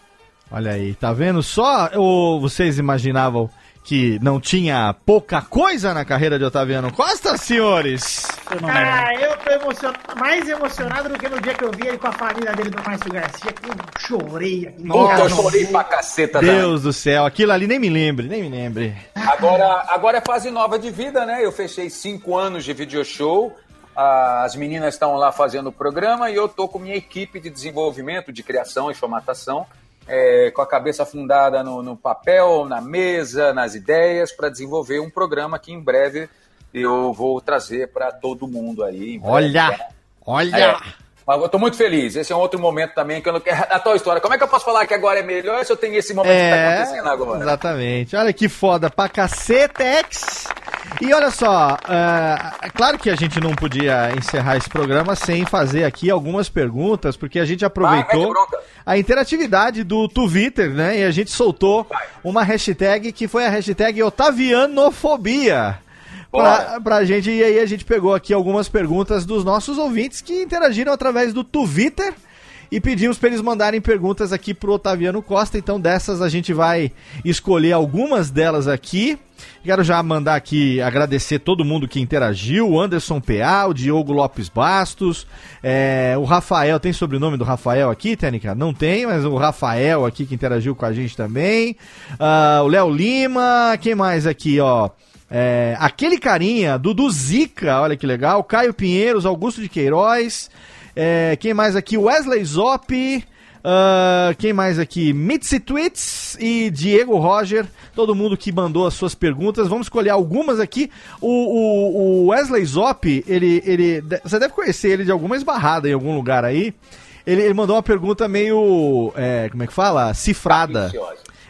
Olha aí, tá vendo só? Ou vocês imaginavam que não tinha pouca coisa na carreira de Otaviano Costa, senhores? Cara, eu tô emocionado, mais emocionado do que no dia que eu vi ele com a família dele do Márcio Garcia, que eu chorei. aqui. Puta, eu chorei pra caceta. né? Deus do céu, aquilo ali nem me lembre, nem me lembre. Agora, agora é fase nova de vida, né? Eu fechei cinco anos de video show. Ah, As meninas estão lá fazendo o programa e eu tô com minha equipe de desenvolvimento, de criação e formatação, é, com a cabeça fundada no, no papel, na mesa, nas ideias, para desenvolver um programa que em breve eu vou trazer para todo mundo aí. em breve. Olha, olha. É. Mas eu tô muito feliz. Esse é um outro momento também que eu não quero. A tua história. Como é que eu posso falar que agora é melhor se eu tenho esse momento que tá É, acontecendo agora? exatamente. Olha que foda pra cacetex. E olha só, é claro que a gente não podia encerrar esse programa sem fazer aqui algumas perguntas, porque a gente aproveitou a interatividade do Twitter, né? E a gente soltou uma hashtag que foi a hashtag Otavianofobia. Pra, pra gente, e aí a gente pegou aqui algumas perguntas dos nossos ouvintes que interagiram através do Twitter. E pedimos para eles mandarem perguntas aqui pro Otaviano Costa. Então, dessas a gente vai escolher algumas delas aqui. Quero já mandar aqui agradecer todo mundo que interagiu: o Anderson PA, o Diogo Lopes Bastos, é, o Rafael. Tem sobrenome do Rafael aqui, Técnica? Não tem, mas o Rafael aqui que interagiu com a gente também. Ah, o Léo Lima, quem mais aqui, ó? É, aquele carinha, Dudu Zica, olha que legal. Caio Pinheiros, Augusto de Queiroz. É, quem mais aqui? Wesley Zop. ah, quem mais aqui? Mitzi Twits e Diego Roger. Todo mundo que mandou as suas perguntas. Vamos escolher algumas aqui. O, o- o Wesley Zop, ele, ele. Você deve conhecer ele de alguma esbarrada em algum lugar aí. Ele, ele mandou uma pergunta meio. é, como é que fala? Cifrada.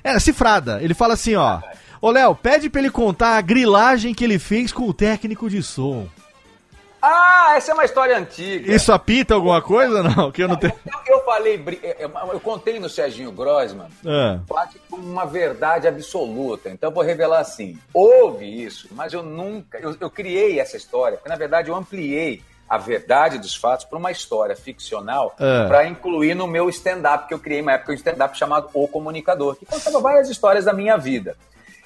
É, cifrada. Ele fala assim, ó. Ô, Léo, pede pra ele contar a grilagem que ele fez com o técnico de som. Ah, essa é uma história antiga. Isso apita alguma coisa não? Que eu não tenho. Eu, eu falei, é, é, eu contei no Serginho Grossman quase como uma verdade absoluta. Então eu vou revelar assim: houve isso, mas eu nunca. Eu, eu criei essa história, porque na verdade eu ampliei a verdade dos fatos para uma história ficcional Ah. para incluir no meu stand-up, que eu criei uma época um stand-up chamado O Comunicador, que contava várias histórias da minha vida.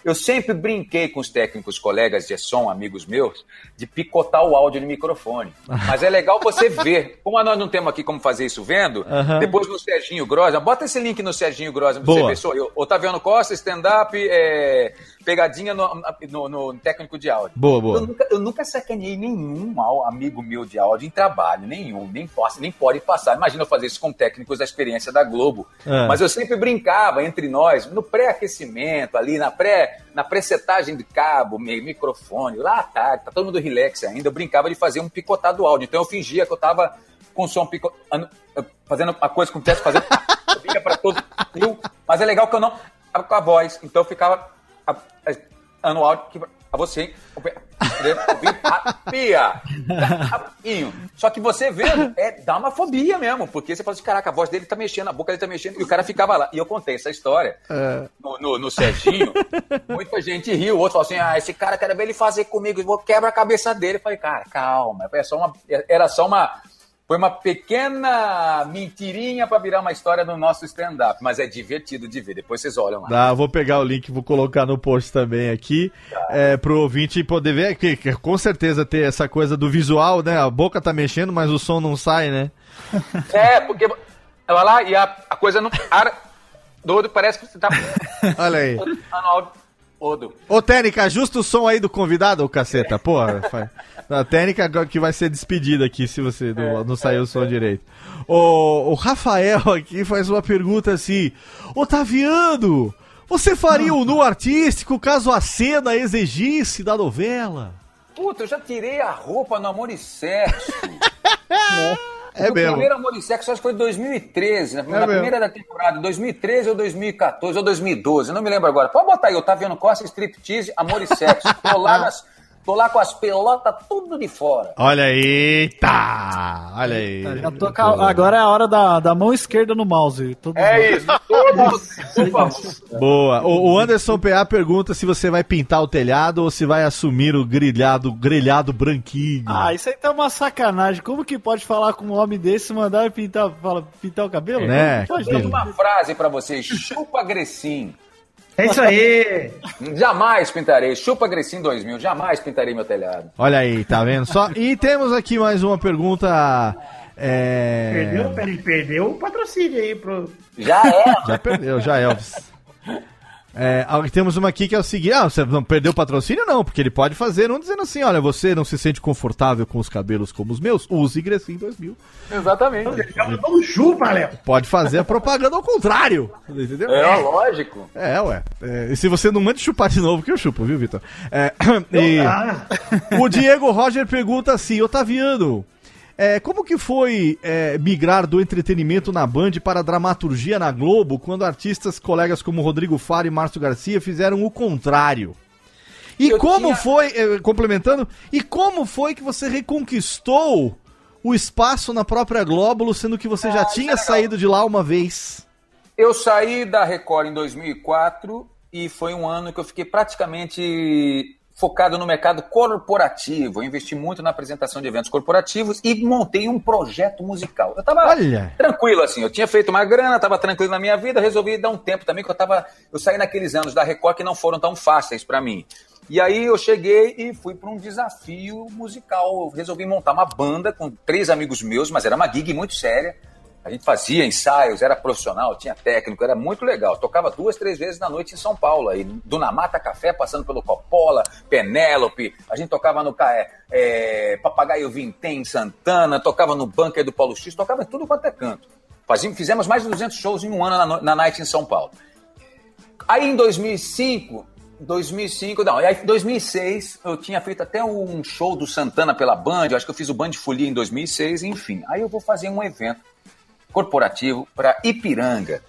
Eu sempre brinquei com os técnicos, colegas de som, amigos meus, de picotar o áudio no microfone. Mas é legal você ver. Como nós não temos aqui como fazer isso vendo, depois no Serginho Grosa, bota esse link no Serginho Grosa pra você Boa. ver. Sou eu, Otaviano Costa, stand-up, é, pegadinha no, no- no técnico de áudio. Boa, boa. Eu nunca, eu nunca sacaneei nenhum amigo meu de áudio em trabalho, nenhum, nem posso, nem pode passar. Imagina eu fazer isso com técnicos da experiência da Globo. É. Mas eu sempre brincava entre nós, no pré-aquecimento, ali na pré na pré-setagem de cabo, meio microfone, lá à tarde, tá todo mundo relax ainda, eu brincava de fazer um picotado áudio. Então eu fingia que eu tava com som picotando, fazendo uma coisa se estivesse fazendo, eu vinha pra todo mas é legal que eu não com a voz, então eu ficava a- a- áudio que a você Pia. Só que você vendo, é, dá uma fobia mesmo, porque você fala assim, caraca, a voz dele tá mexendo, a boca dele tá mexendo, e o cara ficava lá. E eu contei essa história no, no, no Serginho, muita gente riu, o outro falou assim, ah, esse cara, quero ver ele fazer comigo, eu vou quebrar a cabeça dele. Eu falei, cara, calma, é só uma, era só uma... Foi uma pequena mentirinha pra virar uma história no nosso stand-up, mas é divertido de ver. Depois vocês olham lá. Tá, vou pegar o link, vou colocar no post também aqui, é, pro ouvinte poder ver, que, que com certeza ter essa coisa do visual, né? A boca tá mexendo, mas o som não sai, né? É, porque ela lá e a, a coisa não. Ara, doido, parece que você tá. Olha aí. Odo. Ô, Técnica, ajusta o som aí do convidado, ô caceta, porra. A técnica que vai ser despedida aqui se você não, não sair o som direito. O, o Rafael aqui faz uma pergunta assim: Otaviano, você faria o nu artístico caso a cena exigisse da novela? Puta, eu já tirei a roupa no Amor e Sexo. É o mesmo. primeiro Amor e Sexo acho que foi em 2013, na, na mesmo. primeira da temporada, 2013 ou 2014 ou 2012, não me lembro agora. Pode botar aí, Otaviano Costa, striptease, Amor e Sexo. Nas, tô lá com as pelotas tudo de fora. Olha aí, tá. Olha aí. Já tô ca- Agora é a hora da, da mão esquerda no mouse. Todo É isso, todos, por favor. Boa. O, o Anderson PA pergunta se você vai pintar o telhado ou se vai assumir o grelhado, grelhado branquinho. Ah, isso aí tá uma sacanagem. Como que pode falar com um homem desse e mandar pintar, fala, pintar o cabelo? Né? Não pode. Tenho uma frase pra vocês, chupa Grecim. É isso aí. Jamais pintarei, chupa Grecim 2000, jamais pintarei meu telhado. Olha aí, tá vendo só? E temos aqui mais uma pergunta. É... Perdeu, perdeu o patrocínio aí pro. Já é. Já perdeu, já Elvis. É, ah, temos uma aqui que é o seguinte: ah, você não perdeu o patrocínio? Não, porque ele pode fazer um dizendo assim: olha, você não se sente confortável com os cabelos como os meus? Use Grecim 2000. Exatamente. Vamos chupa, Léo. Pode fazer a propaganda ao contrário. Entendeu? É, lógico. É, ué. É, e se você não manda chupar de novo, que eu chupo, viu, Vitor? É, e Ah, o Diego Roger pergunta assim, Otaviano, é, como que foi é, migrar do entretenimento na Band para a dramaturgia na Globo, quando artistas colegas como Rodrigo Faro e Márcio Garcia fizeram o contrário? E Eu como tinha- foi, é, complementando, e como foi que você reconquistou o espaço na própria Glóbulo, sendo que você já Ah, isso tinha é saído de lá uma vez? Eu saí da Record em 2004 e foi um ano que eu fiquei praticamente focado no mercado corporativo. Eu investi muito na apresentação de eventos corporativos e montei um projeto musical. Eu tava Olha. tranquilo, assim, eu tinha feito uma grana, tava tranquilo na minha vida, resolvi dar um tempo também, que eu tava. Eu saí naqueles anos da Record que não foram tão fáceis para mim. E aí eu cheguei e fui para um desafio musical. Eu resolvi montar uma banda com três amigos meus, mas era uma gig muito séria. A gente fazia ensaios, era profissional, tinha técnico, era muito legal. Tocava duas, três vezes na noite em São Paulo, aí do Namata Café, passando pelo Coppola, Penélope. A gente tocava no Ca- é, Papagaio Vintém, Santana, tocava no Bunker do Paulo X, tocava em tudo quanto é canto. Fazíamos, fizemos mais de 200 shows em um ano na, na Night em São Paulo. Aí em 2005, 2005, não, aí em 2006 eu tinha feito até um show do Santana pela Band, eu acho que eu fiz o Band Folia em 2006, enfim. Aí eu vou fazer um evento corporativo para Ipiranga.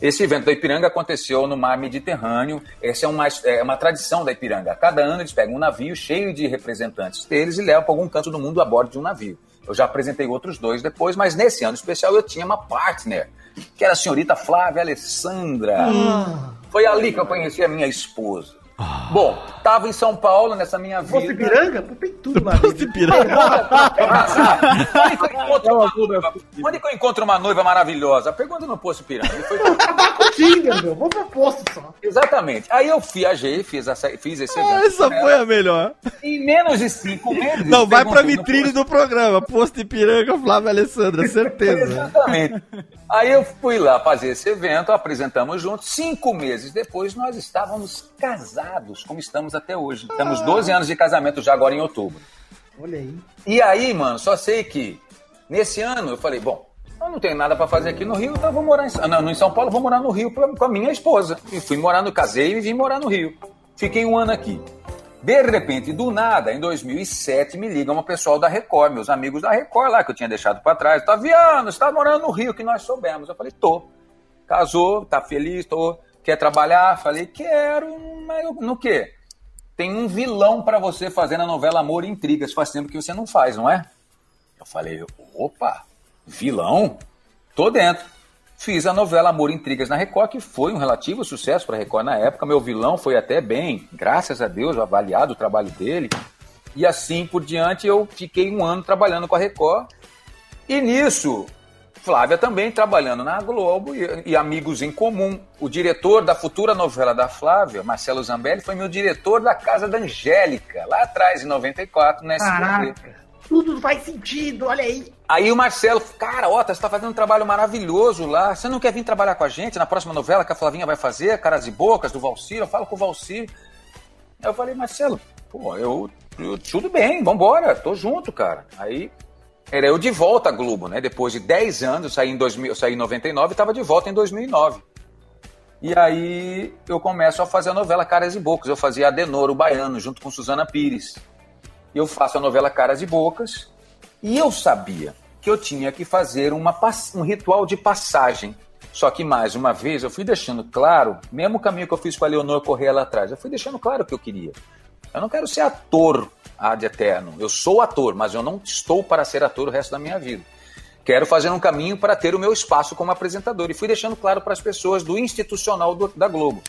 Esse evento da Ipiranga aconteceu no mar Mediterrâneo. Essa é uma, é uma tradição da Ipiranga. Cada ano eles pegam um navio cheio de representantes deles e levam para algum canto do mundo a bordo de um navio. Eu já apresentei outros dois depois, mas nesse ano especial eu tinha uma partner, que era a senhorita Flávia Alessandra. Foi ali que eu conheci a minha esposa. Bom, tava em São Paulo nessa minha vida. Posto Ipiranga? Tem tudo lá. Posto Ipiranga. Onde que eu encontro uma noiva, onde que eu encontro uma noiva maravilhosa? Pergunta no Poço Piranga. E foi- Acabar com o Tinder, meu. Vamos pro posto só. Exatamente. Aí eu viajei, fiz, essa, fiz esse evento. Ah, Essa foi a melhor. Em menos de cinco meses. Não, vai pra vitrine do programa. Posto Ipiranga, Flávia Alessandra, certeza. Exatamente. Aí eu fui lá fazer esse evento, apresentamos juntos. Cinco meses depois, nós estávamos casados, como estamos até hoje. Temos 12 anos de casamento já agora em outubro. Olha aí. E aí, mano, só sei que nesse ano eu falei, bom, eu não tenho nada pra fazer aqui no Rio, então eu vou morar em, São- não, em São Paulo, vou morar no Rio pra- com a minha esposa. E fui morar no casei e vim morar no Rio. Fiquei um ano aqui. De repente, do nada, em 2007, me liga uma pessoal da Record, meus amigos da Record lá, que eu tinha deixado pra trás. Taviano, você tá morando no Rio, que nós soubemos. Eu falei, tô. Casou, tá feliz, tô. Quer trabalhar? Falei, quero, mas no quê? Tem um vilão pra você fazer na novela Amor e Intrigas. Faz tempo que você não faz, não é? Eu falei, opa, vilão? Tô dentro. Fiz a novela Amor e Intrigas na Record, que foi um relativo sucesso para Record na época. Meu vilão foi até bem, graças a Deus, avaliado o trabalho dele. E assim por diante, eu fiquei um ano trabalhando com a Record. E nisso, Flávia também trabalhando na Globo e, e amigos em comum. O diretor da futura novela da Flávia, Marcelo Zambelli, foi meu diretor da Casa da Angélica, lá atrás, em 94, no SBT. Caraca. Tudo faz sentido, olha aí. Aí o Marcelo, cara, ó, você tá fazendo um trabalho maravilhoso lá. Você não quer vir trabalhar com a gente na próxima novela que a Flavinha vai fazer, Caras e Bocas, do Valcir? Eu falo com o Valcir. Aí eu falei, Marcelo, pô, eu, eu- tudo bem, vambora, tô junto, cara. Aí era eu de volta à Globo, né? Depois de 10 anos, eu saí em, 2000, eu saí em 99 e tava de volta em 2009. E aí eu começo a fazer a novela Caras e Bocas. Eu fazia Adenor, o baiano, junto com Suzana Pires. Eu faço a novela Caras e Bocas. E eu sabia que eu tinha que fazer uma, um ritual de passagem. Só que, mais uma vez, eu fui deixando claro, mesmo caminho que eu fiz com a Leonor Corrêa lá atrás, eu fui deixando claro o que eu queria. Eu não quero ser ator ad eterno. Eu sou ator, mas eu não estou para ser ator o resto da minha vida. Quero fazer um caminho para ter o meu espaço como apresentador. E fui deixando claro para as pessoas do institucional do- da Globo.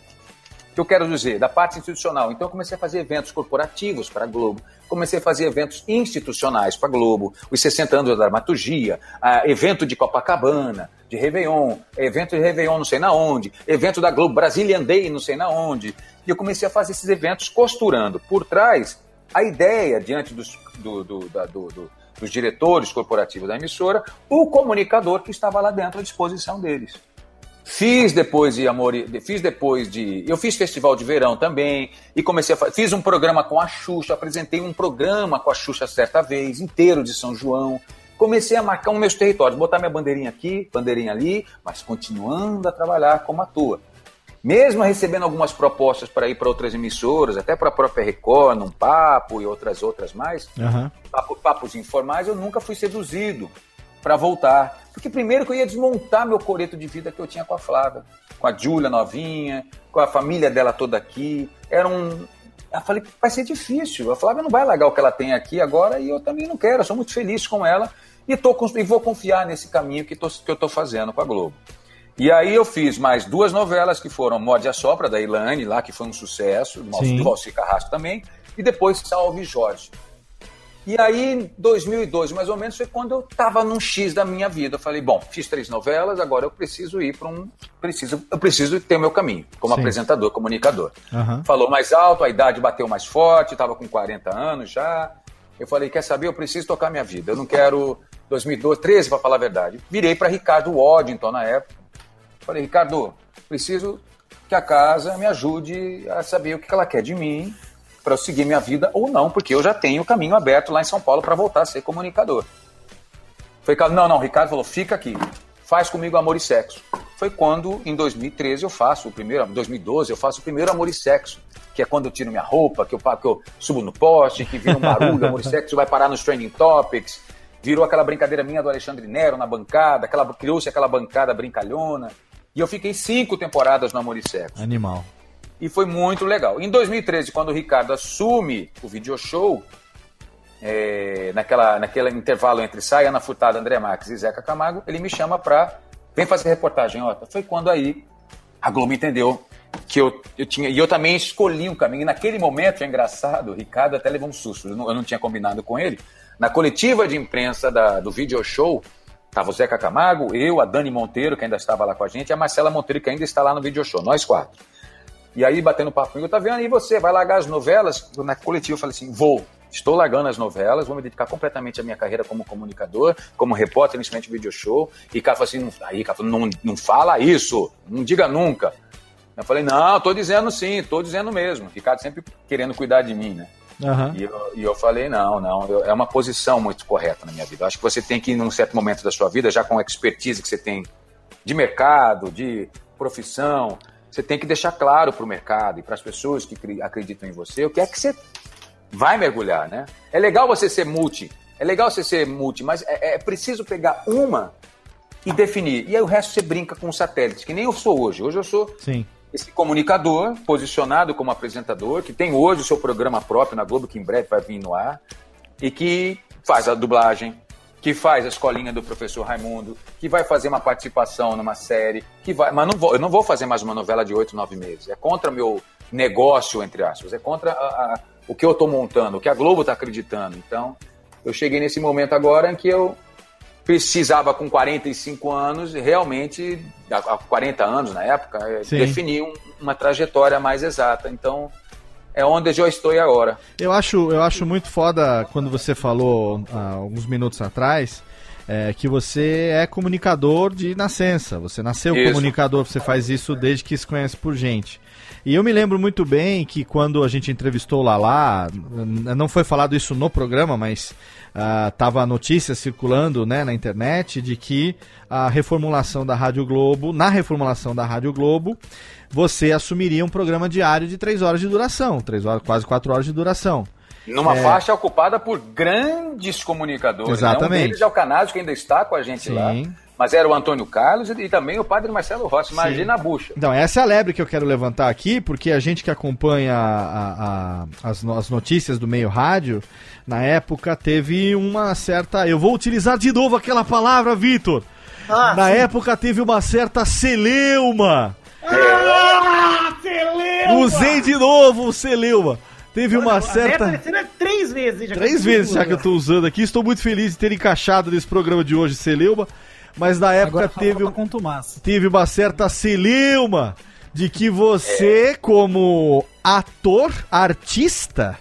O que eu quero dizer? Da parte institucional. Então eu comecei a fazer eventos corporativos para a Globo. Comecei a fazer eventos institucionais para a Globo. Os 60 anos da dramaturgia, ah, evento de Copacabana, de Réveillon, evento de Réveillon não sei na onde, evento da Globo Brazilian Day não sei na onde. E eu comecei a fazer esses eventos costurando por trás a ideia, diante dos, do- do- da- do- do- dos diretores corporativos da emissora, o comunicador que estava lá dentro à disposição deles. Fiz depois de Amor, fiz depois de, eu fiz festival de verão também e comecei a fiz um programa com a Xuxa, apresentei um programa com a Xuxa certa vez, inteiro de São João. Comecei a marcar os meus territórios, botar minha bandeirinha aqui, bandeirinha ali, mas continuando a trabalhar como ator. Mesmo recebendo algumas propostas para ir para outras emissoras, até para a própria Record, num papo e outras outras mais, Aham. papo- papos informais, eu nunca fui seduzido para voltar. Porque primeiro que eu ia desmontar meu coreto de vida que eu tinha com a Flávia, com a Júlia novinha, com a família dela toda aqui. Era um. Eu falei, vai ser difícil. A Flávia não vai largar o que ela tem aqui agora e eu também não quero. Eu sou muito feliz com ela e, tô, e vou confiar nesse caminho que, tô- que eu estou fazendo com a Globo. E aí eu fiz mais duas novelas que foram Morde a Sopra, da Ilane, lá, que foi um sucesso, do Sim. do Valci Carrasco também, e depois Salve Jorge. E aí, em 2002, mais ou menos, foi quando eu estava num X da minha vida. Eu falei, bom, fiz três novelas, agora eu preciso ir para um. Preciso, eu preciso ter o meu caminho, como Sim. apresentador, comunicador. Aham. Falou mais alto, a idade bateu mais forte, estava com 40 anos já. Eu falei, quer saber? Eu preciso tocar minha vida. Eu não quero 2012, 13, para falar a verdade. Virei para Ricardo Waddington na época. Falei, Ricardo, preciso que a casa me ajude a saber o que ela quer de mim para eu seguir minha vida ou não, porque eu já tenho o caminho aberto lá em São Paulo para voltar a ser comunicador. Foi Ricardo, não, não, Ricardo falou, fica aqui, faz comigo amor e sexo. Foi quando, em 2013, eu faço o primeiro, 2012, eu faço o primeiro amor e sexo, que é quando eu tiro minha roupa, que eu, que eu subo no poste, que vira um barulho, amor e sexo vai parar nos trending topics, virou aquela brincadeira minha do Alexandre Nero na bancada, criou-se aquela bancada brincalhona, e eu fiquei cinco temporadas no amor e sexo Animal. e foi muito legal. Em 2013, quando o Ricardo assume o video show, é, naquela, naquele intervalo entre Saia Ana Furtado, André Marques e Zeca Camargo, ele me chama pra vem fazer reportagem, Ota. Foi quando aí a Globo entendeu que eu, eu tinha. E eu também escolhi um caminho. E naquele momento, é engraçado, o Ricardo até levou um susto. Eu não, eu não tinha combinado com ele. Na coletiva de imprensa da, do video show, tava o Zeca Camargo, eu, a Dani Monteiro, que ainda estava lá com a gente, e a Marcela Monteiro, que ainda está lá no video show, nós quatro. E aí, batendo papo comigo, tá vendo aí você, vai largar as novelas? Na coletiva eu falei assim, vou. Estou largando as novelas, vou me dedicar completamente à minha carreira como comunicador, como repórter, inicialmente video show. E cara falou assim, não, aí, falou, não, não fala isso, não diga nunca. Eu falei, não, tô dizendo sim, tô dizendo mesmo. Ricardo sempre querendo cuidar de mim, né? Aham. E eu, e eu falei, não, não, eu- é uma posição muito correta na minha vida. Eu acho que você tem que, num certo momento da sua vida, já com a expertise que você tem de mercado, de profissão, você tem que deixar claro para o mercado e para as pessoas que acreditam em você o que é que você vai mergulhar, né? É legal você ser multi, é legal você ser multi, mas é, é preciso pegar uma e definir. E aí o resto você brinca com os satélites, que nem eu sou hoje. Hoje eu sou Sim. Esse comunicador, posicionado como apresentador, que tem hoje o seu programa próprio na Globo, que em breve vai vir no ar, e que faz a dublagem, que faz a escolinha do professor Raimundo, que vai fazer uma participação numa série, que vai. Mas não vou, eu não vou fazer mais uma novela de oito, nove meses. É contra meu negócio, entre aspas. É contra a- a- o que eu estou montando, o que a Globo está acreditando. Então, eu cheguei nesse momento agora em que eu precisava, com 45 anos, realmente, há há 40 anos na época, eh, Sim. definir um- uma trajetória mais exata. Então, é onde eu estou agora. Eu acho, eu acho muito foda quando você falou há alguns minutos atrás é, que você é comunicador de nascença. Você nasceu Isso. comunicador, você faz isso desde que se conhece por gente. E eu me lembro muito bem que quando a gente entrevistou o Lala, não foi falado isso no programa, mas ah, tava a notícia circulando né, na internet de que a reformulação da Rádio Globo, na reformulação da Rádio Globo, você assumiria um programa diário de três horas de duração, três horas, quase quatro horas de duração. Numa É. faixa ocupada por grandes comunicadores. Exatamente. Né? Um deles é o Canásio, que ainda está com a gente Sim. lá. Mas era o Antônio Carlos e, e também o padre Marcelo Rossi. Imagina a bucha. Então, essa é a lebre que eu quero levantar aqui, porque a gente que acompanha a- a- as, no- as notícias do meio rádio, na época teve uma certa. Eu vou utilizar de novo aquela palavra, Vitor. Ah, na sim. época teve uma certa celeuma. Ah, celeuma! Usei de novo o celeuma. Teve uma certa. Você é três vezes já. Três vezes já que eu tô usando aqui. Estou muito feliz de ter encaixado nesse programa de hoje, Celeuma. Mas na época teve, Tomás. teve uma certa celeuma de que você, como ator, artista,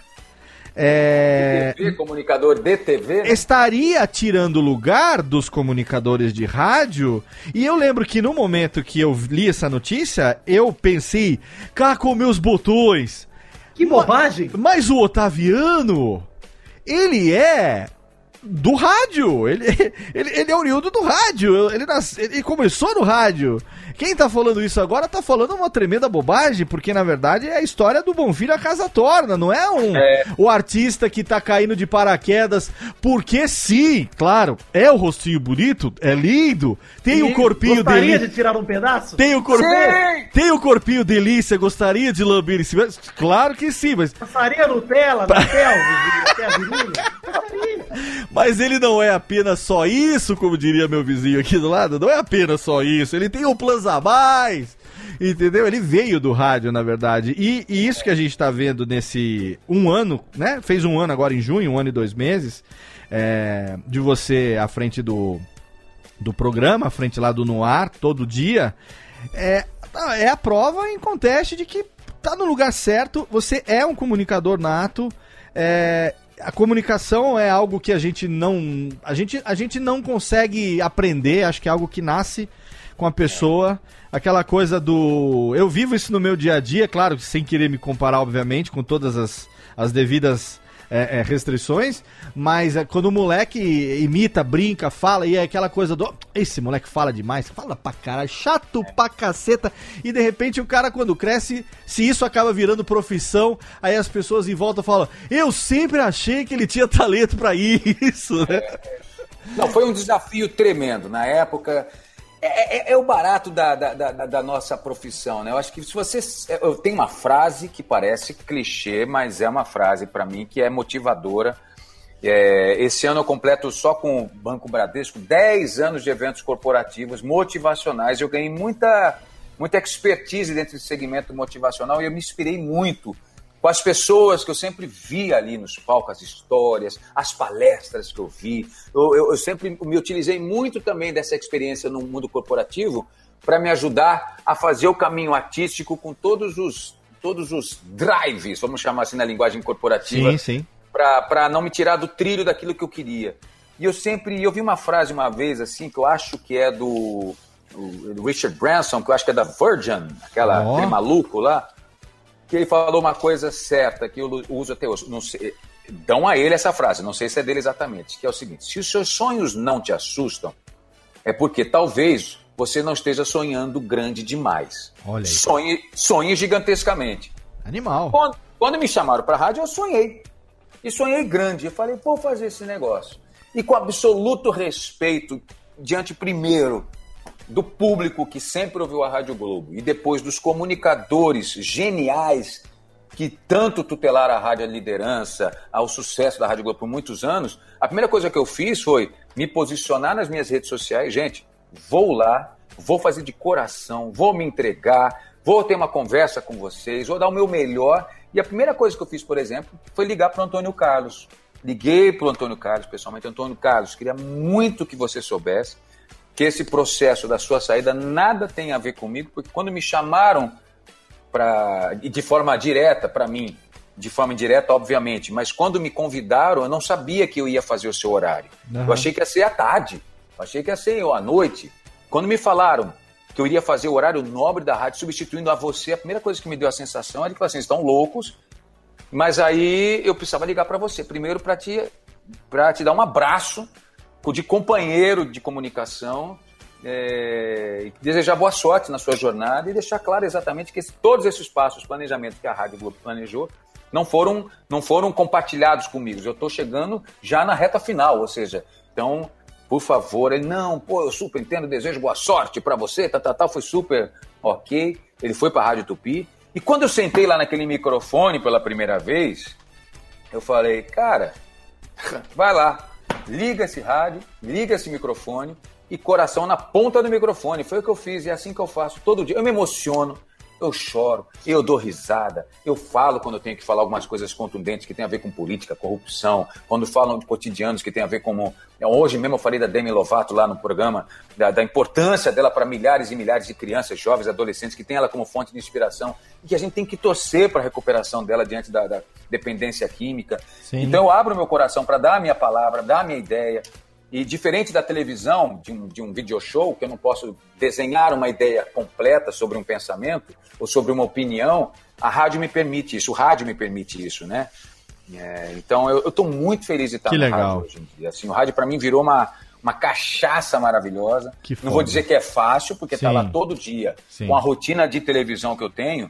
é, TV, comunicador de TV. né? estaria tirando o lugar dos comunicadores de rádio. E eu lembro que no momento que eu li essa notícia, eu pensei, cá com meus botões. Que bobagem! Mas o Otaviano, ele é do rádio. Ele, ele, ele é oriundo do rádio. Ele, nas- ele começou no rádio. Quem tá falando isso agora tá falando uma tremenda bobagem, porque na verdade é a história do Bom Filho a Casa Torna, não é um o artista que tá caindo de paraquedas, porque sim, claro, é o rostinho bonito, é lindo, tem o E corpinho Gostaria dele. de tirar um pedaço? Tem o corpinho, Sim! tem o corpinho delícia, gostaria de lamber esse Claro que sim, mas Passaria Nutella, Nutella, até a virilha? Passaria. Mas ele não é apenas só isso, como diria meu vizinho aqui do lado, não é apenas só isso, ele tem um plus a mais. Entendeu? Ele veio do rádio, na verdade. E, e isso que a gente tá vendo nesse um ano, né? Fez um ano agora em junho, um ano e dois meses, é, de você à frente do, do programa, à frente lá do Noir, todo dia. É, é a prova em conteste de que tá no lugar certo, você é um comunicador nato. É, a comunicação é algo que a gente não. A gente, a gente não consegue aprender, acho que é algo que nasce com a pessoa. Aquela coisa do. Eu vivo isso no meu dia a dia, claro, sem querer me comparar, obviamente, com todas as, as devidas é, é, restrições, mas é, quando o moleque imita, brinca, fala, e é aquela coisa do. Esse moleque fala demais, fala pra caralho, chato pra caceta, e de repente o cara, quando cresce, se isso acaba virando profissão, aí as pessoas em volta falam: Eu sempre achei que ele tinha talento pra isso, né? Não, foi um desafio tremendo. Na época, é, é- é o barato da, da, da- da nossa profissão, né? Eu acho que se você. Eu tenho uma frase que parece clichê, mas é uma frase para mim que é motivadora. É, esse ano eu completo só com o Banco Bradesco 10 anos de eventos corporativos motivacionais. Eu ganhei muita, muita expertise dentro desse segmento motivacional e eu me inspirei muito com as pessoas que eu sempre vi ali nos palcos, as histórias, as palestras que eu vi. Eu, eu- eu sempre me utilizei muito também dessa experiência no mundo corporativo para me ajudar a fazer o caminho artístico com todos os, todos os drives, vamos chamar assim na linguagem corporativa, Sim, sim. para não me tirar do trilho daquilo que eu queria. E eu sempre, eu vi uma frase uma vez assim que eu acho que é do, do- Richard Branson, que eu acho que é da Virgin, aquela, Ó. aquele maluco lá, que ele falou uma coisa certa que eu uso até hoje. Não sei, dão a ele essa frase, não sei se é dele exatamente, que é o seguinte: se os seus sonhos não te assustam, é porque talvez você não esteja sonhando grande demais. Olha aí. Sonhe, sonhe gigantescamente. Animal. Quando, quando me chamaram para a rádio, eu sonhei. E sonhei grande. Eu falei, vou fazer esse negócio. E com absoluto respeito diante, primeiro, do público que sempre ouviu a Rádio Globo e depois dos comunicadores geniais que tanto tutelaram a rádio à liderança, ao sucesso da Rádio Globo por muitos anos, a primeira coisa que eu fiz foi me posicionar nas minhas redes sociais. Gente, vou lá, vou fazer de coração, vou me entregar, vou ter uma conversa com vocês, vou dar o meu melhor. E a primeira coisa que eu fiz, por exemplo, foi ligar para o Antônio Carlos. Liguei para o Antônio Carlos, pessoalmente. Antônio Carlos, queria muito que você soubesse que esse processo da sua saída nada tem a ver comigo, porque quando me chamaram para de forma direta para mim, de forma indireta, obviamente, mas quando me convidaram, eu não sabia que eu ia fazer o seu horário. Aham. Eu achei que ia ser à tarde, eu achei que ia ser à noite. Quando me falaram que eu iria fazer o horário nobre da rádio, substituindo a você, a primeira coisa que me deu a sensação é de que vocês estão loucos, mas aí eu precisava ligar para você, primeiro para te, pra te dar um abraço de companheiro de comunicação, é, desejar boa sorte na sua jornada e deixar claro exatamente que todos esses passos, planejamento que a Rádio Globo planejou, não foram, não foram compartilhados comigo. Eu estou chegando já na reta final, ou seja, então, por favor, ele, não, pô, eu super entendo, desejo boa sorte para você, tá, tá, tá, foi super ok. Ele foi para a Rádio Tupi. E quando eu sentei lá naquele microfone pela primeira vez, eu falei, cara, vai lá, liga esse rádio, liga esse microfone e coração na ponta do microfone. Foi o que eu fiz e é assim que eu faço todo dia. Eu me emociono, eu choro, eu dou risada, eu falo quando eu tenho que falar algumas coisas contundentes que tem a ver com política, corrupção, quando falam de cotidianos que tem a ver com. Hoje mesmo eu falei da Demi Lovato lá no programa, da, da importância dela para milhares e milhares de crianças, jovens, adolescentes que tem ela como fonte de inspiração e que a gente tem que torcer para a recuperação dela diante da, da dependência química. Sim. Então eu abro meu coração para dar a minha palavra, dar a minha ideia. E diferente da televisão, de um, de um video show, que eu não posso desenhar uma ideia completa sobre um pensamento ou sobre uma opinião, a rádio me permite isso, o rádio me permite isso, né? É, então eu estou muito feliz de estar Que no legal. rádio hoje em dia. Assim, o rádio para mim virou uma, uma cachaça maravilhosa. Que não vou dizer que é fácil, porque tá Sim. lá todo dia. Sim. Com a rotina de televisão que eu tenho,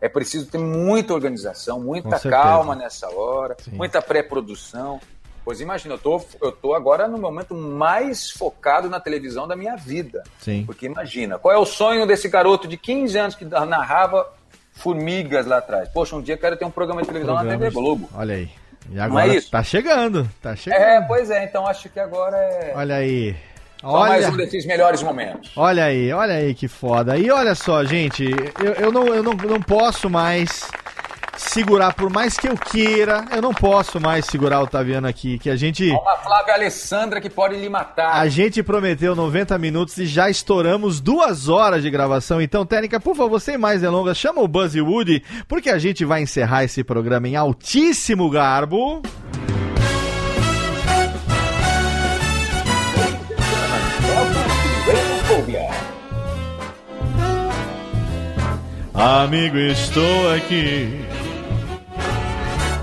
é preciso ter muita organização, muita calma nessa hora, Sim. muita pré-produção. Pois imagina, eu tô, eu tô agora no momento mais focado na televisão da minha vida. Sim. Porque imagina, qual é o sonho desse garoto de 15 anos que narrava formigas lá atrás? Poxa, um dia eu quero ter um programa de televisão na TV Programas- Globo. Olha aí. E Não agora é isso? tá chegando, tá chegando. É, pois é, então acho que agora é. Olha aí. Só mais Olha. um desses melhores momentos. Olha aí, olha aí que foda. E olha só, gente, eu, eu, não, eu não, não posso mais segurar, por mais que eu queira, eu não posso mais segurar o Otaviano aqui, que a gente. Uma Flávia Alessandra que pode lhe matar. A gente prometeu 90 minutos e já estouramos duas horas de gravação. Então, Técnica, por favor, sem mais delongas, chama o Buzz e o Woody, porque a gente vai encerrar esse programa em altíssimo garbo. Amigo, estou aqui.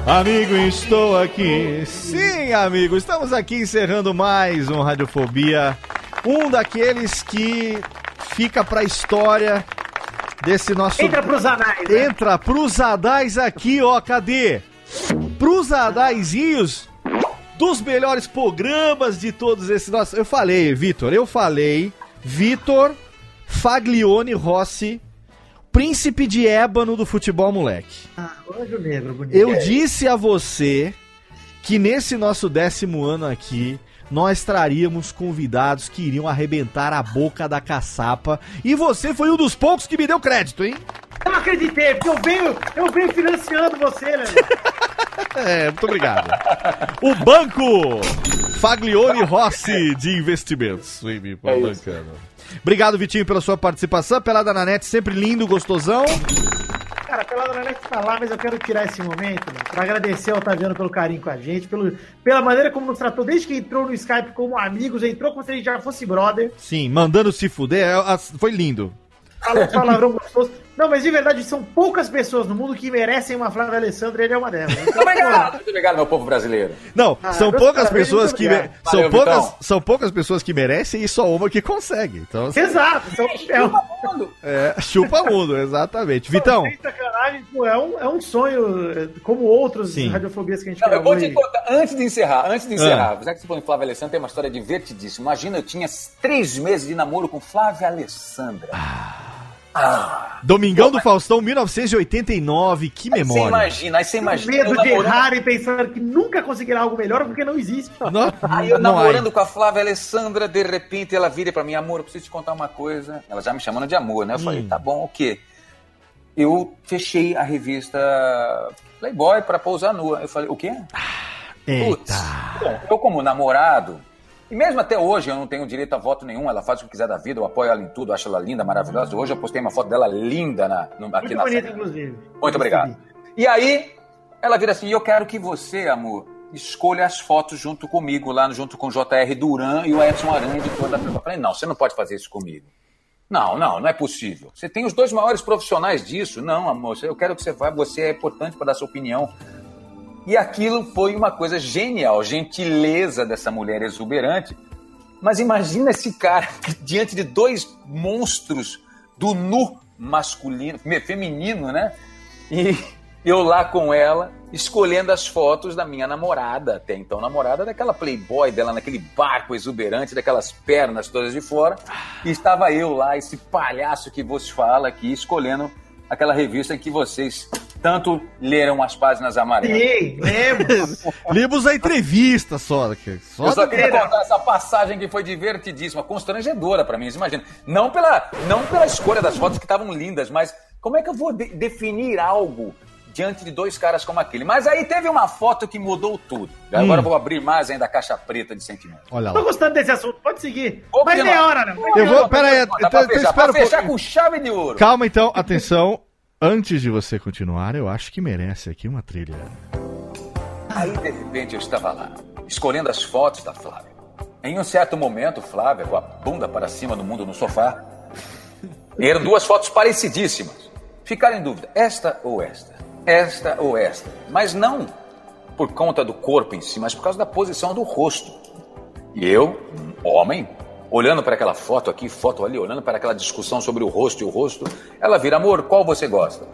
Amigo, estou aqui. Sim, amigo, estamos aqui encerrando mais um Radiofobia. Um daqueles que fica pra história desse nosso. Entra pros anais. né? Entra pros adais aqui, ó, cadê? Pros adaizinhos dos melhores programas de todos esses. Nossa, eu falei, Vitor, eu falei, Vitor Faglione Rossi, príncipe de ébano do futebol moleque. Ah, anjo negro, bonito. Eu disse a você que nesse nosso décimo ano aqui nós traríamos convidados que iriam arrebentar a boca da caçapa e você foi um dos poucos que me deu crédito, hein? Eu não acreditei, porque eu venho, eu venho financiando você, né? É, muito obrigado. O Banco Faglione Rossi de Investimentos. Vem me bancando. Obrigado, Vitinho, pela sua participação. Pelada na net, sempre lindo, gostosão. Cara, Pelada na Net tá lá, mas eu quero tirar esse momento né, pra agradecer ao Otaviano pelo carinho com a gente, pelo, pela maneira como nos tratou, desde que entrou no Skype como amigos, entrou como se a gente já fosse brother, Sim, mandando se fuder, é, foi lindo. falou palavrão gostoso. Não, mas de verdade, são poucas pessoas no mundo que merecem uma Flávia Alessandra, ele é uma delas. Então, Obrigado, muito obrigado, meu povo brasileiro. Não, Ah, são poucas pessoas que me- são Valeu, poucas, Vitão. são poucas pessoas que merecem e só uma que consegue. Então, assim, Exato, são, é, um, é, chupa mundo, exatamente. Vitão, sem sacanagem, pô, é, um, é um sonho, é, como outros Sim. radiofobias que a gente Não, eu vou te e- contar, antes de encerrar, antes de Ah. encerrar, já que você falou em Flávia Alessandra, tem uma história divertidíssima. Imagina, eu tinha três meses de namoro com Flávia Alessandra. Ah, Domingão do Faustão, 1989, que aí você memória. imagina, aí você imagina. medo de namorando- errar e pensar que nunca conseguirá algo melhor porque não existe. Não, Aí eu não namorando com a Flávia Alessandra, de repente ela vira pra mim, amor, eu preciso te contar uma coisa. Ela já me chamando de amor, né? Eu falei, Hum. tá bom, o quê? Eu fechei a revista Playboy pra pousar nua. Eu falei, o quê? Putz, bom, eu como namorado, e mesmo até hoje eu não tenho direito a voto nenhum, ela faz o que quiser da vida, eu apoio ela em tudo, acho ela linda, maravilhosa. Hoje eu postei uma foto dela linda na, no- aqui Muito na série. inclusive. Muito obrigado. E aí, ela vira assim: eu quero que você, amor, escolha as fotos junto comigo, lá junto com o JR Duran e o Edson Aranha, editor da Playboy. Eu falei: não, você não pode fazer isso comigo. Não, não, não é possível. Você tem os dois maiores profissionais disso. Não, amor, eu quero que você vá, você é importante para dar sua opinião. E aquilo foi uma coisa genial, gentileza dessa mulher exuberante. Mas imagina esse cara diante de dois monstros do nu masculino, feminino, né? E eu lá com ela, escolhendo as fotos da minha namorada, até então namorada, daquela playboy dela naquele barco exuberante, daquelas pernas todas de fora. E estava eu lá, esse palhaço que vos fala aqui, escolhendo aquela revista em que vocês tanto leram as páginas amarelas. Sim, lembro. Lemos a entrevista só. que- só Eu só queria contar essa passagem que foi divertidíssima, constrangedora pra mim. Você imagina, não pela, não pela escolha das fotos que estavam lindas, mas como é que eu vou de- definir algo diante de dois caras como aquele? Mas aí teve uma foto que mudou tudo. Agora Hum. eu vou abrir mais ainda a caixa preta de sentimentos. Olha Tô lá. gostando desse assunto, pode seguir. Ô, Mas nem hora, né? Eu vou, pera aí, então, então fechar, fechar com chave de ouro. Calma então, atenção. Antes de você continuar, eu acho que merece aqui uma trilha. Aí, de repente, eu estava lá, escolhendo as fotos da Flávia. Em um certo momento, Flávia, com a bunda para cima do mundo no sofá, eram duas fotos parecidíssimas. Ficaram em dúvida, esta ou esta? Esta ou esta? Mas não por conta do corpo em si, mas por causa da posição do rosto. E eu, um homem, olhando para aquela foto aqui, foto ali, olhando para aquela discussão sobre o rosto e o rosto, ela vira, amor, qual você gosta?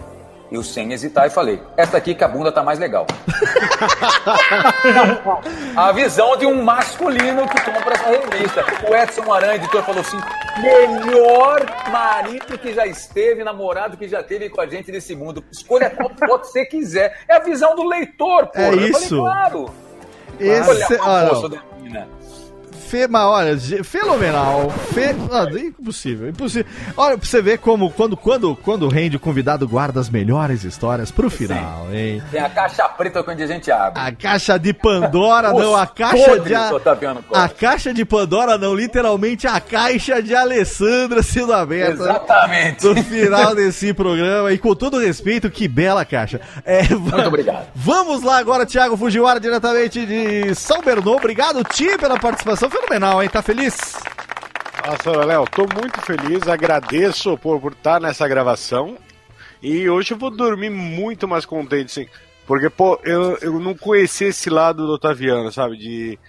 Eu, sem hesitar, e falei, esta aqui que a bunda tá mais legal. a visão de um masculino que compra essa revista. O Edson Aranha, editor, falou assim: melhor marido que já esteve, namorado que já teve com a gente nesse mundo. Escolha qual foto você quiser. É a visão do leitor, pô. É Eu falei, isso. claro. Esse- Olha a ah, moça da mina. Fe, mas olha, fenomenal. Fe, ah, impossível, impossível. Olha, pra você ver como, quando, quando, quando rende o convidado guarda as melhores histórias pro final, hein? Tem a caixa preta quando a gente abre. A caixa de Pandora, não, a caixa de. A, a caixa de Pandora, não, literalmente a caixa de Alessandra sendo aberta. Exatamente. No final desse programa, e com todo respeito, que bela caixa. É, Muito obrigado. Vamos lá agora, Thiago Fujiwara, diretamente de São Bernardo. Obrigado, Ti, pela participação fenomenal, hein? Tá feliz? Nossa, Léo, tô muito feliz, agradeço por, por estar nessa gravação. E hoje eu vou dormir muito mais contente, sim. Porque, pô, eu, eu não conhecia esse lado do Otaviano, sabe? De.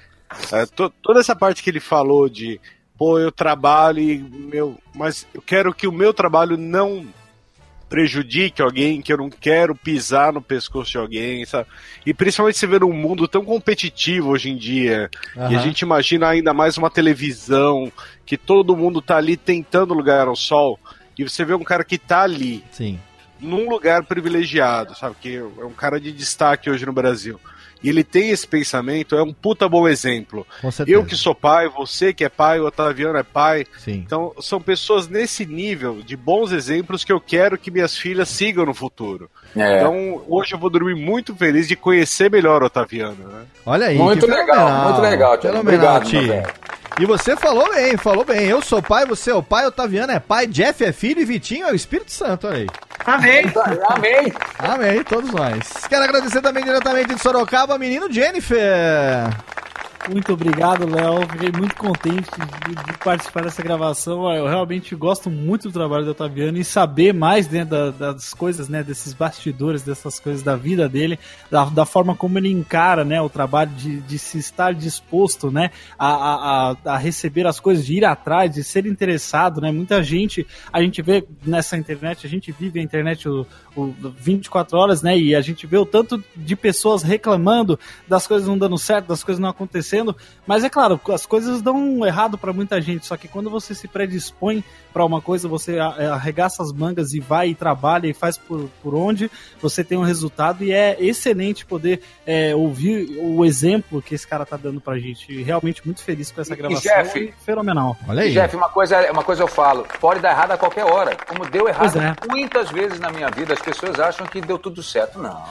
é, to- toda essa parte que ele falou de, pô, eu trabalho e meu. Mas eu quero que o meu trabalho não prejudique alguém, que eu não quero pisar no pescoço de alguém, sabe? E principalmente você vê num mundo tão competitivo hoje em dia, e a gente imagina ainda mais uma televisão, que todo mundo tá ali tentando lugar ao sol, e você vê um cara que tá ali, Sim. num lugar privilegiado, sabe? Que é um cara de destaque hoje no Brasil. E ele tem esse pensamento, é um puta bom exemplo. Eu que sou pai, você que é pai, o Otaviano é pai. Sim. Então, são pessoas nesse nível de bons exemplos que eu quero que minhas filhas sigam no futuro. É. Então, hoje eu vou dormir muito feliz de conhecer melhor o Otaviano, né? Olha aí. Muito legal, fenomenal. muito legal. Fenomenal, Obrigado, velho. E você falou bem, falou bem. Eu sou pai, você é o pai, Otaviano é pai, Jeff é filho e Vitinho é o Espírito Santo, olha aí. Amém. Amém. Amém, todos nós. Quero agradecer também diretamente de Sorocaba, menino Jennifer. Muito obrigado, Léo. Fiquei muito contente de, de participar dessa gravação. Eu realmente gosto muito do trabalho do Otaviano e saber mais né, da- das coisas, né, desses bastidores, dessas coisas da vida dele, da, da forma como ele encara né, o trabalho de, de se estar disposto né, a, a, a- receber as coisas, de ir atrás, de ser interessado. Né? Muita gente, a gente vê nessa internet, a gente vive a internet o, o 24 horas, né? E a gente vê o tanto de pessoas reclamando das coisas não dando certo, das coisas não acontecendo. Mas é claro, as coisas dão errado para muita gente. Só que quando você se predispõe para uma coisa, você é, arregaça as mangas e vai e trabalha e faz por, por onde, você tem um resultado. E é excelente poder é, ouvir o exemplo que esse cara tá dando pra gente. E Realmente muito feliz com essa E- e, gravação. Jeff? e fenomenal. Olha aí. Jeff, uma coisa, uma coisa eu falo, pode dar errado a qualquer hora. Como deu errado é. muitas vezes na minha vida, as pessoas acham que deu tudo certo. Não.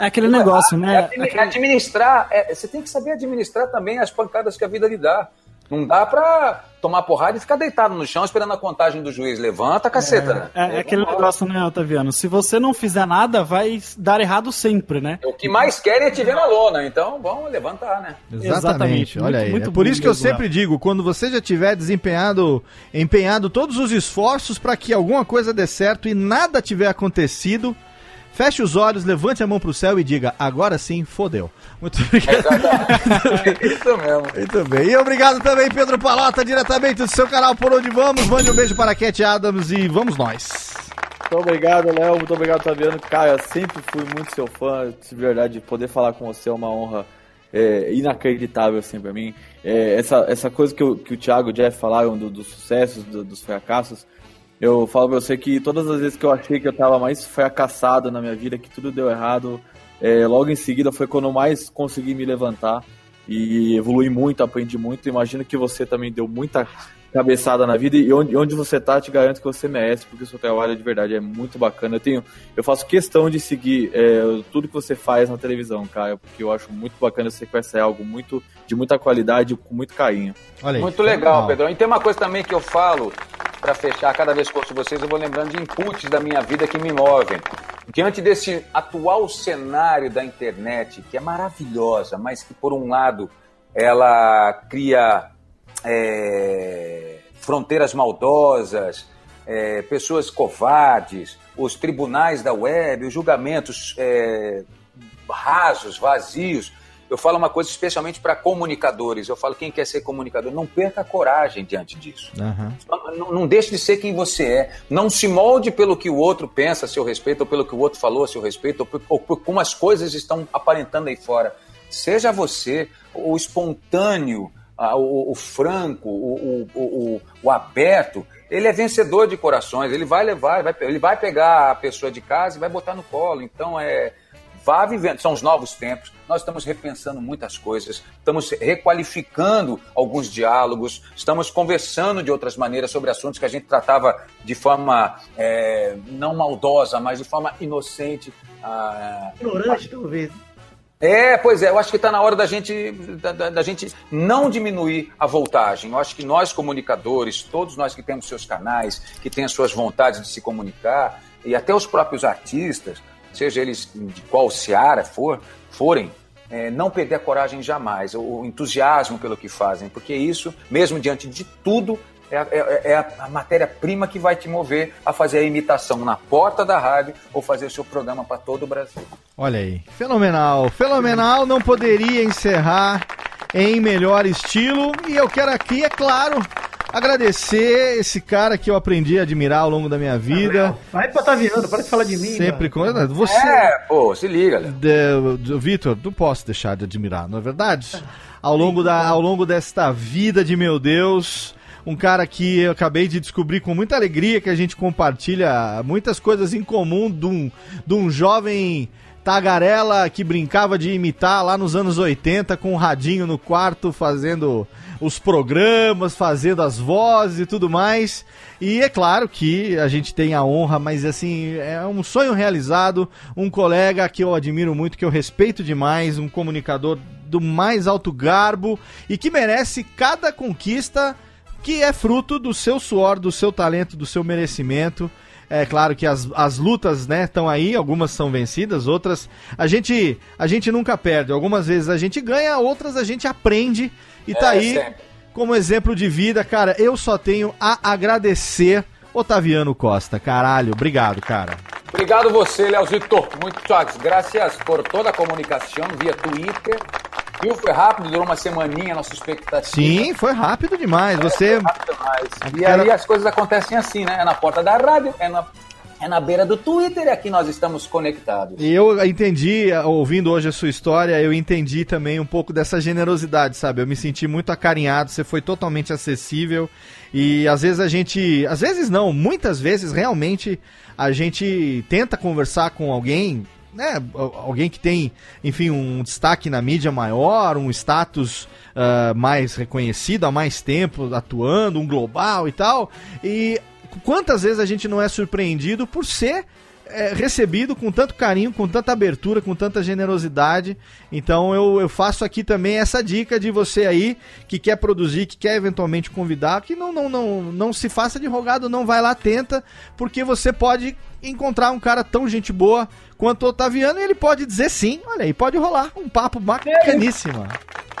É aquele negócio, É né? admi- Administrar, é, você tem que saber administrar também as pancadas que a vida lhe dá. Não dá pra tomar porrada e ficar deitado no chão esperando a contagem do juiz. Levanta, caceta, né? É, é aquele negócio, né, Otaviano? Se você não fizer nada, vai dar errado sempre, né? O que mais querem é te ver na lona, então vamos levantar, né? Exatamente, Exatamente. olha Muito- aí. muito é por isso que eu mesmo, sempre digo, quando você já tiver desempenhado, empenhado todos os esforços para que alguma coisa dê certo e nada tiver acontecido, feche os olhos, levante a mão pro céu e diga: agora sim, fodeu. Muito obrigado. Isso mesmo. Muito bem. E obrigado também, Pedro Palota, diretamente do seu canal Por Onde Vamos. Mande um beijo para a Cat Adams e vamos nós. Muito obrigado, Léo. Muito obrigado, Taviano. Cara, eu sempre fui muito seu fã. De verdade, poder falar com você é uma honra é, inacreditável, assim, pra mim. É, essa, essa coisa que, o- que o Thiago e o Jeff falaram do- dos sucessos, do- dos fracassos, eu falo pra você que todas as vezes que eu achei que eu tava mais fracassado na minha vida, que tudo deu errado, é, logo em seguida foi quando eu mais consegui me levantar e evolui muito, aprendi muito. Imagino que você também deu muita cabeçada na vida e onde, onde você tá, te garanto que você merece, porque o seu trabalho de verdade é muito bacana. Eu tenho, eu faço questão de seguir é, tudo que você faz na televisão, cara, porque eu acho muito bacana você conhecer algo muito de muita qualidade, com muito carinho. Olha aí. Muito legal, Pedrão. E tem uma coisa também que eu falo, pra fechar, cada vez que ouço vocês, eu vou lembrando de inputs da minha vida que me movem. Diante desse atual cenário da internet, que é maravilhosa, mas que, por um lado, ela cria é, fronteiras maldosas, é, pessoas covardes, os tribunais da web, os julgamentos é, rasos, vazios. Eu falo uma coisa especialmente para comunicadores. Eu falo quem quer ser comunicador, não perca a coragem diante disso. Aham. Não, não deixe de ser quem você é. Não se molde pelo que o outro pensa a seu respeito, ou pelo que o outro falou a seu respeito, ou por, ou por como as coisas estão aparentando aí fora. Seja você o espontâneo, o, o franco, o, o, o, aberto. Ele é vencedor de corações. Ele vai levar, ele vai, ele vai pegar a pessoa de casa e vai botar no colo. Então é vá vivendo. São os novos tempos, nós estamos repensando muitas coisas, estamos requalificando alguns diálogos, estamos conversando de outras maneiras sobre assuntos que a gente tratava de forma é, não maldosa, mas de forma inocente. Ah, Ignorante, talvez. É, pois é, eu acho que está na hora da gente, da, da- da gente não diminuir a voltagem. Eu acho que nós, comunicadores, todos nós que temos seus canais, que têm as suas vontades de se comunicar, e até os próprios artistas, seja eles de qual seara for, forem, é, não perder a coragem jamais, o entusiasmo pelo que fazem, porque isso, mesmo diante de tudo, é, a- é- é a, a matéria-prima que vai te mover a fazer a imitação na porta da rádio ou fazer o seu programa para todo o Brasil. Olha aí, fenomenal, fenomenal, não poderia encerrar em melhor estilo. E eu quero aqui, é claro, agradecer esse cara que eu aprendi a admirar ao longo da minha vida. Vai pra Taviano, para de falar de mim. Sempre com você. É, pô, se liga, de- Vitor, não posso deixar de admirar, não é verdade? Ao longo, da, ao longo desta vida de meu Deus, um cara que eu acabei de descobrir com muita alegria que a gente compartilha muitas coisas em comum de um, de um jovem tagarela que brincava de imitar lá nos anos 80 com um radinho no quarto fazendo os programas, fazendo as vozes e tudo mais. E é claro que a gente tem a honra, mas assim, é um sonho realizado, um colega que eu admiro muito, que eu respeito demais, um comunicador do mais alto garbo e que merece cada conquista que é fruto do seu suor, do seu talento, do seu merecimento. É claro que as, as lutas, né, estão aí, algumas são vencidas, outras a gente a gente nunca perde. Algumas vezes a gente ganha, outras a gente aprende e tá É, aí sempre. como exemplo de vida, cara. Eu só tenho a agradecer Otaviano Costa. Caralho, obrigado, cara. Obrigado você, Leozito. Muitas graças por toda a comunicação via Twitter. Viu? Foi rápido, durou uma semaninha a nossa expectativa. Sim, foi rápido demais. Você Rápido demais. E aí as coisas acontecem assim, né? É na porta da rádio, é na, é na beira do Twitter e aqui nós estamos conectados. E eu entendi, ouvindo hoje a sua história, eu entendi também um pouco dessa generosidade, sabe? Eu me senti muito acarinhado, você foi totalmente acessível. E às vezes a gente. Às vezes não, muitas vezes realmente a gente tenta conversar com alguém. Né, al- alguém que tem, enfim, um destaque na mídia maior, um status ah, mais reconhecido há mais tempo, atuando, um global e tal. E quantas vezes a gente não é surpreendido por ser é, recebido com tanto carinho, com tanta abertura, com tanta generosidade. Então eu, eu faço aqui também essa dica de você aí que quer produzir, que quer eventualmente convidar, que não, não, não, não se faça de rogado, não vai lá, tenta, porque você pode encontrar um cara tão gente boa quanto o Otaviano e ele pode dizer sim, olha aí, pode rolar um papo bacaníssimo.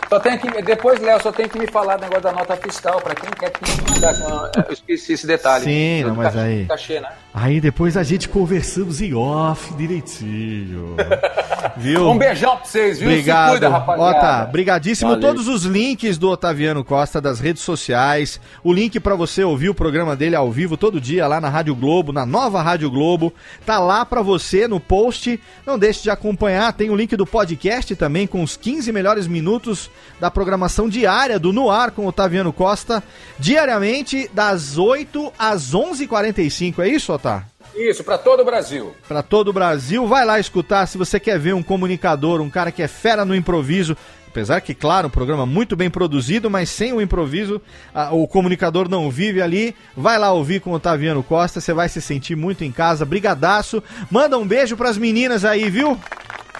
Só tem que, depois, Léo, só tem que me falar do negócio da nota fiscal, pra quem quer que mandasse. Eu esqueci esse detalhe. Sim, não, mas cachê- aí- Cachê, né? Aí depois a gente conversamos em off direitinho. Viu? Um beijão pra vocês, viu? Obrigado. Se cuida, rapaziada. Ota, brigadíssimo. Valeu. Todos os links do Otaviano Costa das redes sociais, o link pra você ouvir o programa dele ao vivo todo dia lá na Rádio Globo, na nova Rádio Globo, tá lá pra você no post. Não deixe de acompanhar, tem o link do podcast também com os 15 melhores minutos da programação diária do No Ar com o Otaviano Costa, diariamente das 8 às 11h45. É isso, Otá? Isso, pra todo o Brasil. Pra todo o Brasil. Vai lá escutar se você quer ver um comunicador, um cara que é fera no improviso. Apesar que, claro, um programa muito bem produzido, mas sem o improviso, ah, o comunicador não vive ali. Vai lá ouvir com o Otaviano Costa, você vai se sentir muito em casa. Brigadaço. Manda um beijo pras meninas aí, viu?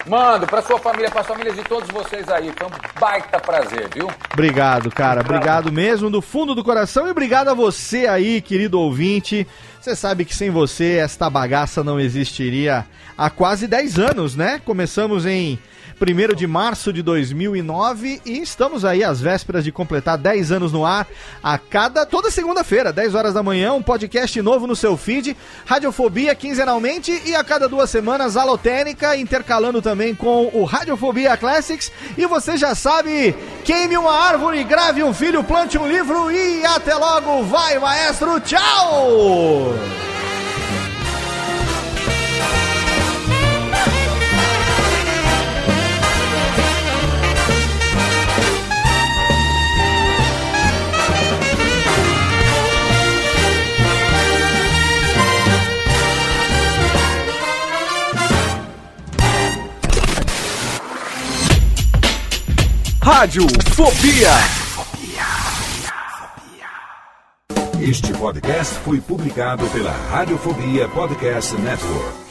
Mando pra sua família, pras famílias de todos vocês aí. Foi um baita prazer, viu? Obrigado, cara. Obrigado mesmo, do fundo do coração. E obrigado a você aí, querido ouvinte. Você sabe que sem você esta bagaça não existiria há quase 10 anos, né? Começamos em 1 de março de 2009 e estamos aí às vésperas de completar 10 anos no ar. A cada toda segunda-feira, 10 horas da manhã, um podcast novo no seu feed. Radiofobia quinzenalmente e a cada duas semanas Alotênica, intercalando também com o Radiofobia Classics. E você já sabe, queime uma árvore, grave um filho, plante um livro e até logo. Vai, maestro, tchau! Rádio Fobia. Este podcast foi publicado pela Radiofobia Podcast Network.